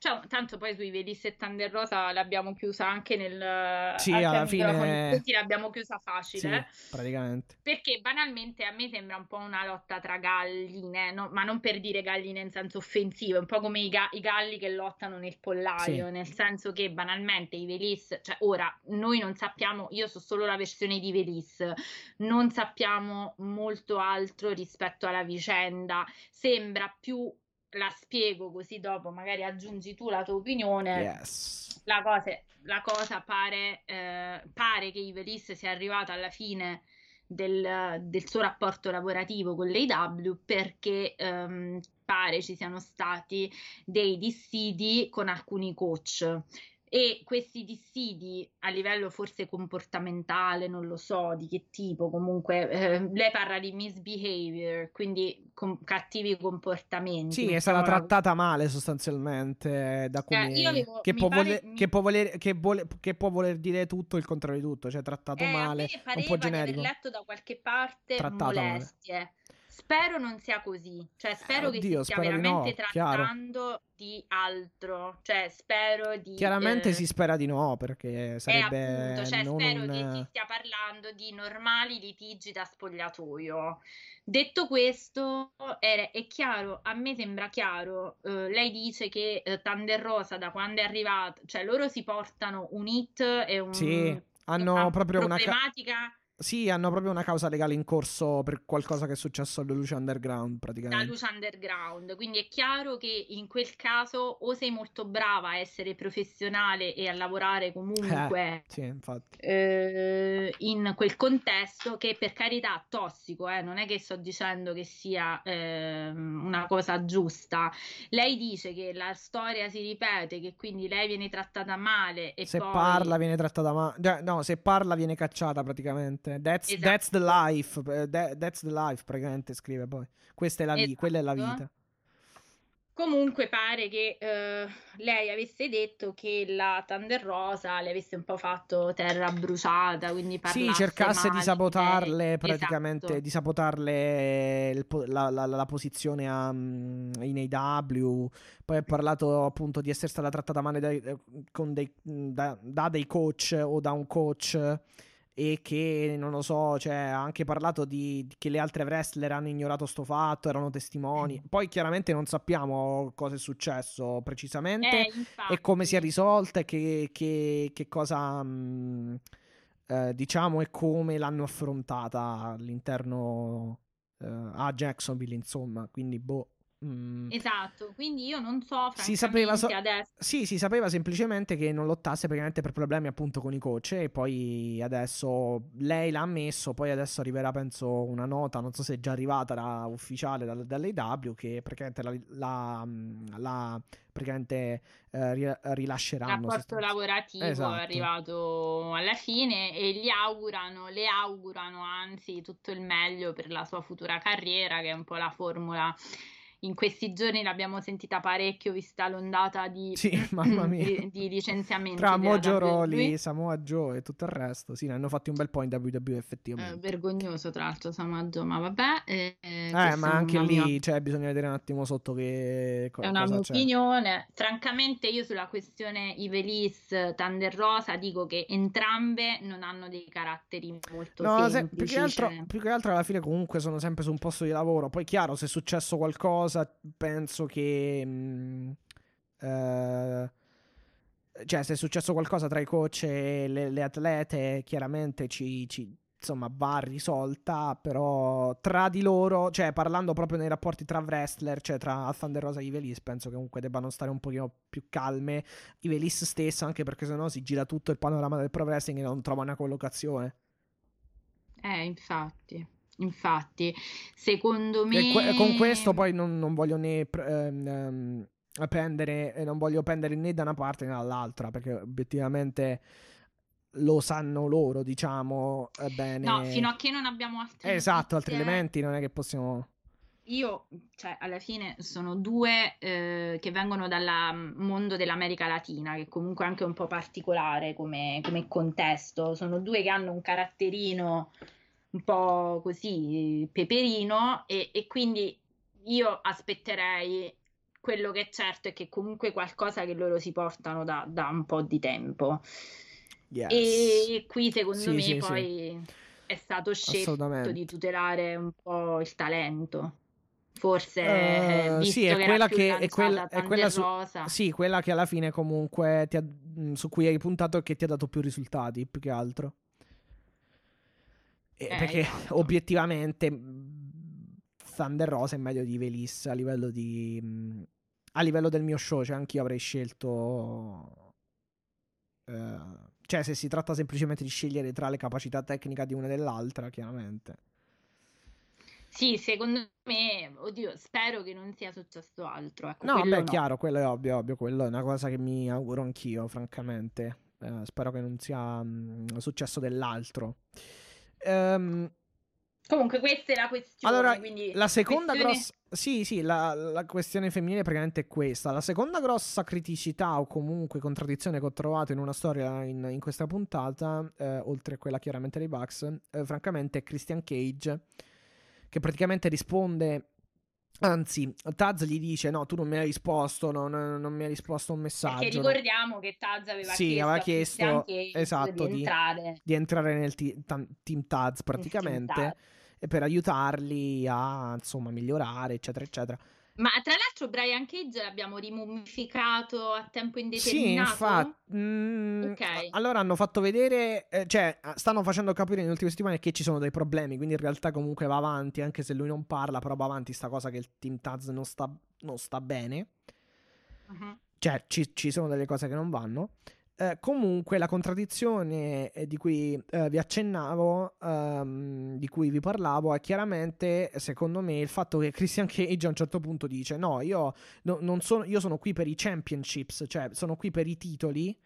[SPEAKER 3] Cioè, tanto poi sui Velis e Thunder Rosa l'abbiamo chiusa anche nel
[SPEAKER 2] Sì, alla fine-
[SPEAKER 3] chiusi l'abbiamo chiusa
[SPEAKER 2] Sì,
[SPEAKER 3] facile.
[SPEAKER 2] praticamente.
[SPEAKER 3] Perché banalmente a me sembra un po' una lotta tra galline, no? ma non per dire galline in senso offensivo, è un po' come i, ga- i galli che lottano nel pollaio,
[SPEAKER 2] Sì.
[SPEAKER 3] nel senso che banalmente i Velis, cioè ora noi non sappiamo, io so solo la versione di Velis, non sappiamo molto altro rispetto alla vicenda, sembra più, la spiego così dopo magari aggiungi tu la tua opinione,
[SPEAKER 2] Yes.
[SPEAKER 3] la cosa, la cosa pare, eh, pare che Ivelis sia arrivata alla fine del, del suo rapporto lavorativo con l'AW perché ehm, pare ci siano stati dei dissidi con alcuni coach. E questi dissidi a livello forse comportamentale, non lo so di che tipo, comunque eh, lei parla di misbehavior, quindi com- cattivi comportamenti.
[SPEAKER 2] Sì, è stata trattata male sostanzialmente da come... Eh, avevo, che, può pare, voler, mi... che, può voler, che, che, può voler, dire tutto il contrario di tutto, cioè trattato
[SPEAKER 3] eh,
[SPEAKER 2] male, un po' generico.
[SPEAKER 3] Letto da qualche parte trattato molestie. Male. Spero non sia così, cioè spero eh, che oddio, si stia veramente no, trattando chiaro. di altro, cioè spero di...
[SPEAKER 2] Chiaramente eh, si spera di no, perché sarebbe...
[SPEAKER 3] Appunto, cioè spero un... che si stia parlando di normali litigi da spogliatoio. Detto questo, è, è chiaro, a me sembra chiaro, eh, lei dice che eh, Thunder Rosa da quando è arrivata, cioè loro si portano un hit e un...
[SPEAKER 2] Sì, hanno proprio
[SPEAKER 3] una... problematica
[SPEAKER 2] sì, hanno proprio una causa legale in corso per qualcosa che è successo alla Luce Underground, praticamente.
[SPEAKER 3] La Luce Underground, quindi è chiaro che in quel caso o sei molto brava a essere professionale e a lavorare comunque
[SPEAKER 2] eh, sì,
[SPEAKER 3] eh, in quel contesto che per carità tossico, eh, non è che sto dicendo che sia ehm, una cosa giusta. Lei dice che la storia si ripete, che quindi lei viene trattata male e
[SPEAKER 2] se
[SPEAKER 3] poi...
[SPEAKER 2] parla viene trattata male, no, se parla viene cacciata praticamente praticamente. That's, esatto. that's the life. Eh, that, that's the life, praticamente scrive poi. Questa è la vita, quella è la
[SPEAKER 3] esatto.
[SPEAKER 2] vita.
[SPEAKER 3] Comunque pare che eh, lei avesse detto che la Thunder Rosa le avesse un po' fatto terra bruciata, quindi
[SPEAKER 2] Sì, cercasse di sabotarle praticamente, esatto. di sabotarle il, la, la, la, posizione a, mm, in AW. Poi ha parlato appunto di essere stata trattata male dai, eh, dei, da, da dei coach o da un coach e che non lo so, cioè, ha anche parlato di, di, che le altre wrestler hanno ignorato sto fatto, erano testimoni. Mm. Poi chiaramente non sappiamo cosa è successo precisamente
[SPEAKER 3] eh,
[SPEAKER 2] e come si è risolta e che, che, che cosa mh, mm, eh, diciamo e come l'hanno affrontata all'interno eh, a Jacksonville, insomma. Quindi boh.
[SPEAKER 3] Mm. Esatto, quindi io non so
[SPEAKER 2] si sapeva so- adesso... Sì, si sapeva semplicemente che non lottasse praticamente per problemi appunto con i coach e poi adesso lei l'ha ammesso, poi adesso arriverà penso una nota, non so se è già arrivata la ufficiale dal, dall'AW che praticamente la, la, la praticamente eh, rilasceranno.
[SPEAKER 3] Il rapporto lavorativo esatto. è arrivato alla fine e gli augurano, le augurano anzi tutto il meglio per la sua futura carriera che è un po' la formula in questi giorni l'abbiamo sentita parecchio vista l'ondata di,
[SPEAKER 2] sì, (laughs) (laughs)
[SPEAKER 3] di, di licenziamenti.
[SPEAKER 2] Tra Mojo Roli, Samoa Joe e tutto il resto. Sì, ne hanno fatti un bel po' in WWE effettivamente.
[SPEAKER 3] Eh, vergognoso tra l'altro Samoa Joe, ma vabbè.
[SPEAKER 2] Eh, eh ma anche lì mia... cioè, bisogna vedere un attimo sotto che
[SPEAKER 3] co- È una mia opinione. Francamente io sulla questione Ivelis, Thunder Rosa dico che entrambe non hanno dei caratteri molto no, semplici. Se,
[SPEAKER 2] più, che altro, cioè... più che altro alla fine comunque sono sempre su un posto di lavoro. Poi chiaro, se è successo qualcosa cosa penso che... Mh, mm, eh, cioè, se è successo qualcosa tra i coach e le, le atlete, chiaramente ci, ci, insomma, va risolta, però tra di loro, cioè parlando proprio nei rapporti tra wrestler, cioè tra Thunder Rosa e Ivelis, penso che comunque debbano stare un pochino più calme. Ivelis stessa, anche perché sennò si gira tutto il panorama del pro wrestling e non trova una collocazione.
[SPEAKER 3] Eh, infatti. Infatti, secondo me...
[SPEAKER 2] Que- con questo poi non, non voglio né... Ehm, pendere, non voglio pendere né da una parte né dall'altra, perché obiettivamente lo sanno loro, diciamo, bene.
[SPEAKER 3] No, fino a che non abbiamo altri
[SPEAKER 2] Esatto, altri elementi non è che possiamo...
[SPEAKER 3] Io, cioè, alla fine sono due eh, che vengono dal mondo dell'America Latina, che comunque è anche un po' particolare come, come contesto. Sono due che hanno un caratterino un po' così peperino e, e quindi io aspetterei quello che è certo è che comunque qualcosa che loro si portano da, da un po' di tempo. Yes. E qui secondo sì, me sì, poi sì. è stato scelto di tutelare un po' il talento. Forse uh,
[SPEAKER 2] sì, è quella che è quella, è quella su, sì, quella che alla fine comunque ha, su cui hai puntato e che ti ha dato più risultati, più che altro. Eh, perché esatto. (laughs) obiettivamente Thunder Rosa è meglio di Velis a livello di a livello del mio show, cioè anch'io avrei scelto uh, cioè se si tratta semplicemente di scegliere tra le capacità tecniche di una e dell'altra, chiaramente.
[SPEAKER 3] Sì, secondo me, oddio, spero che non sia successo altro. Ecco,
[SPEAKER 2] No, beh,
[SPEAKER 3] no.
[SPEAKER 2] chiaro, quello è ovvio, ovvio, quello è una cosa che mi auguro anch'io, francamente. Eh, spero che non sia mm, successo dell'altro. Ehm,
[SPEAKER 3] Comunque, questa è la questione.
[SPEAKER 2] allora,
[SPEAKER 3] quindi
[SPEAKER 2] la seconda
[SPEAKER 3] questione-
[SPEAKER 2] grossa... Sì, sì, la, la questione femminile praticamente è questa. La seconda grossa criticità o comunque contraddizione che ho trovato in una storia in, in questa puntata, eh, oltre a quella chiaramente dei Bucks, eh, francamente è Christian Cage, che praticamente risponde... Anzi, Taz gli dice: No, tu non mi hai risposto, non, non mi hai risposto un messaggio.
[SPEAKER 3] Perché
[SPEAKER 2] no?"
[SPEAKER 3] ricordiamo che Taz aveva
[SPEAKER 2] Sì,
[SPEAKER 3] chiesto,
[SPEAKER 2] aveva chiesto, esatto,
[SPEAKER 3] di entrare
[SPEAKER 2] di entrare nel ti- tam- team Taz praticamente
[SPEAKER 3] Team Taz.
[SPEAKER 2] e per aiutarli a insomma migliorare eccetera eccetera
[SPEAKER 3] Ma tra l'altro Brian Cage l'abbiamo rimummificato a tempo
[SPEAKER 2] sì
[SPEAKER 3] indeterminato?
[SPEAKER 2] infatti mm,
[SPEAKER 3] Ok.
[SPEAKER 2] a- allora hanno fatto vedere eh, cioè stanno facendo capire nelle ultime settimane che ci sono dei problemi quindi in realtà comunque va avanti anche se lui non parla però va avanti sta cosa che il team Taz non sta, non sta bene
[SPEAKER 3] Mhm.
[SPEAKER 2] Cioè, ci, ci sono delle cose che non vanno. Eh, comunque, la contraddizione eh, di cui eh, vi accennavo, ehm, di cui vi parlavo, è chiaramente, secondo me, il fatto che Christian Cage a un certo punto dice: No, io, no- non sono, io sono qui per i championships, cioè sono qui per i titoli.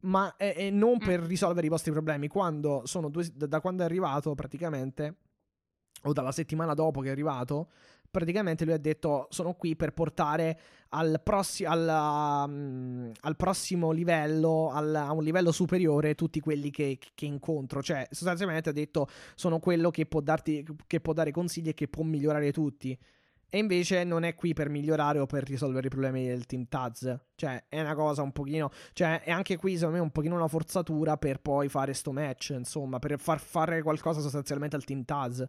[SPEAKER 2] Ma eh, eh, non per risolvere i vostri problemi. Quando sono due, da da quando è arrivato, praticamente, o dalla settimana dopo che è arrivato, praticamente lui ha detto sono qui per portare al, prossi- alla- mm, al prossimo livello, al- a un livello superiore tutti quelli che, che incontro. Cioè, sostanzialmente ha detto sono quello che può, darti, che può dare consigli e che può migliorare tutti. E invece non è qui per migliorare o per risolvere i problemi del team Taz. Cioè, è una cosa un pochino. Cioè, è anche qui, secondo me, un pochino una forzatura per poi fare sto match. Insomma, per far fare qualcosa sostanzialmente al team Taz.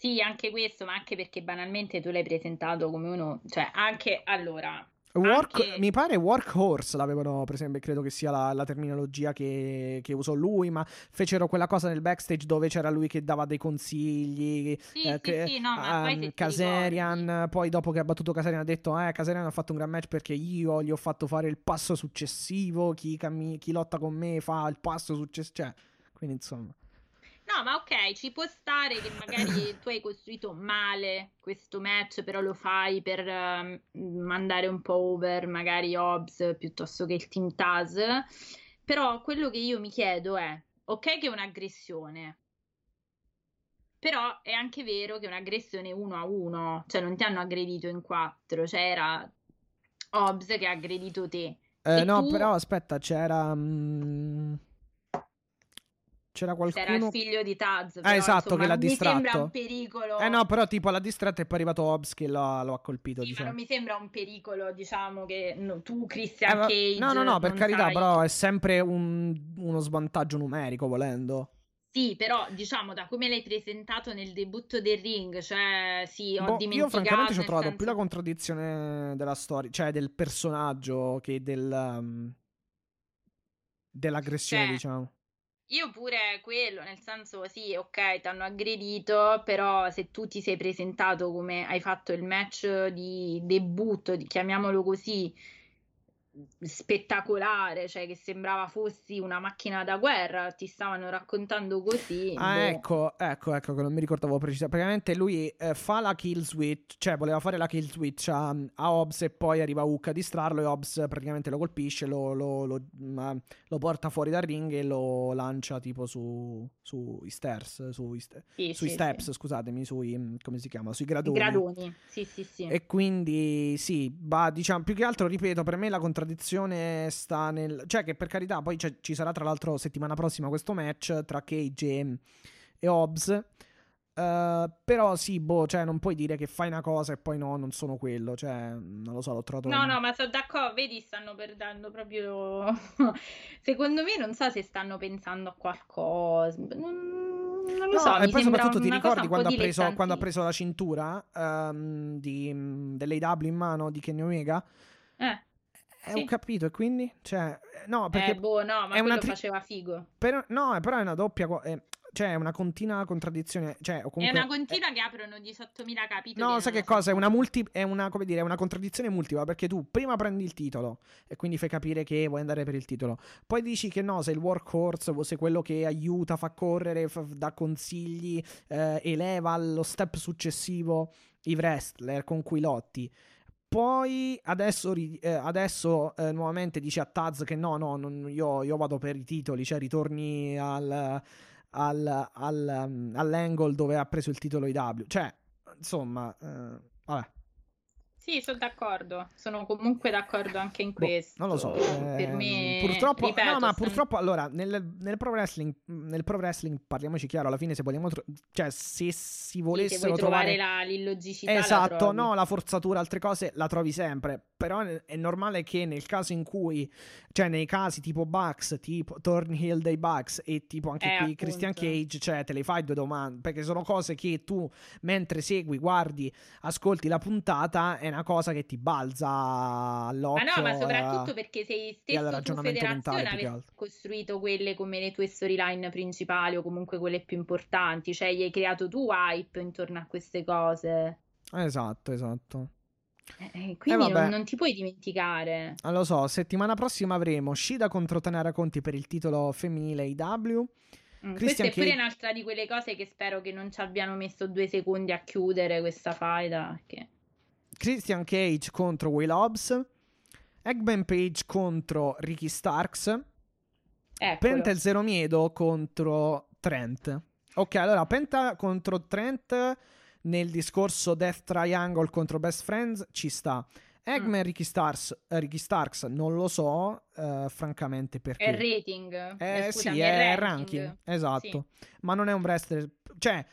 [SPEAKER 3] Sì, anche questo, ma anche perché banalmente tu l'hai presentato come uno, cioè anche allora,
[SPEAKER 2] Work,
[SPEAKER 3] Anche-
[SPEAKER 2] Mi pare workhorse l'avevano, per esempio, credo che sia la, la terminologia che, che usò lui, ma fecero quella cosa nel backstage dove c'era lui che dava dei consigli.
[SPEAKER 3] Sì,
[SPEAKER 2] eh,
[SPEAKER 3] sì,
[SPEAKER 2] che-
[SPEAKER 3] sì, no, ma poi ti
[SPEAKER 2] Caserian, poi dopo che ha battuto Caserian ha detto, eh, Caserian ha fatto un gran match perché io gli ho fatto fare il passo successivo, chi, cammi- chi lotta con me fa il passo successivo, cioè, quindi insomma.
[SPEAKER 3] No, ma ok, ci può stare che magari tu hai costruito male questo match, però lo fai per ehm, mandare un po' over magari Hobbs piuttosto che il Team Taz. Però quello che io mi chiedo è, ok che è un'aggressione, però è anche vero che è un'aggressione uno a uno, cioè non ti hanno aggredito in quattro, cioè era Hobbs che ha aggredito te.
[SPEAKER 2] Eh, no,
[SPEAKER 3] tu-
[SPEAKER 2] però aspetta, c'era... mm, c'era
[SPEAKER 3] Era il
[SPEAKER 2] qualcuno...
[SPEAKER 3] figlio di Taz,
[SPEAKER 2] Ah,
[SPEAKER 3] però,
[SPEAKER 2] esatto,
[SPEAKER 3] insomma,
[SPEAKER 2] che l'ha
[SPEAKER 3] non mi sembra
[SPEAKER 2] distratto.
[SPEAKER 3] un pericolo.
[SPEAKER 2] Eh no, però tipo l'ha distratto e poi è arrivato Hobbs che lo, lo ha colpito,
[SPEAKER 3] Sì, ma
[SPEAKER 2] diciamo.
[SPEAKER 3] non mi sembra un pericolo, diciamo, che no, tu,
[SPEAKER 2] Eh,
[SPEAKER 3] Christian
[SPEAKER 2] ma-
[SPEAKER 3] Cage,
[SPEAKER 2] no, no, no, per carità,
[SPEAKER 3] sai-
[SPEAKER 2] però è sempre un- uno svantaggio numerico volendo.
[SPEAKER 3] Sì, però, diciamo, da come l'hai presentato nel debutto del ring, cioè, sì, ho
[SPEAKER 2] Boh, io
[SPEAKER 3] dimenticato,
[SPEAKER 2] francamente ci ho trovato
[SPEAKER 3] senso-
[SPEAKER 2] più la contraddizione della storia, cioè del personaggio che del... um, dell'aggressione,
[SPEAKER 3] Cioè,
[SPEAKER 2] diciamo.
[SPEAKER 3] Io pure quello, nel senso, sì, ok, ti hanno aggredito, però se tu ti sei presentato come hai fatto il match di debutto, chiamiamolo così, spettacolare, cioè che sembrava fossi una macchina da guerra, ti stavano raccontando così.
[SPEAKER 2] Ah,
[SPEAKER 3] boh.
[SPEAKER 2] ecco, ecco, ecco, che non mi ricordavo precisamente. Praticamente lui eh, fa la kill switch, cioè voleva fare la kill switch a, a Hobbs e poi arriva Hook a distrarlo e Hobbs praticamente lo colpisce, lo, lo- lo- ma- lo porta fuori dal ring e lo lancia tipo su, sui stairs, sui, st-
[SPEAKER 3] Sì,
[SPEAKER 2] sui
[SPEAKER 3] sì,
[SPEAKER 2] steps,
[SPEAKER 3] sì.
[SPEAKER 2] scusatemi, sui, mm, come si chiama, sui
[SPEAKER 3] I
[SPEAKER 2] gradoni.
[SPEAKER 3] gradoni, sì, sì, sì.
[SPEAKER 2] E quindi sì, va, diciamo, più che altro, ripeto, per me la contraddizione sta nel... Cioè che per carità, poi ci sarà tra l'altro settimana prossima questo match tra Cage e, e Hobbs. Eh, però sì, boh, cioè non puoi dire che fai una cosa e poi no, non sono quello. Cioè, non lo so, l'ho trovato...
[SPEAKER 3] No, no, ma sono d'accordo, vedi, stanno perdendo proprio... (laughs) Secondo me non so se stanno pensando a qualcosa, non, non lo
[SPEAKER 2] No,
[SPEAKER 3] so,
[SPEAKER 2] e poi soprattutto ti ricordi
[SPEAKER 3] un
[SPEAKER 2] quando ha, preso, quando ha preso la cintura ehm, di, dell'AW in mano di Kenny Omega?
[SPEAKER 3] Eh,
[SPEAKER 2] Eh,
[SPEAKER 3] Sì.
[SPEAKER 2] ho capito, e quindi? Cioè, no, perché
[SPEAKER 3] eh, boh, no, ma
[SPEAKER 2] è una tri-
[SPEAKER 3] faceva figo.
[SPEAKER 2] Però, no, eh, però è una doppia. eh, cioè, è una continua contraddizione. Cioè, o
[SPEAKER 3] È
[SPEAKER 2] comunque,
[SPEAKER 3] una continua che aprono 18.000 capitoli.
[SPEAKER 2] No, sai che cosa? È una, multi- è una, come dire, è una contraddizione multipla perché tu prima prendi il titolo e quindi fai capire che vuoi andare per il titolo. Poi dici che no, sei il workhorse, sei quello che aiuta, fa correre, fa- dà consigli, eh, eleva allo step successivo i wrestler con cui lotti. Poi adesso, eh, adesso eh, nuovamente dice a Taz che no, no, non- io, io vado per i titoli, cioè ritorni al, al, al, um, all'angle dove ha preso il titolo IW. Cioè, insomma, eh, vabbè.
[SPEAKER 3] Sì, sono d'accordo. Sono comunque d'accordo anche in
[SPEAKER 2] Boh,
[SPEAKER 3] questo.
[SPEAKER 2] non lo so.
[SPEAKER 3] Per
[SPEAKER 2] ehm,
[SPEAKER 3] me,
[SPEAKER 2] purtroppo,
[SPEAKER 3] ripeto,
[SPEAKER 2] no, ma purtroppo, allora, nel, nel pro wrestling, nel pro wrestling, parliamoci chiaro, alla fine, se vogliamo, tro- cioè, se si
[SPEAKER 3] sì, se
[SPEAKER 2] volessero trovare.
[SPEAKER 3] trovare la, l'illogicità, la
[SPEAKER 2] Esatto,
[SPEAKER 3] trovi.
[SPEAKER 2] no, la forzatura, altre cose la trovi sempre. Però è normale che nel caso in cui, cioè nei casi tipo Bucks, tipo Thornhill dei Bucks e tipo anche
[SPEAKER 3] Eh,
[SPEAKER 2] qui
[SPEAKER 3] appunto.
[SPEAKER 2] Christian Cage, cioè te le fai due domande, perché sono cose che tu mentre segui, guardi, ascolti la puntata, è una cosa che ti balza
[SPEAKER 3] Ma
[SPEAKER 2] all'occhio.
[SPEAKER 3] no, ma
[SPEAKER 2] eh,
[SPEAKER 3] soprattutto perché sei stesso tu federazione
[SPEAKER 2] altro.
[SPEAKER 3] costruito quelle come le tue storyline principali o comunque quelle più importanti, cioè gli hai creato tu hype intorno a queste cose.
[SPEAKER 2] Esatto, esatto.
[SPEAKER 3] Eh, eh, quindi
[SPEAKER 2] vabbè.
[SPEAKER 3] non, non ti puoi dimenticare.
[SPEAKER 2] Ah, lo so, settimana prossima avremo Shida contro Tenara Conti per il titolo femminile IW.
[SPEAKER 3] Mm, Questa è pure
[SPEAKER 2] Cage-
[SPEAKER 3] un'altra di quelle cose che spero che non ci abbiano messo due secondi a chiudere questa faida. Perché...
[SPEAKER 2] Christian Cage contro Will Hobbs. Eggman Page contro Ricky Starks.
[SPEAKER 3] Eccolo.
[SPEAKER 2] Penta e Zero Miedo contro Trent. Ok, allora Penta contro Trent nel discorso Death Triangle contro Best Friends ci sta. Eggman
[SPEAKER 3] Mm.
[SPEAKER 2] Ricky, Stars, eh, Ricky Starks non lo so, eh, francamente perché.
[SPEAKER 3] È il rating.
[SPEAKER 2] Eh,
[SPEAKER 3] Eh, scusami,
[SPEAKER 2] sì,
[SPEAKER 3] è
[SPEAKER 2] è
[SPEAKER 3] il
[SPEAKER 2] ranking. Esatto. Ma non è un wrestler. Cioè,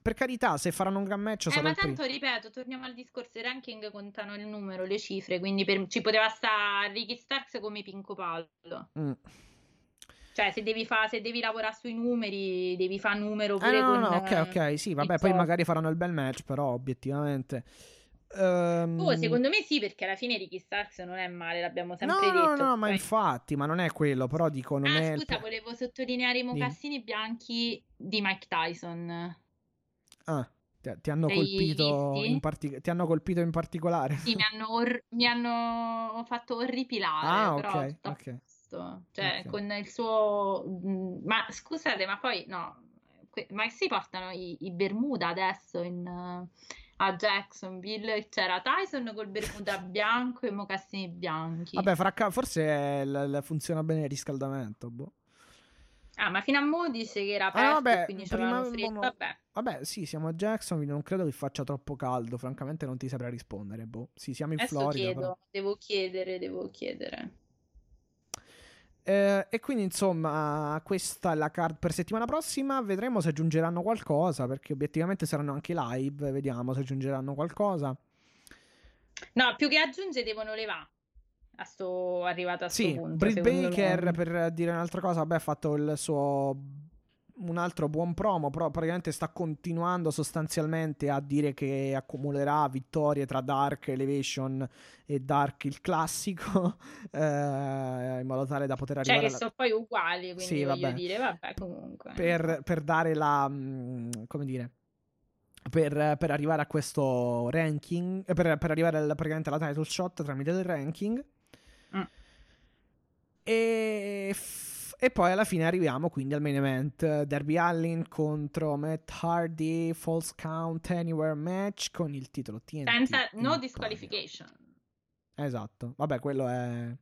[SPEAKER 2] per carità, se faranno un gran match
[SPEAKER 3] Eh, ma
[SPEAKER 2] il primo.
[SPEAKER 3] tanto ripeto, torniamo al discorso, i ranking contano il numero, le cifre, quindi per- ci poteva stare Ricky Starks come Pinco Pallo.
[SPEAKER 2] Mm.
[SPEAKER 3] Cioè, se devi, fa- se devi lavorare sui numeri, devi fare numero
[SPEAKER 2] Ah,
[SPEAKER 3] pure
[SPEAKER 2] no,
[SPEAKER 3] con...
[SPEAKER 2] no, no, ok, ok, sì, vabbè, poi magari faranno il bel match, però obiettivamente. Ehm,
[SPEAKER 3] Oh, secondo me sì, perché alla fine Ricky Starks non è male, l'abbiamo sempre
[SPEAKER 2] No, no,
[SPEAKER 3] detto.
[SPEAKER 2] no, ma
[SPEAKER 3] ok?
[SPEAKER 2] infatti, ma non è quello, però dico, non
[SPEAKER 3] Ah,
[SPEAKER 2] è
[SPEAKER 3] scusa,
[SPEAKER 2] po-
[SPEAKER 3] volevo sottolineare i mocassini bianchi di Mike Tyson.
[SPEAKER 2] Ah, ti, ti hanno colpito
[SPEAKER 3] visti?
[SPEAKER 2] in parti- ti hanno colpito in particolare.
[SPEAKER 3] Sì, mi hanno, or- mi hanno fatto orripilare,
[SPEAKER 2] Ah, ok, ok.
[SPEAKER 3] Posto. Cioè,
[SPEAKER 2] Ok.
[SPEAKER 3] con il suo... mm, Ma scusate, ma poi no, que- ma si portano i, i Bermuda adesso in, eh, a Jacksonville? C'era Tyson col Bermuda (laughs) bianco e mocassini bianchi.
[SPEAKER 2] Vabbè, fra ca- forse l- l- funziona bene il riscaldamento, boh.
[SPEAKER 3] Ah, ma fino a mo' dice che era
[SPEAKER 2] Ah,
[SPEAKER 3] aperto
[SPEAKER 2] vabbè,
[SPEAKER 3] e quindi c'avevano freddo.
[SPEAKER 2] no.
[SPEAKER 3] Vabbè.
[SPEAKER 2] Vabbè, sì, siamo a Jacksonville, non credo che faccia troppo caldo, francamente non ti saprei rispondere, boh. Sì, siamo in
[SPEAKER 3] Adesso
[SPEAKER 2] Florida,
[SPEAKER 3] chiedo,
[SPEAKER 2] però.
[SPEAKER 3] devo chiedere, devo chiedere.
[SPEAKER 2] Eh, e quindi insomma, questa è la card per settimana prossima. Vedremo se aggiungeranno qualcosa. Perché obiettivamente saranno anche live. Vediamo se aggiungeranno qualcosa.
[SPEAKER 3] No, più che aggiunge devono levare. A sto arrivato a sto
[SPEAKER 2] Sì,
[SPEAKER 3] punto.
[SPEAKER 2] Britt Baker
[SPEAKER 3] me.
[SPEAKER 2] per dire un'altra cosa. Vabbè, ha fatto il suo. Un altro buon promo, però praticamente sta continuando sostanzialmente a dire che accumulerà vittorie tra Dark Elevation e Dark il classico, (laughs) eh, in modo tale da poter
[SPEAKER 3] Cioè,
[SPEAKER 2] arrivare
[SPEAKER 3] che
[SPEAKER 2] alla-
[SPEAKER 3] sono poi uguali, quindi
[SPEAKER 2] Sì,
[SPEAKER 3] voglio
[SPEAKER 2] vabbè.
[SPEAKER 3] dire, vabbè, comunque.
[SPEAKER 2] per, per dare la. mm, come dire. Per, per arrivare a questo ranking, per, per arrivare al- praticamente alla title shot tramite il ranking.
[SPEAKER 3] Mm.
[SPEAKER 2] E, e poi alla fine arriviamo quindi al main event: Derby Allin contro Matt Hardy, False Count Anywhere match con il titolo TNT.
[SPEAKER 3] Senza, no disqualification.
[SPEAKER 2] Esatto, vabbè, quello è.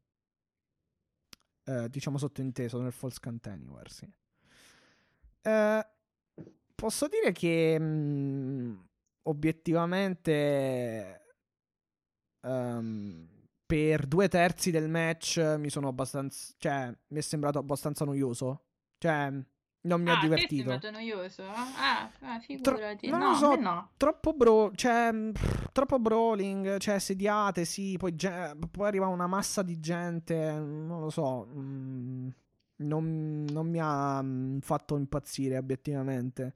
[SPEAKER 2] eh, diciamo sottointeso nel False Count Anywhere, sì. Eh, posso dire che mh, obiettivamente ehm, per due terzi del match mi sono abbastanza. cioè, mi è sembrato abbastanza noioso. Cioè, non mi
[SPEAKER 3] ah,
[SPEAKER 2] ha
[SPEAKER 3] a te è
[SPEAKER 2] divertito.
[SPEAKER 3] sembrato noioso? Ah, ah,
[SPEAKER 2] Tro-
[SPEAKER 3] figurati.
[SPEAKER 2] non
[SPEAKER 3] no,
[SPEAKER 2] lo so,
[SPEAKER 3] no.
[SPEAKER 2] Troppo bro, cioè, mh, troppo brawling, cioè sediate, sì, poi, ge- poi arriva una massa di gente, non lo so, mh, non, non mi ha mh, fatto impazzire obiettivamente.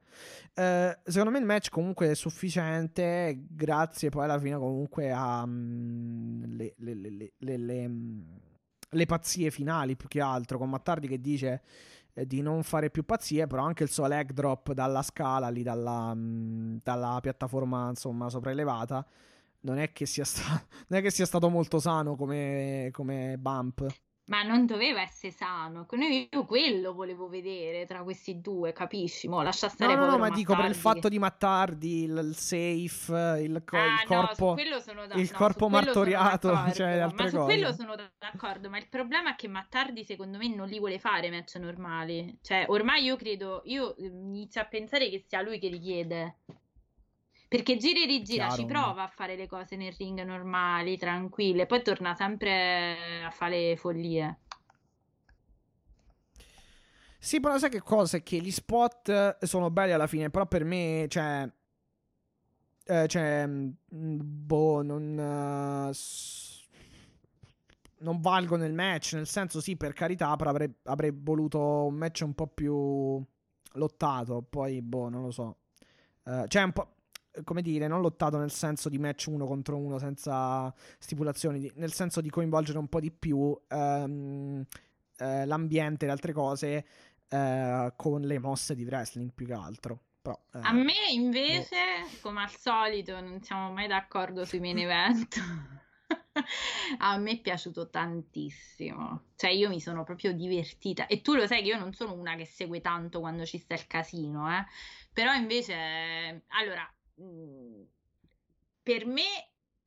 [SPEAKER 2] Eh, secondo me il match comunque è sufficiente, grazie poi alla fine comunque a mh, le, le- le- le- le- pazzie finali più che altro, con Mattardi che dice... eh, di non fare più pazzie, però anche il suo leg drop dalla scala lì, dalla, mh, dalla piattaforma insomma sopraelevata, non è che sia, (laughs) sta- non è che sia stato molto sano come, come bump.
[SPEAKER 3] Ma non doveva essere sano. Io quello volevo vedere tra questi due, capisci? Mo, lascia stare
[SPEAKER 2] No, no, no, ma dico per il fatto di Mattardi, il, il safe, il, co-
[SPEAKER 3] Ah,
[SPEAKER 2] il
[SPEAKER 3] no,
[SPEAKER 2] corpo.
[SPEAKER 3] sono da-
[SPEAKER 2] il
[SPEAKER 3] no,
[SPEAKER 2] corpo martoriato, (laughs) cioè, altre
[SPEAKER 3] ma su
[SPEAKER 2] cose.
[SPEAKER 3] quello sono d'accordo, ma il problema è che Mattardi secondo me non li vuole fare match normali. Cioè, ormai io credo, io eh, inizio a pensare che sia lui che li chiede. Perché gira e rigira,
[SPEAKER 2] Chiaro,
[SPEAKER 3] ci prova a fare le cose nel ring normali, tranquille, poi torna sempre a fare le follie.
[SPEAKER 2] Sì, però sai che cosa? È che gli spot sono belli alla fine, però per me, cioè... eh, cioè, mm, boh, non... eh, s- non valgono il match, nel senso sì, per carità, però avrei, avrei voluto un match un po' più lottato, poi, boh, non lo so. Eh, cioè, un po'... Come dire, non lottato nel senso di match uno contro uno senza stipulazioni, di- nel senso di coinvolgere un po' di più ehm, eh, l'ambiente e le altre cose eh, con le mosse di wrestling più che altro. Però, eh,
[SPEAKER 3] A me invece, come al solito, non siamo mai d'accordo sui main event. (laughs) A me è piaciuto tantissimo, cioè io mi sono proprio divertita e tu lo sai che io non sono una che segue tanto quando ci sta il casino, eh? Però invece, allora, mh, per me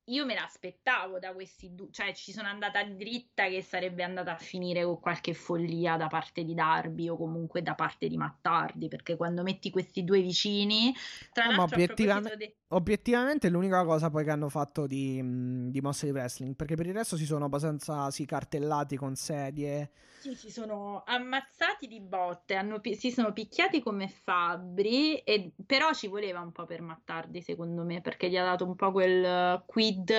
[SPEAKER 3] io me l'aspettavo da questi due, cioè ci sono andata dritta che sarebbe andata a finire con qualche follia da parte di Darby o comunque da parte di Mattardi, perché quando metti questi due vicini, tra
[SPEAKER 2] No, ma
[SPEAKER 3] l'altro a
[SPEAKER 2] obiettivamente-
[SPEAKER 3] proposito de-
[SPEAKER 2] Obiettivamente è l'unica cosa poi che hanno fatto di, mh, di mosse di wrestling, perché per il resto si sono abbastanza sì, cartellati con sedie.
[SPEAKER 3] Sì, si sono ammazzati di botte, hanno si sono picchiati come fabbri, e- però ci voleva un po' per Mattardi, secondo me, perché gli ha dato un po' quel eh, quid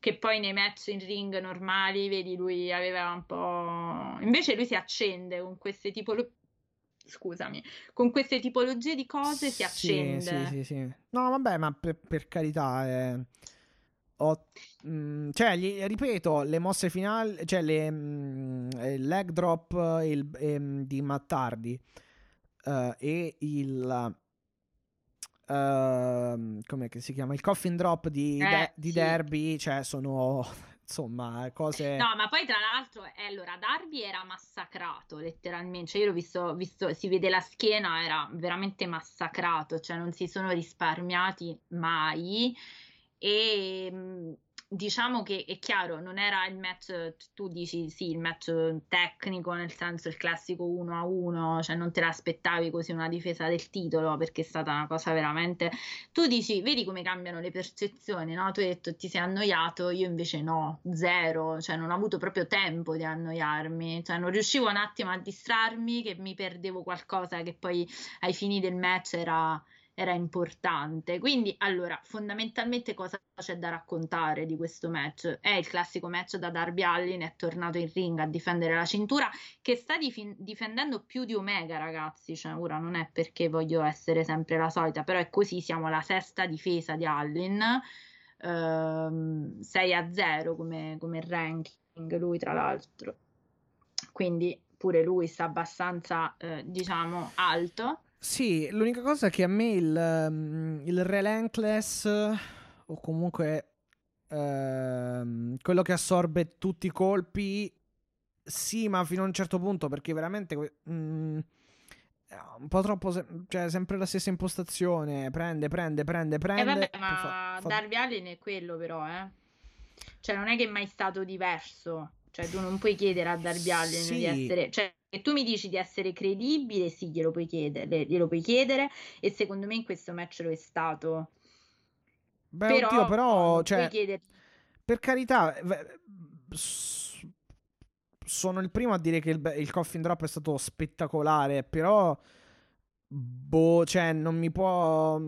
[SPEAKER 3] che poi nei match in ring normali, vedi, lui aveva un po'... Invece lui si accende con queste tipologie... Scusami, con queste tipologie di cose si
[SPEAKER 2] Sì,
[SPEAKER 3] accende.
[SPEAKER 2] Sì, sì, sì. No, vabbè, ma per, per carità, eh, ho- mh, cioè, gli- ripeto, le mosse finali, cioè le mh, il leg drop eh, il- ehm, di Mattardi eh, e il ehm, come si chiama? Il coffin drop di,
[SPEAKER 3] Eh,
[SPEAKER 2] De- di
[SPEAKER 3] sì.
[SPEAKER 2] Derby, cioè sono insomma cose
[SPEAKER 3] No, ma poi tra l'altro, eh, allora, Darby era massacrato letteralmente, cioè io l'ho visto, visto, si vede la schiena, era veramente massacrato, cioè non si sono risparmiati mai. E mh, diciamo che è chiaro, non era il match, tu dici sì, il match tecnico, nel senso il classico 1 a 1, cioè non te l'aspettavi così una difesa del titolo perché è stata una cosa veramente tu dici, vedi come cambiano le percezioni, no? Tu hai detto ti sei annoiato, io invece no, zero, cioè non ho avuto proprio tempo di annoiarmi, cioè non riuscivo un attimo a distrarmi, che mi perdevo qualcosa che poi ai fini del match era, era importante. Quindi, allora, fondamentalmente cosa c'è da raccontare di questo match? È il classico match da Darby Allin, è tornato in ring a difendere la cintura, che sta dif- difendendo più di Omega, ragazzi. Cioè, ora non è perché voglio essere sempre la solita, però è così, siamo alla sesta difesa di Allin, ehm, 6 a 0 come, come ranking, lui tra l'altro. Quindi pure lui sta abbastanza, eh, diciamo, alto.
[SPEAKER 2] Sì, l'unica cosa è che a me il, um, il relentless eh, o comunque ehm, quello che assorbe tutti i colpi, sì, ma fino a un certo punto perché veramente que- mm, è un po' troppo, se- cioè sempre la stessa impostazione, prende, prende, prende, prende.
[SPEAKER 3] vabbè,
[SPEAKER 2] poi
[SPEAKER 3] ma
[SPEAKER 2] fa- fa-
[SPEAKER 3] Darby Allin è quello però, eh. Cioè non è che è mai stato diverso. Cioè tu non puoi chiedere a Darby Allin
[SPEAKER 2] Sì.
[SPEAKER 3] di essere... Cioè se tu mi dici di essere credibile, sì, glielo puoi chiedere, glielo puoi chiedere e secondo me in questo match lo è stato.
[SPEAKER 2] Beh,
[SPEAKER 3] però,
[SPEAKER 2] oddio, però, cioè,
[SPEAKER 3] chiedere...
[SPEAKER 2] per carità, sono il primo a dire che il, il coffin drop è stato spettacolare, però, boh, cioè, non mi può,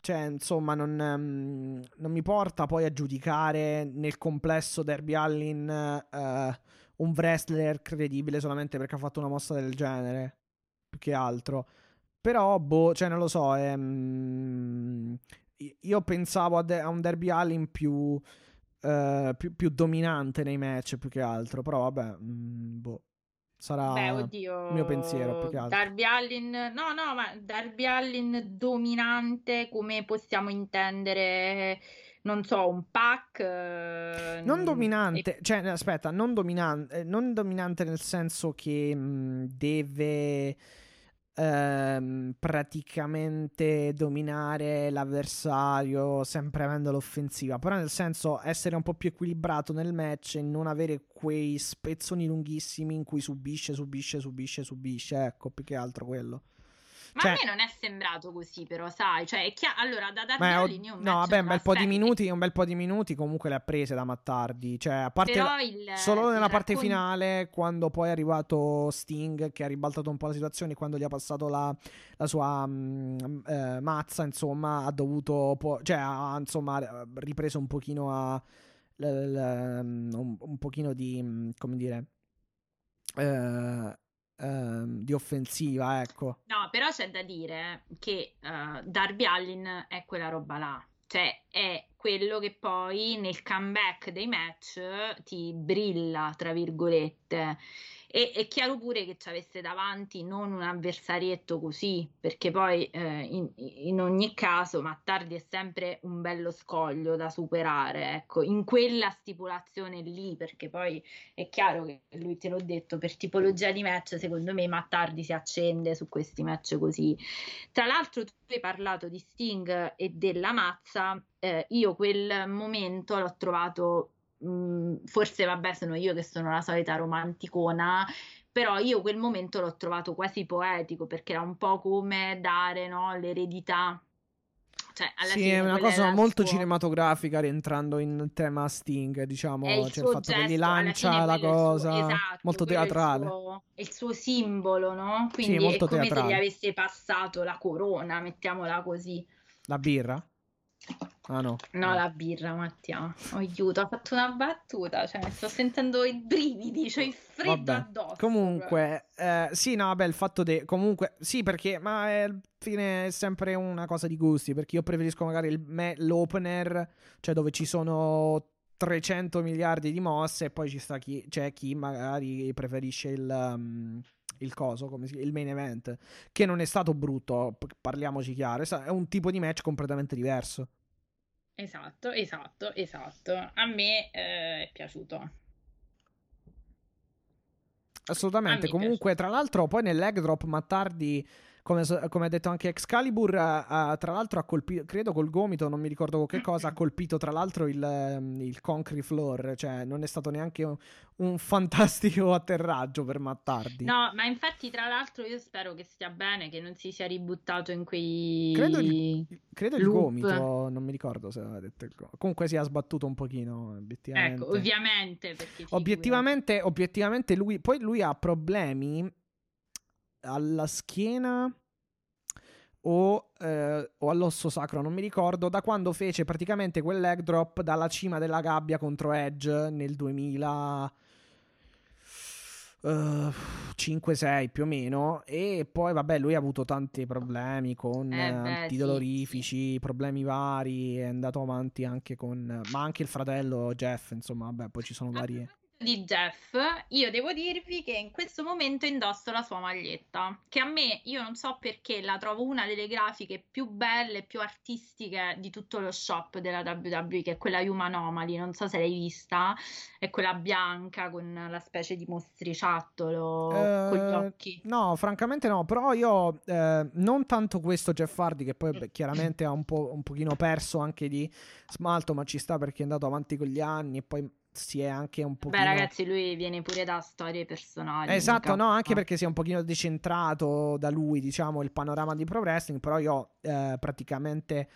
[SPEAKER 2] cioè, insomma, non, mm, non mi porta poi a giudicare nel complesso Derby Allin eh, un wrestler credibile solamente perché ha fatto una mossa del genere, più che altro. Però, boh, cioè, non lo so, mm, io pensavo a, de- a un Derby Allin più, eh, più, più dominante nei match più che altro. Però vabbè, mm, boh. Sarà
[SPEAKER 3] Beh, oddio,
[SPEAKER 2] il mio pensiero più che altro.
[SPEAKER 3] Darby Allin, no, no, ma Darby Allin dominante, come possiamo intendere, non so, un pack? eh,
[SPEAKER 2] Non
[SPEAKER 3] e-
[SPEAKER 2] dominante, cioè, aspetta, non, dominante, non dominante nel senso che mh, deve ehm, praticamente dominare l'avversario sempre avendo l'offensiva, però nel senso essere un po' più equilibrato nel match e non avere quei spezzoni lunghissimi in cui subisce, subisce, subisce, subisce, ecco, più che altro quello.
[SPEAKER 3] Ma
[SPEAKER 2] Cioè-
[SPEAKER 3] a me non è sembrato così, però, sai, cioè, è chiaro, allora, da Allin io un
[SPEAKER 2] no, vabbè, un bel po' di minuti, un bel po' di minuti comunque le ha prese da Mattardi, cioè a parte
[SPEAKER 3] però il-
[SPEAKER 2] Solo nella
[SPEAKER 3] il
[SPEAKER 2] parte finale, quando poi è arrivato Sting, che ha ribaltato un po' la situazione, quando gli ha passato la, la sua mm, eh, mazza, insomma, ha dovuto, po- cioè, ha insomma ripreso un pochino a, l- l- mm, un, un pochino di, mm, come dire, eh, ehm, di offensiva, ecco.
[SPEAKER 3] No, però c'è da dire che eh, Darby Allin è quella roba là, cioè è quello che poi nel comeback dei match ti brilla, tra virgolette. E è chiaro pure che ci avesse davanti non un avversarietto così, perché poi eh, in, in ogni caso Mattardi è sempre un bello scoglio da superare, ecco, in quella stipulazione lì, perché poi è chiaro che lui te l'ho detto, per tipologia di match, secondo me Mattardi si accende su questi match così. Tra l'altro, tu hai parlato di Sting e della mazza. eh, io quel momento l'ho trovato. Mh, forse, vabbè, sono io che sono la solita romanticona. Però io quel momento l'ho trovato quasi poetico perché era un po' come dare no, l'eredità. Cioè, alla
[SPEAKER 2] Sì,
[SPEAKER 3] fine
[SPEAKER 2] è una cosa molto
[SPEAKER 3] suo-
[SPEAKER 2] cinematografica rientrando in tema Sting, diciamo,
[SPEAKER 3] il
[SPEAKER 2] cioè il fatto che gli
[SPEAKER 3] gesto,
[SPEAKER 2] lancia la
[SPEAKER 3] il suo-
[SPEAKER 2] cosa,
[SPEAKER 3] esatto,
[SPEAKER 2] molto
[SPEAKER 3] quello è il
[SPEAKER 2] teatrale.
[SPEAKER 3] suo- È il suo simbolo, no? Quindi
[SPEAKER 2] molto
[SPEAKER 3] è come se
[SPEAKER 2] teatrale.
[SPEAKER 3] gli avesse passato la corona, mettiamola così.
[SPEAKER 2] La birra? Ah no.
[SPEAKER 3] No, la birra, Mattia. Oh, aiuto, ho fatto una battuta, cioè sto sentendo i brividi, cioè il freddo
[SPEAKER 2] Vabbè.
[SPEAKER 3] addosso.
[SPEAKER 2] Comunque, eh, sì, no, vabbè, il fatto de... Comunque, sì, perché, ma alla fine è sempre una cosa di gusti, perché io preferisco magari il me- l'opener, cioè dove ci sono 300 miliardi di mosse e poi ci sta chi, c'è chi magari preferisce il... um, il coso, come si il main event, che non è stato brutto, parliamoci chiaro, è un tipo di match completamente diverso.
[SPEAKER 3] Esatto, esatto, esatto. A me eh, è piaciuto.
[SPEAKER 2] Assolutamente. Comunque, tra l'altro, poi nel leg drop Mattardi, come, come ha detto anche Excalibur, eh, eh, tra l'altro ha colpito, credo col gomito, non mi ricordo che cosa, ha colpito tra l'altro il, ehm, il concrete floor, cioè non è stato neanche un, un fantastico (laughs) atterraggio per Mattardi.
[SPEAKER 3] No, ma infatti, tra l'altro, io spero che stia bene, che non si sia ributtato in quei.
[SPEAKER 2] Credo il, credo il gomito, non mi ricordo se aveva detto il gomito. Comunque si è sbattuto un pochino, obiettivamente.
[SPEAKER 3] Ecco, ovviamente.
[SPEAKER 2] Obiettivamente, obiettivamente lui, poi lui ha problemi alla schiena o, eh, o all'osso sacro, non mi ricordo, da quando fece praticamente quel leg drop dalla cima della gabbia contro Edge nel 2000... eh, 5-6 più o meno. E poi vabbè lui ha avuto tanti problemi con
[SPEAKER 3] Eh
[SPEAKER 2] eh, antidolorifici problemi vari è andato avanti anche con ma anche il fratello Jeff insomma vabbè poi ci sono
[SPEAKER 3] A
[SPEAKER 2] varie
[SPEAKER 3] di Jeff, io devo dirvi che in questo momento indosso la sua maglietta, che a me, io non so perché, la trovo una delle grafiche più belle, più artistiche di tutto lo shop della WWE, che è quella Human Anomaly, non so se l'hai vista, è quella bianca con la specie di mostriciattolo con gli
[SPEAKER 2] Eh,
[SPEAKER 3] occhi.
[SPEAKER 2] No, francamente no, però io eh, non tanto questo Jeff Hardy che poi beh, chiaramente ha un, po', un pochino perso anche di smalto, ma ci sta perché è andato avanti con gli anni e poi si è anche un pochino...
[SPEAKER 3] Beh, ragazzi, lui viene pure da storie personali.
[SPEAKER 2] Esatto, no, anche perché si è un pochino decentrato da lui, diciamo, il panorama di pro wrestling, però io eh, praticamente...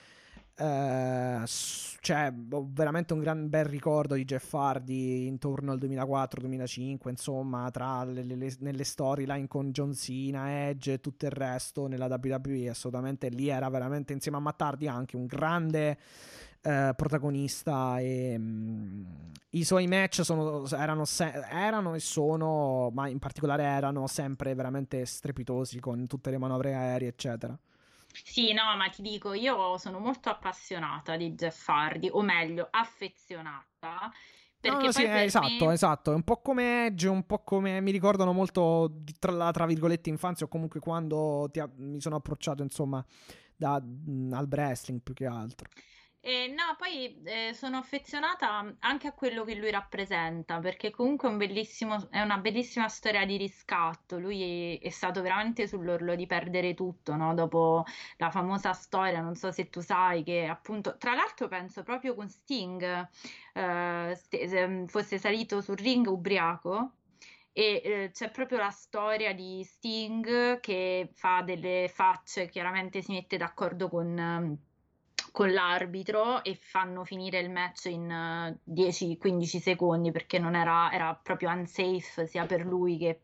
[SPEAKER 2] eh, cioè, ho veramente un gran bel ricordo di Jeff Hardy intorno al 2004-2005, insomma, tra le, le- le- nelle storyline con John Cena, Edge e tutto il resto nella WWE, assolutamente lì era veramente insieme a Mattardi anche un grande eh, protagonista e mm, i suoi match sono, erano, se- erano e sono, ma in particolare erano sempre veramente strepitosi con tutte le manovre aeree, eccetera.
[SPEAKER 3] Sì, no, ma ti dico, io sono molto appassionata di Jeff Hardy, o meglio, affezionata, Perché
[SPEAKER 2] no, no, sì,
[SPEAKER 3] per
[SPEAKER 2] esatto,
[SPEAKER 3] me-
[SPEAKER 2] esatto. È un po' come Edge, un po' come mi ricordano molto tra, la tra virgolette infanzia o comunque quando ha- mi sono approcciato, insomma, da- mh, al wrestling più che altro.
[SPEAKER 3] Eh, no, poi eh, sono affezionata anche a quello che lui rappresenta, perché comunque è un è una bellissima storia di riscatto. Lui è, è stato veramente sull'orlo di perdere tutto, no? Dopo la famosa storia, non so se tu sai, che appunto, tra l'altro penso proprio con Sting, eh, se- fosse salito sul ring ubriaco. E eh, c'è proprio la storia di Sting che fa delle facce, chiaramente si mette d'accordo con, ehm, con l'arbitro e fanno finire il match in eh, 10-15 secondi perché non era, era proprio unsafe sia per lui che,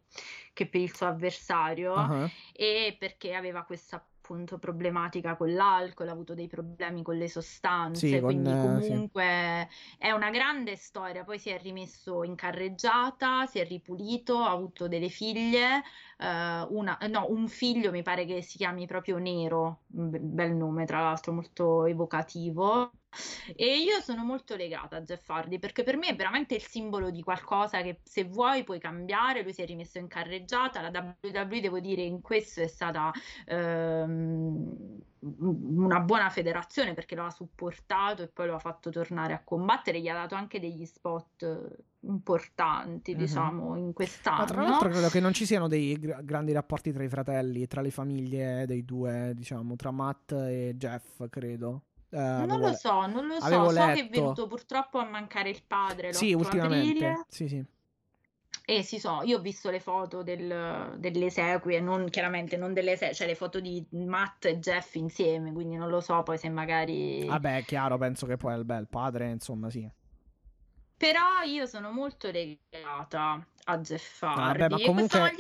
[SPEAKER 3] che per il suo avversario
[SPEAKER 2] Ah,
[SPEAKER 3] e perché aveva questa appunto problematica con l'alcol, ha avuto dei problemi con le sostanze,
[SPEAKER 2] Sì, con,
[SPEAKER 3] quindi
[SPEAKER 2] eh, sì.
[SPEAKER 3] comunque è una grande storia. Poi si è rimesso in carreggiata, si è ripulito, ha avuto delle figlie, eh, una, no, un figlio mi pare che si chiami proprio Nero, un be- bel nome tra l'altro molto evocativo. E io sono molto legata a Jeff Hardy perché per me è veramente il simbolo di qualcosa che se vuoi puoi cambiare. Lui si è rimesso in carreggiata. La WWE, devo dire, in questo è stata ehm, una buona federazione perché lo ha supportato e poi lo ha fatto tornare a combattere. Gli ha dato anche degli spot importanti,
[SPEAKER 2] Mhm.
[SPEAKER 3] diciamo, in
[SPEAKER 2] Ma
[SPEAKER 3] quest'anno.
[SPEAKER 2] tra l'altro credo che non ci siano dei gra- grandi rapporti tra i fratelli, tra le famiglie dei due, diciamo, tra Matt e Jeff, credo. Eh,
[SPEAKER 3] Non lo so, non lo so. So che è venuto purtroppo a mancare il padre
[SPEAKER 2] Sì,
[SPEAKER 3] l'8
[SPEAKER 2] ultimamente.
[SPEAKER 3] aprile.
[SPEAKER 2] Sì, sì.
[SPEAKER 3] E si so, io ho visto le foto del- delle esequie, non chiaramente non delle esequie, cioè le foto di Matt e Jeff insieme, quindi non lo so poi se magari...
[SPEAKER 2] Vabbè, è chiaro, penso che poi il bel padre, insomma, sì.
[SPEAKER 3] Però io sono molto legata a Jeff Hardy
[SPEAKER 2] vabbè, ma comunque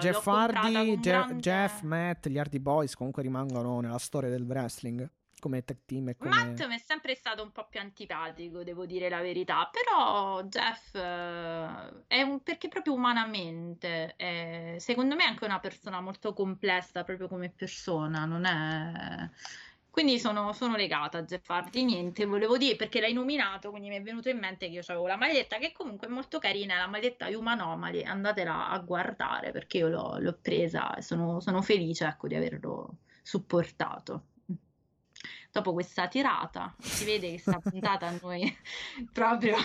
[SPEAKER 2] Jeff Hardy,
[SPEAKER 3] con
[SPEAKER 2] Je-
[SPEAKER 3] grande-
[SPEAKER 2] Jeff, Matt, gli Hardy Boys comunque rimangono nella storia del wrestling come tag team e come...
[SPEAKER 3] Matt mi è sempre stato un po' più antipatico, devo dire la verità, però Jeff eh, è un, perché proprio umanamente, è- secondo me è anche una persona molto complessa proprio come persona, non è... Quindi sono, sono legata a Jeff Hardy, niente, volevo dire perché l'hai nominato, quindi mi è venuto in mente che io avevo la maglietta che comunque è molto carina, è la maglietta Human Anomaly, andatela a guardare perché io l'ho, l'ho presa e sono, sono felice ecco, di averlo supportato. Dopo questa tirata, si vede che sta puntata a noi (laughs) proprio,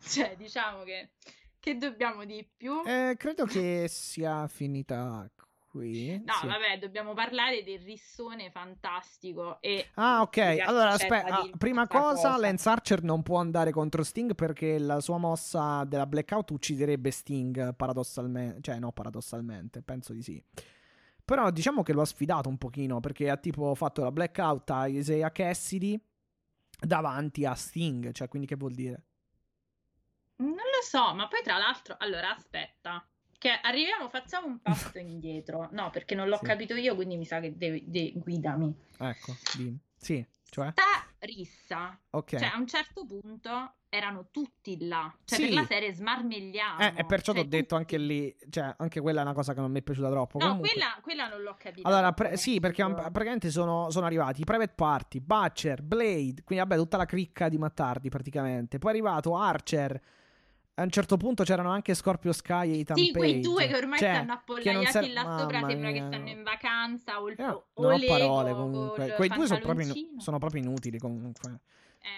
[SPEAKER 3] cioè diciamo che, che dobbiamo di più.
[SPEAKER 2] Eh, credo che sia finita qui.
[SPEAKER 3] No,
[SPEAKER 2] sì.
[SPEAKER 3] vabbè, dobbiamo parlare del rissone fantastico e
[SPEAKER 2] Ah, ok. Allora, aspetta.
[SPEAKER 3] dirti
[SPEAKER 2] prima
[SPEAKER 3] questa
[SPEAKER 2] cosa, Lance Archer non può andare contro Sting perché la sua mossa della blackout ucciderebbe Sting paradossalmente. Cioè, no, paradossalmente, penso di sì. Però diciamo che lo ha sfidato un pochino perché ha tipo fatto la blackout a Isaiah Cassidy davanti a Sting. Cioè, quindi che vuol dire?
[SPEAKER 3] Non lo so, ma poi tra l'altro, allora aspetta, che arriviamo, facciamo un passo (laughs) indietro. No, perché non l'ho
[SPEAKER 2] Sì.
[SPEAKER 3] capito io, quindi mi sa che devi, de- guidami.
[SPEAKER 2] Ecco, dimmi. Sì, cioè?
[SPEAKER 3] Sta rissa,
[SPEAKER 2] Ok.
[SPEAKER 3] cioè a un certo punto erano tutti là, cioè
[SPEAKER 2] Sì.
[SPEAKER 3] per la serie smarmigliamo.
[SPEAKER 2] Eh, e perciò
[SPEAKER 3] cioè
[SPEAKER 2] ti ho detto
[SPEAKER 3] tutti.
[SPEAKER 2] anche lì, cioè, anche quella è una cosa che non mi è piaciuta troppo.
[SPEAKER 3] No,
[SPEAKER 2] Comunque-
[SPEAKER 3] quella, quella non l'ho capita.
[SPEAKER 2] Allora, pre- sì, perché um, praticamente sono, sono arrivati Private Party, Butcher, Blade, quindi vabbè, tutta la cricca di Mattardi praticamente. Poi è arrivato Archer. A un certo punto c'erano anche Scorpio Sky e Ethan
[SPEAKER 3] Sì, quei due che ormai
[SPEAKER 2] Cioè,
[SPEAKER 3] stanno appollaiati
[SPEAKER 2] ser-
[SPEAKER 3] là sopra, sembra che stanno in vacanza o il
[SPEAKER 2] Eh,
[SPEAKER 3] o
[SPEAKER 2] non ho parole comunque. Quei due sono proprio, sono proprio inutili comunque.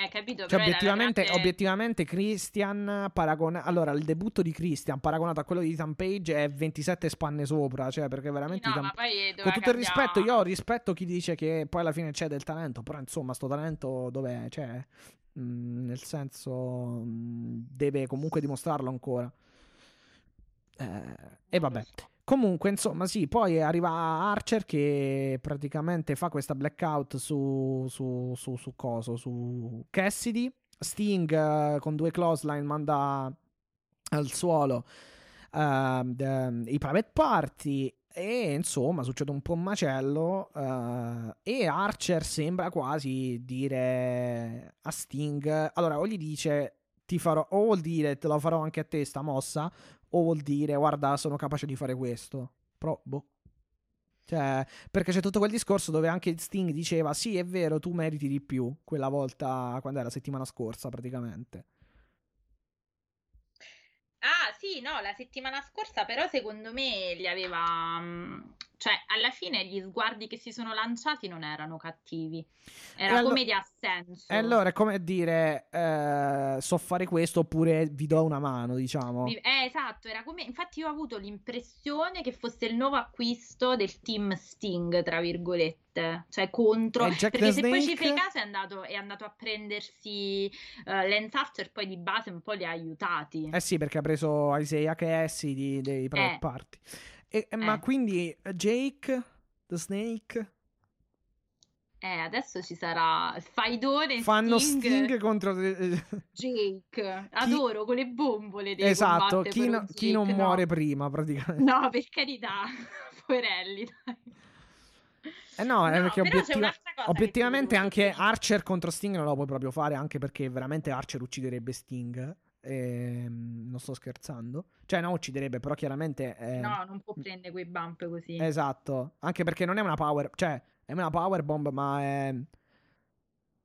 [SPEAKER 3] Eh, capito,
[SPEAKER 2] Cioè, obiettivamente,
[SPEAKER 3] grande-
[SPEAKER 2] obiettivamente Christian paragona- Allora, il debutto di Christian paragonato a quello di Ethan Page è 27 spanne sopra. Cioè, perché veramente.
[SPEAKER 3] No,
[SPEAKER 2] Ethan- Con tutto il
[SPEAKER 3] cambiare-
[SPEAKER 2] rispetto, io rispetto chi dice che poi alla fine c'è del talento. Però, insomma, sto talento dov'è? Cioè, mh, nel senso, mh, deve comunque dimostrarlo ancora. Eh, e vabbè. Comunque, insomma, sì, poi arriva Archer che praticamente fa questa blackout su, su, su, su coso, su Cassidy. Sting eh, con due close line manda al suolo ehm, de- i private party e insomma succede un po' un macello eh, e Archer sembra quasi dire a Sting allora o gli dice ti farò o vuol dire te lo farò anche a te sta mossa o vuol dire guarda sono capace di fare questo però boh cioè, perché c'è tutto quel discorso dove anche Sting diceva: Sì, è vero, tu meriti di più. Quella volta, quando era la settimana scorsa, praticamente.
[SPEAKER 3] Ah, sì, no, la settimana scorsa però secondo me li aveva... mm, Cioè, alla fine gli sguardi che si sono lanciati non erano cattivi. Era
[SPEAKER 2] allo-
[SPEAKER 3] come di assenso.
[SPEAKER 2] E allora è come dire, eh, so fare questo oppure vi do una mano, diciamo.
[SPEAKER 3] Mi- Eh, esatto, era come... Infatti io ho avuto l'impressione che fosse il nuovo acquisto del team Sting, tra virgolette. Cioè, contro... Perché se poi ci fai caso è andato, è andato a prendersi eh, Lance Archer, poi di base un po' li ha aiutati.
[SPEAKER 2] Eh sì, perché ha preso Isaiah Cassidy dei Private
[SPEAKER 3] Eh.
[SPEAKER 2] Party. E- e- ma
[SPEAKER 3] Eh.
[SPEAKER 2] quindi eh, Jake, The Snake,
[SPEAKER 3] Eh, adesso ci sarà Faidone
[SPEAKER 2] fanno
[SPEAKER 3] Sting,
[SPEAKER 2] Sting contro... eh,
[SPEAKER 3] Jake. Adoro con le bombole dei
[SPEAKER 2] esatto, chi, no- chi non
[SPEAKER 3] no.
[SPEAKER 2] muore prima praticamente.
[SPEAKER 3] No, per carità, (laughs) poverelli, dai.
[SPEAKER 2] Eh no, è
[SPEAKER 3] No,
[SPEAKER 2] perché obiettiva- obiettivamente
[SPEAKER 3] ti volevo
[SPEAKER 2] anche. Archer contro Sting non lo puoi proprio fare, anche perché veramente Archer ucciderebbe Sting. Ehm, non sto scherzando. Cioè, no, ucciderebbe, però chiaramente... eh,
[SPEAKER 3] No, non può prendere quei bump così.
[SPEAKER 2] Esatto, anche perché non è una power, cioè è una power bomb, ma è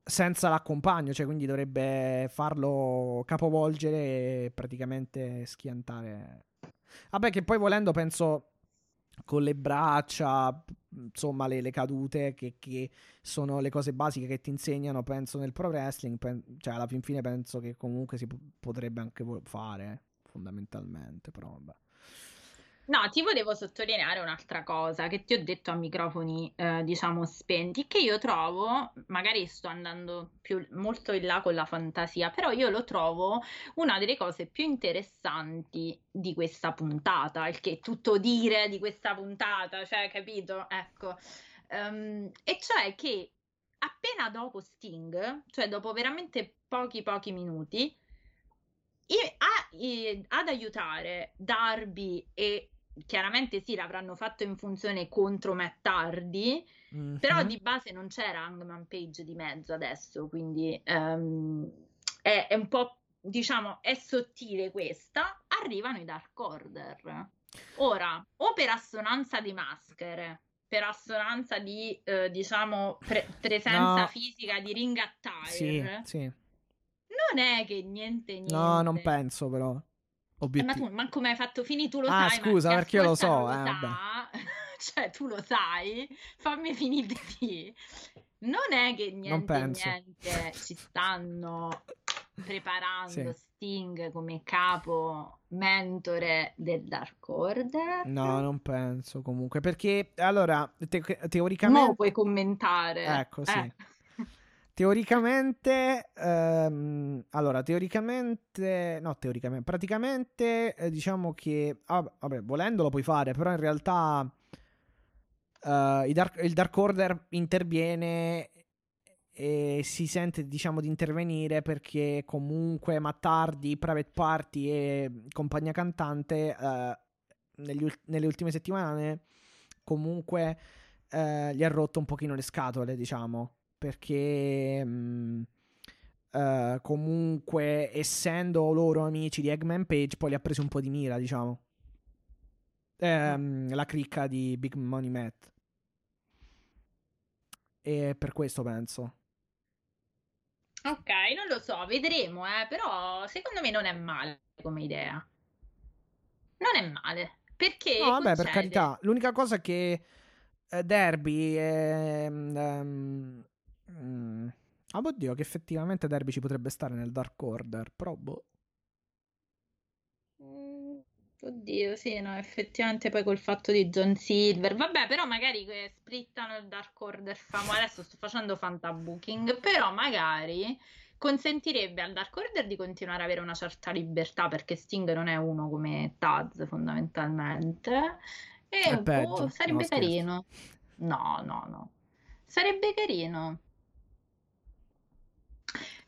[SPEAKER 2] senza l'accompagno, cioè quindi dovrebbe farlo capovolgere e praticamente schiantare. Vabbè, che poi volendo penso con le braccia, insomma, le, le cadute che, che sono le cose basiche che ti insegnano, penso nel pro wrestling, pen- cioè alla fin fine penso che comunque si po- potrebbe anche fare fondamentalmente, però vabbè.
[SPEAKER 3] No, ti volevo sottolineare un'altra cosa che ti ho detto a microfoni, eh, diciamo, spenti, che io trovo, magari sto andando più, molto in là con la fantasia, però io lo trovo una delle cose più interessanti di questa puntata, il che tutto dire di questa puntata, cioè, capito? Ecco. Ehm, e cioè che appena dopo Sting, cioè dopo veramente pochi pochi minuti, a- ad aiutare Darby e chiaramente sì l'avranno fatto in funzione contro Matt Hardy però
[SPEAKER 2] Mhm.
[SPEAKER 3] di base non c'era Hangman Page di mezzo adesso quindi ehm, è, è un po' diciamo è sottile questa arrivano i Dark Order ora o per assonanza di maschere per assonanza di eh, diciamo pre- presenza
[SPEAKER 2] No.
[SPEAKER 3] fisica di ring
[SPEAKER 2] Sì,
[SPEAKER 3] attire
[SPEAKER 2] sì.
[SPEAKER 3] non è che niente niente
[SPEAKER 2] No, non penso però.
[SPEAKER 3] Eh, ma
[SPEAKER 2] Obiettivo.
[SPEAKER 3] tu, ma come hai fatto finire? Tu lo
[SPEAKER 2] Ah,
[SPEAKER 3] sai,
[SPEAKER 2] scusa, perché io lo so, eh,
[SPEAKER 3] lo sa. (laughs) Cioè, tu lo sai, fammi finire di... Non è che niente, niente, ci stanno preparando
[SPEAKER 2] Sì.
[SPEAKER 3] Sting come capo mentore del Dark Order.
[SPEAKER 2] No, non penso comunque. Perché allora, te- teoricamente.
[SPEAKER 3] puoi commentare.
[SPEAKER 2] Ecco, sì.
[SPEAKER 3] Eh.
[SPEAKER 2] Teoricamente, ehm, allora, teoricamente, no, teoricamente, praticamente, eh, diciamo che, ah, vabbè, volendo lo puoi fare, però in realtà eh, i Dark- il Dark Order interviene e si sente, diciamo, di intervenire perché comunque Mattardi, Private Party e compagnia cantante eh, negli ul- nelle ultime settimane comunque eh, gli ha rotto un pochino le scatole, diciamo, perché mh, eh, comunque essendo loro amici di Eggman Page poi li ha presi un po' di mira, diciamo. Ehm, la cricca di Big Money Matt. E per questo penso.
[SPEAKER 3] Ok, non lo so, vedremo, eh, però secondo me non è male come idea. Non è male, perché
[SPEAKER 2] No, vabbè, per carità. L'unica cosa che eh, Derby ehm, ehm, mm, ah, oddio, che effettivamente Derby ci potrebbe stare nel Dark Order, però boh.
[SPEAKER 3] Mm, Oddio, sì, no, effettivamente poi col fatto di John Silver, vabbè, però magari que- splittano il Dark Order famoso, adesso sto facendo fantabooking, però magari consentirebbe al Dark Order di continuare ad avere una certa libertà, perché Sting non è uno come Taz fondamentalmente, e boh,
[SPEAKER 2] peggio, no,
[SPEAKER 3] sarebbe
[SPEAKER 2] scherzo.
[SPEAKER 3] carino. No, no, no, sarebbe carino.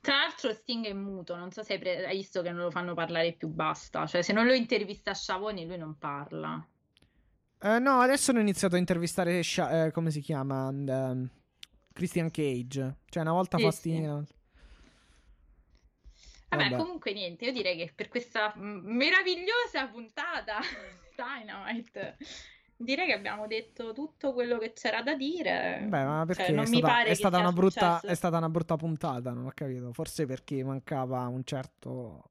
[SPEAKER 3] Tra l'altro Sting è muto, non so se hai, pre- hai visto che non lo fanno parlare più, basta. Cioè, se non lo intervista a Sciavoni, lui non parla.
[SPEAKER 2] Eh, no, adesso hanno iniziato a intervistare, Sha- eh, come si chiama? Ehm, Christian Cage. Cioè, una volta
[SPEAKER 3] Sì,
[SPEAKER 2] fa
[SPEAKER 3] sì. Vabbè,
[SPEAKER 2] Vabbè.
[SPEAKER 3] comunque niente, io direi che per questa meravigliosa puntata (laughs) Dynamite, direi che abbiamo detto tutto quello che c'era da dire.
[SPEAKER 2] Beh, ma
[SPEAKER 3] Cioè,
[SPEAKER 2] perché
[SPEAKER 3] non
[SPEAKER 2] è
[SPEAKER 3] mi
[SPEAKER 2] stata,
[SPEAKER 3] pare
[SPEAKER 2] è stata una brutta, è stata una brutta puntata, non ho capito. Forse perché mancava un certo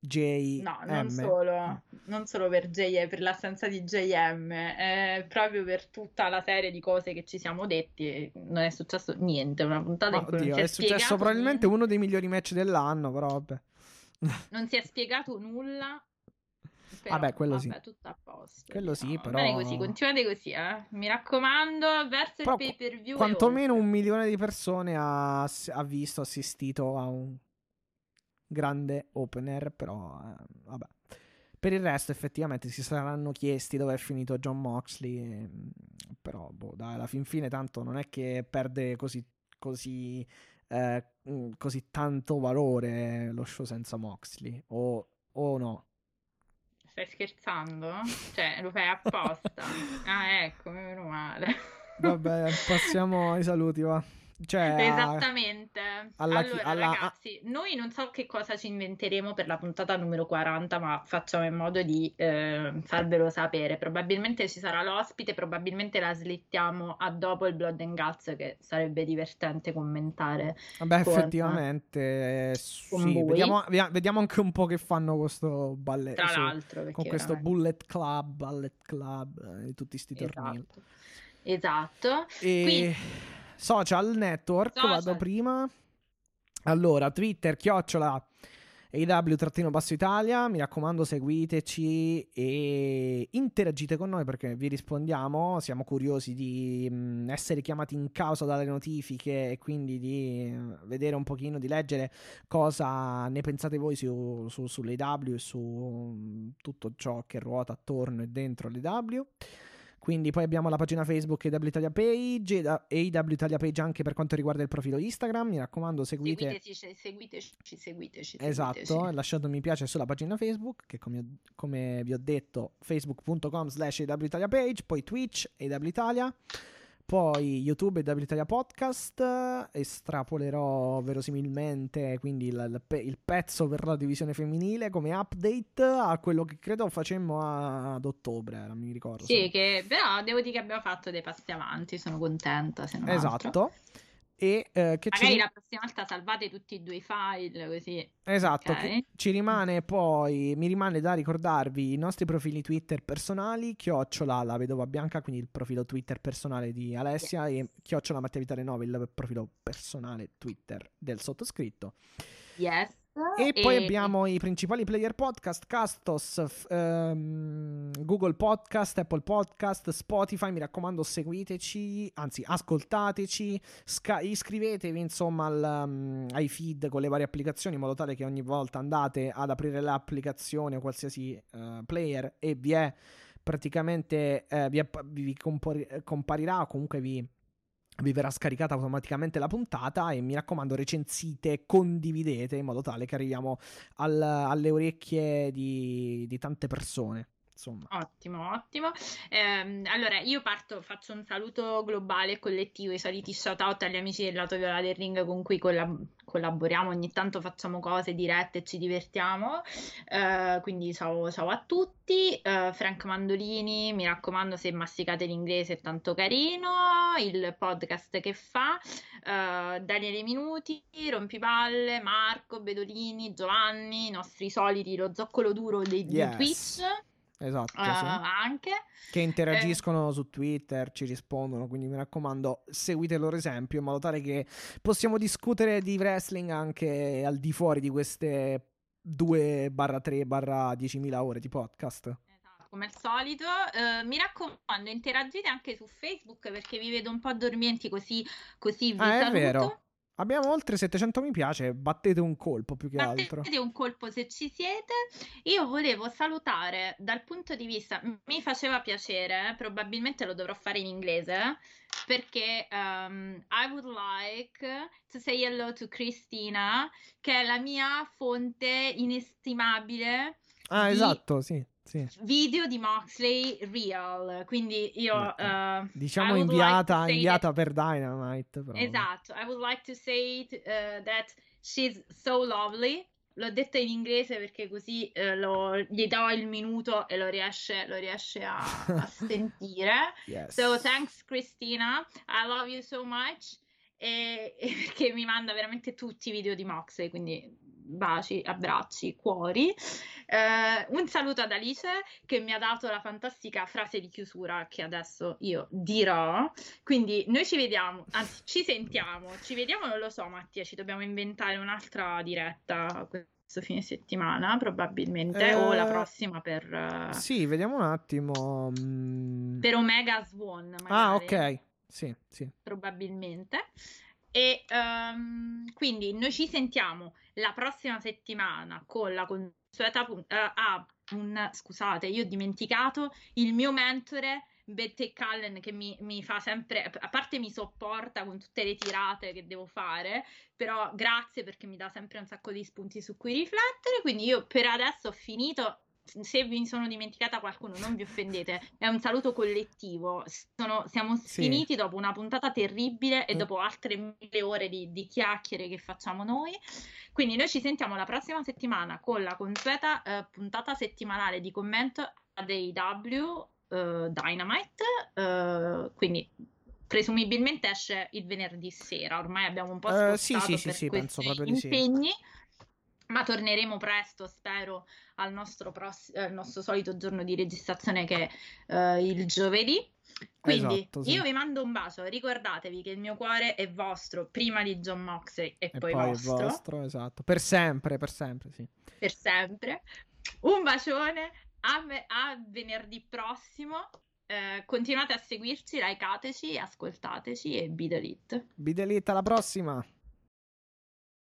[SPEAKER 2] J.
[SPEAKER 3] No, non solo, non solo per JM, per l'assenza di JM, è proprio per tutta la serie di cose che ci siamo detti. Non è successo niente. Una puntata
[SPEAKER 2] Ma
[SPEAKER 3] in cui non
[SPEAKER 2] oddio,
[SPEAKER 3] si è,
[SPEAKER 2] successo probabilmente
[SPEAKER 3] niente.
[SPEAKER 2] uno dei migliori match dell'anno, però vabbè.
[SPEAKER 3] Non si è spiegato nulla. Però,
[SPEAKER 2] Vabbè, quello sì.
[SPEAKER 3] vabbè, tutto a posto.
[SPEAKER 2] Quello sì,
[SPEAKER 3] diciamo.
[SPEAKER 2] però-
[SPEAKER 3] Bene così, continuate così, eh. Mi raccomando, verso
[SPEAKER 2] Però
[SPEAKER 3] il pay per view.
[SPEAKER 2] Quantomeno un milione di persone ha, ha visto, assistito a un grande opener, però eh, vabbè. Per il resto effettivamente si saranno chiesti dove è finito John Moxley, ehm, però boh, dai, alla fin fine tanto non è che perde così, così, eh, mm, così tanto valore lo show senza Moxley, o, o no?
[SPEAKER 3] Stai scherzando? Cioè, lo fai apposta. (laughs) ah, ecco, meno male.
[SPEAKER 2] Vabbè, passiamo ai saluti, va. Cioè,
[SPEAKER 3] Esattamente.
[SPEAKER 2] Alla-
[SPEAKER 3] allora,
[SPEAKER 2] alla-
[SPEAKER 3] ragazzi, noi non so che cosa ci inventeremo per la puntata numero 40, ma facciamo in modo di eh, farvelo sapere. Probabilmente ci sarà l'ospite, probabilmente la slittiamo a dopo il Blood and Guts, che sarebbe divertente commentare.
[SPEAKER 2] Vabbè,
[SPEAKER 3] con-
[SPEAKER 2] effettivamente, eh,
[SPEAKER 3] con
[SPEAKER 2] sì, vediamo, vediamo- anche un po' che fanno questo ballet,
[SPEAKER 3] Tra
[SPEAKER 2] su-
[SPEAKER 3] l'altro,
[SPEAKER 2] con questo
[SPEAKER 3] veramente-
[SPEAKER 2] Bullet Club, Ballet Club, eh, tutti sti tornei.
[SPEAKER 3] Esatto. Esatto.
[SPEAKER 2] E
[SPEAKER 3] Quindi-
[SPEAKER 2] social network,
[SPEAKER 3] Social.
[SPEAKER 2] vado prima. Allora, Twitter, chiocciola AW-basso Italia, mi raccomando seguiteci e interagite con noi perché vi rispondiamo, siamo curiosi di mh, essere chiamati in causa dalle notifiche e quindi di eh, vedere un pochino, di leggere cosa ne pensate voi su, su, sull'AW e su mh, tutto ciò che ruota attorno e dentro l'AW. Quindi poi abbiamo la pagina Facebook AW Italia Page e AW Italia Page anche per quanto riguarda il profilo Instagram. Mi raccomando, seguite.
[SPEAKER 3] Seguiteci, seguiteci, seguiteci,
[SPEAKER 2] Esatto,
[SPEAKER 3] seguiteci.
[SPEAKER 2] lasciate un mi piace sulla pagina Facebook, che come, come vi ho detto, facebook.com slash Italia Page, poi Twitch AW Italia, poi YouTube AW Italia Podcast, eh, estrapolerò verosimilmente quindi il, il pe- il pezzo per la divisione femminile come update a quello che credo facemmo a- ad ottobre, non mi ricordo.
[SPEAKER 3] Sì, che però devo dire che abbiamo fatto dei passi avanti, sono contenta se non altro.
[SPEAKER 2] E eh, che
[SPEAKER 3] Magari
[SPEAKER 2] ci...
[SPEAKER 3] la prossima volta salvate tutti e due i file così.
[SPEAKER 2] Esatto,
[SPEAKER 3] Ok.
[SPEAKER 2] che ci rimane poi, mi rimane da ricordarvi i nostri profili Twitter personali, chiocciola la vedova bianca, quindi il profilo Twitter personale di Alessia e chiocciola Mattia Vitale 9, il profilo personale Twitter del sottoscritto.
[SPEAKER 3] Yes.
[SPEAKER 2] E poi abbiamo i principali player podcast, Castos, f- ehm, Google Podcast, Apple Podcast, Spotify, mi raccomando seguiteci, anzi ascoltateci, sca- iscrivetevi insomma al, um, ai feed con le varie applicazioni in modo tale che ogni volta andate ad aprire l'applicazione o qualsiasi eh, player e vi è praticamente, eh, vi, app- vi compor- comparirà o comunque vi vi verrà scaricata automaticamente la puntata e mi raccomando recensite, condividete in modo tale che arriviamo al- alle orecchie di, di tante persone. Insomma,
[SPEAKER 3] Ottimo, ottimo. Ehm, allora, io parto, faccio un saluto globale e collettivo, i soliti shout out agli amici del lato viola del ring con cui collab- collaboriamo, ogni tanto facciamo cose dirette e ci divertiamo. Eh, quindi ciao, ciao a tutti. Eh, Frank Mandolini, mi raccomando, se masticate l'inglese è tanto carino. Il podcast che fa. Eh, Daniele Minuti, Rompipalle, Marco, Bedolini, Giovanni, i nostri soliti, lo zoccolo duro di
[SPEAKER 2] Yes.
[SPEAKER 3] Twitch.
[SPEAKER 2] Esatto,
[SPEAKER 3] Eh,
[SPEAKER 2] sì.
[SPEAKER 3] anche
[SPEAKER 2] che interagiscono su Twitter, ci rispondono, quindi mi raccomando seguite il loro esempio in modo tale che possiamo discutere di wrestling anche al di fuori di queste 2-3-10.000 ore di podcast.
[SPEAKER 3] Esatto, come al solito. Eh, mi raccomando, interagite anche su Facebook perché vi vedo un po' dormienti così, così vi
[SPEAKER 2] Ah, è
[SPEAKER 3] saluto.
[SPEAKER 2] vero. Abbiamo oltre 700 mi piace, battete un colpo più che altro.
[SPEAKER 3] Battete un colpo se ci siete. Io volevo salutare dal punto di vista, mi faceva piacere, eh, probabilmente lo dovrò fare in inglese, perché um, I would like to say hello to Christina, che è la mia fonte inestimabile
[SPEAKER 2] Ah,
[SPEAKER 3] di
[SPEAKER 2] esatto, sì, sì.
[SPEAKER 3] video di Moxley real. Quindi io eh,
[SPEAKER 2] Diciamo inviata,
[SPEAKER 3] like
[SPEAKER 2] inviata per Dynamite. Però.
[SPEAKER 3] Esatto, I would like to say it, uh, that she's so lovely. L'ho detto in inglese perché così eh, lo- gli do il minuto e lo riesce, lo riesce a, a (laughs) sentire.
[SPEAKER 2] Yes.
[SPEAKER 3] So thanks Christina, I love you so much. E, e perché mi manda veramente tutti i video di Moxley, quindi baci, abbracci, cuori. Eh, un saluto ad Alice che mi ha dato la fantastica frase di chiusura che adesso io dirò. Quindi noi ci vediamo, anzi ci sentiamo, ci vediamo, non lo so Mattia, ci dobbiamo inventare un'altra diretta questo fine settimana probabilmente
[SPEAKER 2] Eh,
[SPEAKER 3] o la prossima per, eh,
[SPEAKER 2] Sì, vediamo un attimo. mm.
[SPEAKER 3] per Omega Swan.
[SPEAKER 2] Ah,
[SPEAKER 3] magari
[SPEAKER 2] ok. Sì, sì.
[SPEAKER 3] probabilmente. E ehm, quindi noi ci sentiamo la prossima settimana con la consueta eh, ah, un, scusate, io ho dimenticato il mio mentore Betty Cullen che mi, mi fa sempre, a parte mi sopporta con tutte le tirate che devo fare, però grazie perché mi dà sempre un sacco di spunti su cui riflettere, quindi io per adesso ho finito se vi sono dimenticata qualcuno, non vi offendete, è un saluto collettivo. Sono- siamo
[SPEAKER 2] Sì.
[SPEAKER 3] finiti dopo una puntata terribile e
[SPEAKER 2] Mm.
[SPEAKER 3] dopo altre mille ore di, di chiacchiere che facciamo noi. Quindi noi ci sentiamo la prossima settimana con la consueta eh, puntata settimanale di commento ad AEW eh, Dynamite. eh, quindi presumibilmente esce il venerdì sera. Ormai abbiamo un po'
[SPEAKER 2] Eh,
[SPEAKER 3] spostato
[SPEAKER 2] sì, sì, sì,
[SPEAKER 3] per
[SPEAKER 2] sì, penso
[SPEAKER 3] questi impegni. Ma torneremo presto, spero, al nostro, pross- al nostro solito giorno di registrazione che è eh, il giovedì. Quindi
[SPEAKER 2] Esatto, sì.
[SPEAKER 3] io vi mando un bacio, ricordatevi che il mio cuore è vostro prima di John Moxley e,
[SPEAKER 2] E
[SPEAKER 3] poi,
[SPEAKER 2] poi
[SPEAKER 3] vostro,
[SPEAKER 2] vostro, esatto. Per sempre, per sempre, sì.
[SPEAKER 3] per sempre. Un bacione, a, me- a venerdì prossimo. Eh, continuate a seguirci, likeateci, ascoltateci e be the lit.
[SPEAKER 2] Bidelita, alla prossima.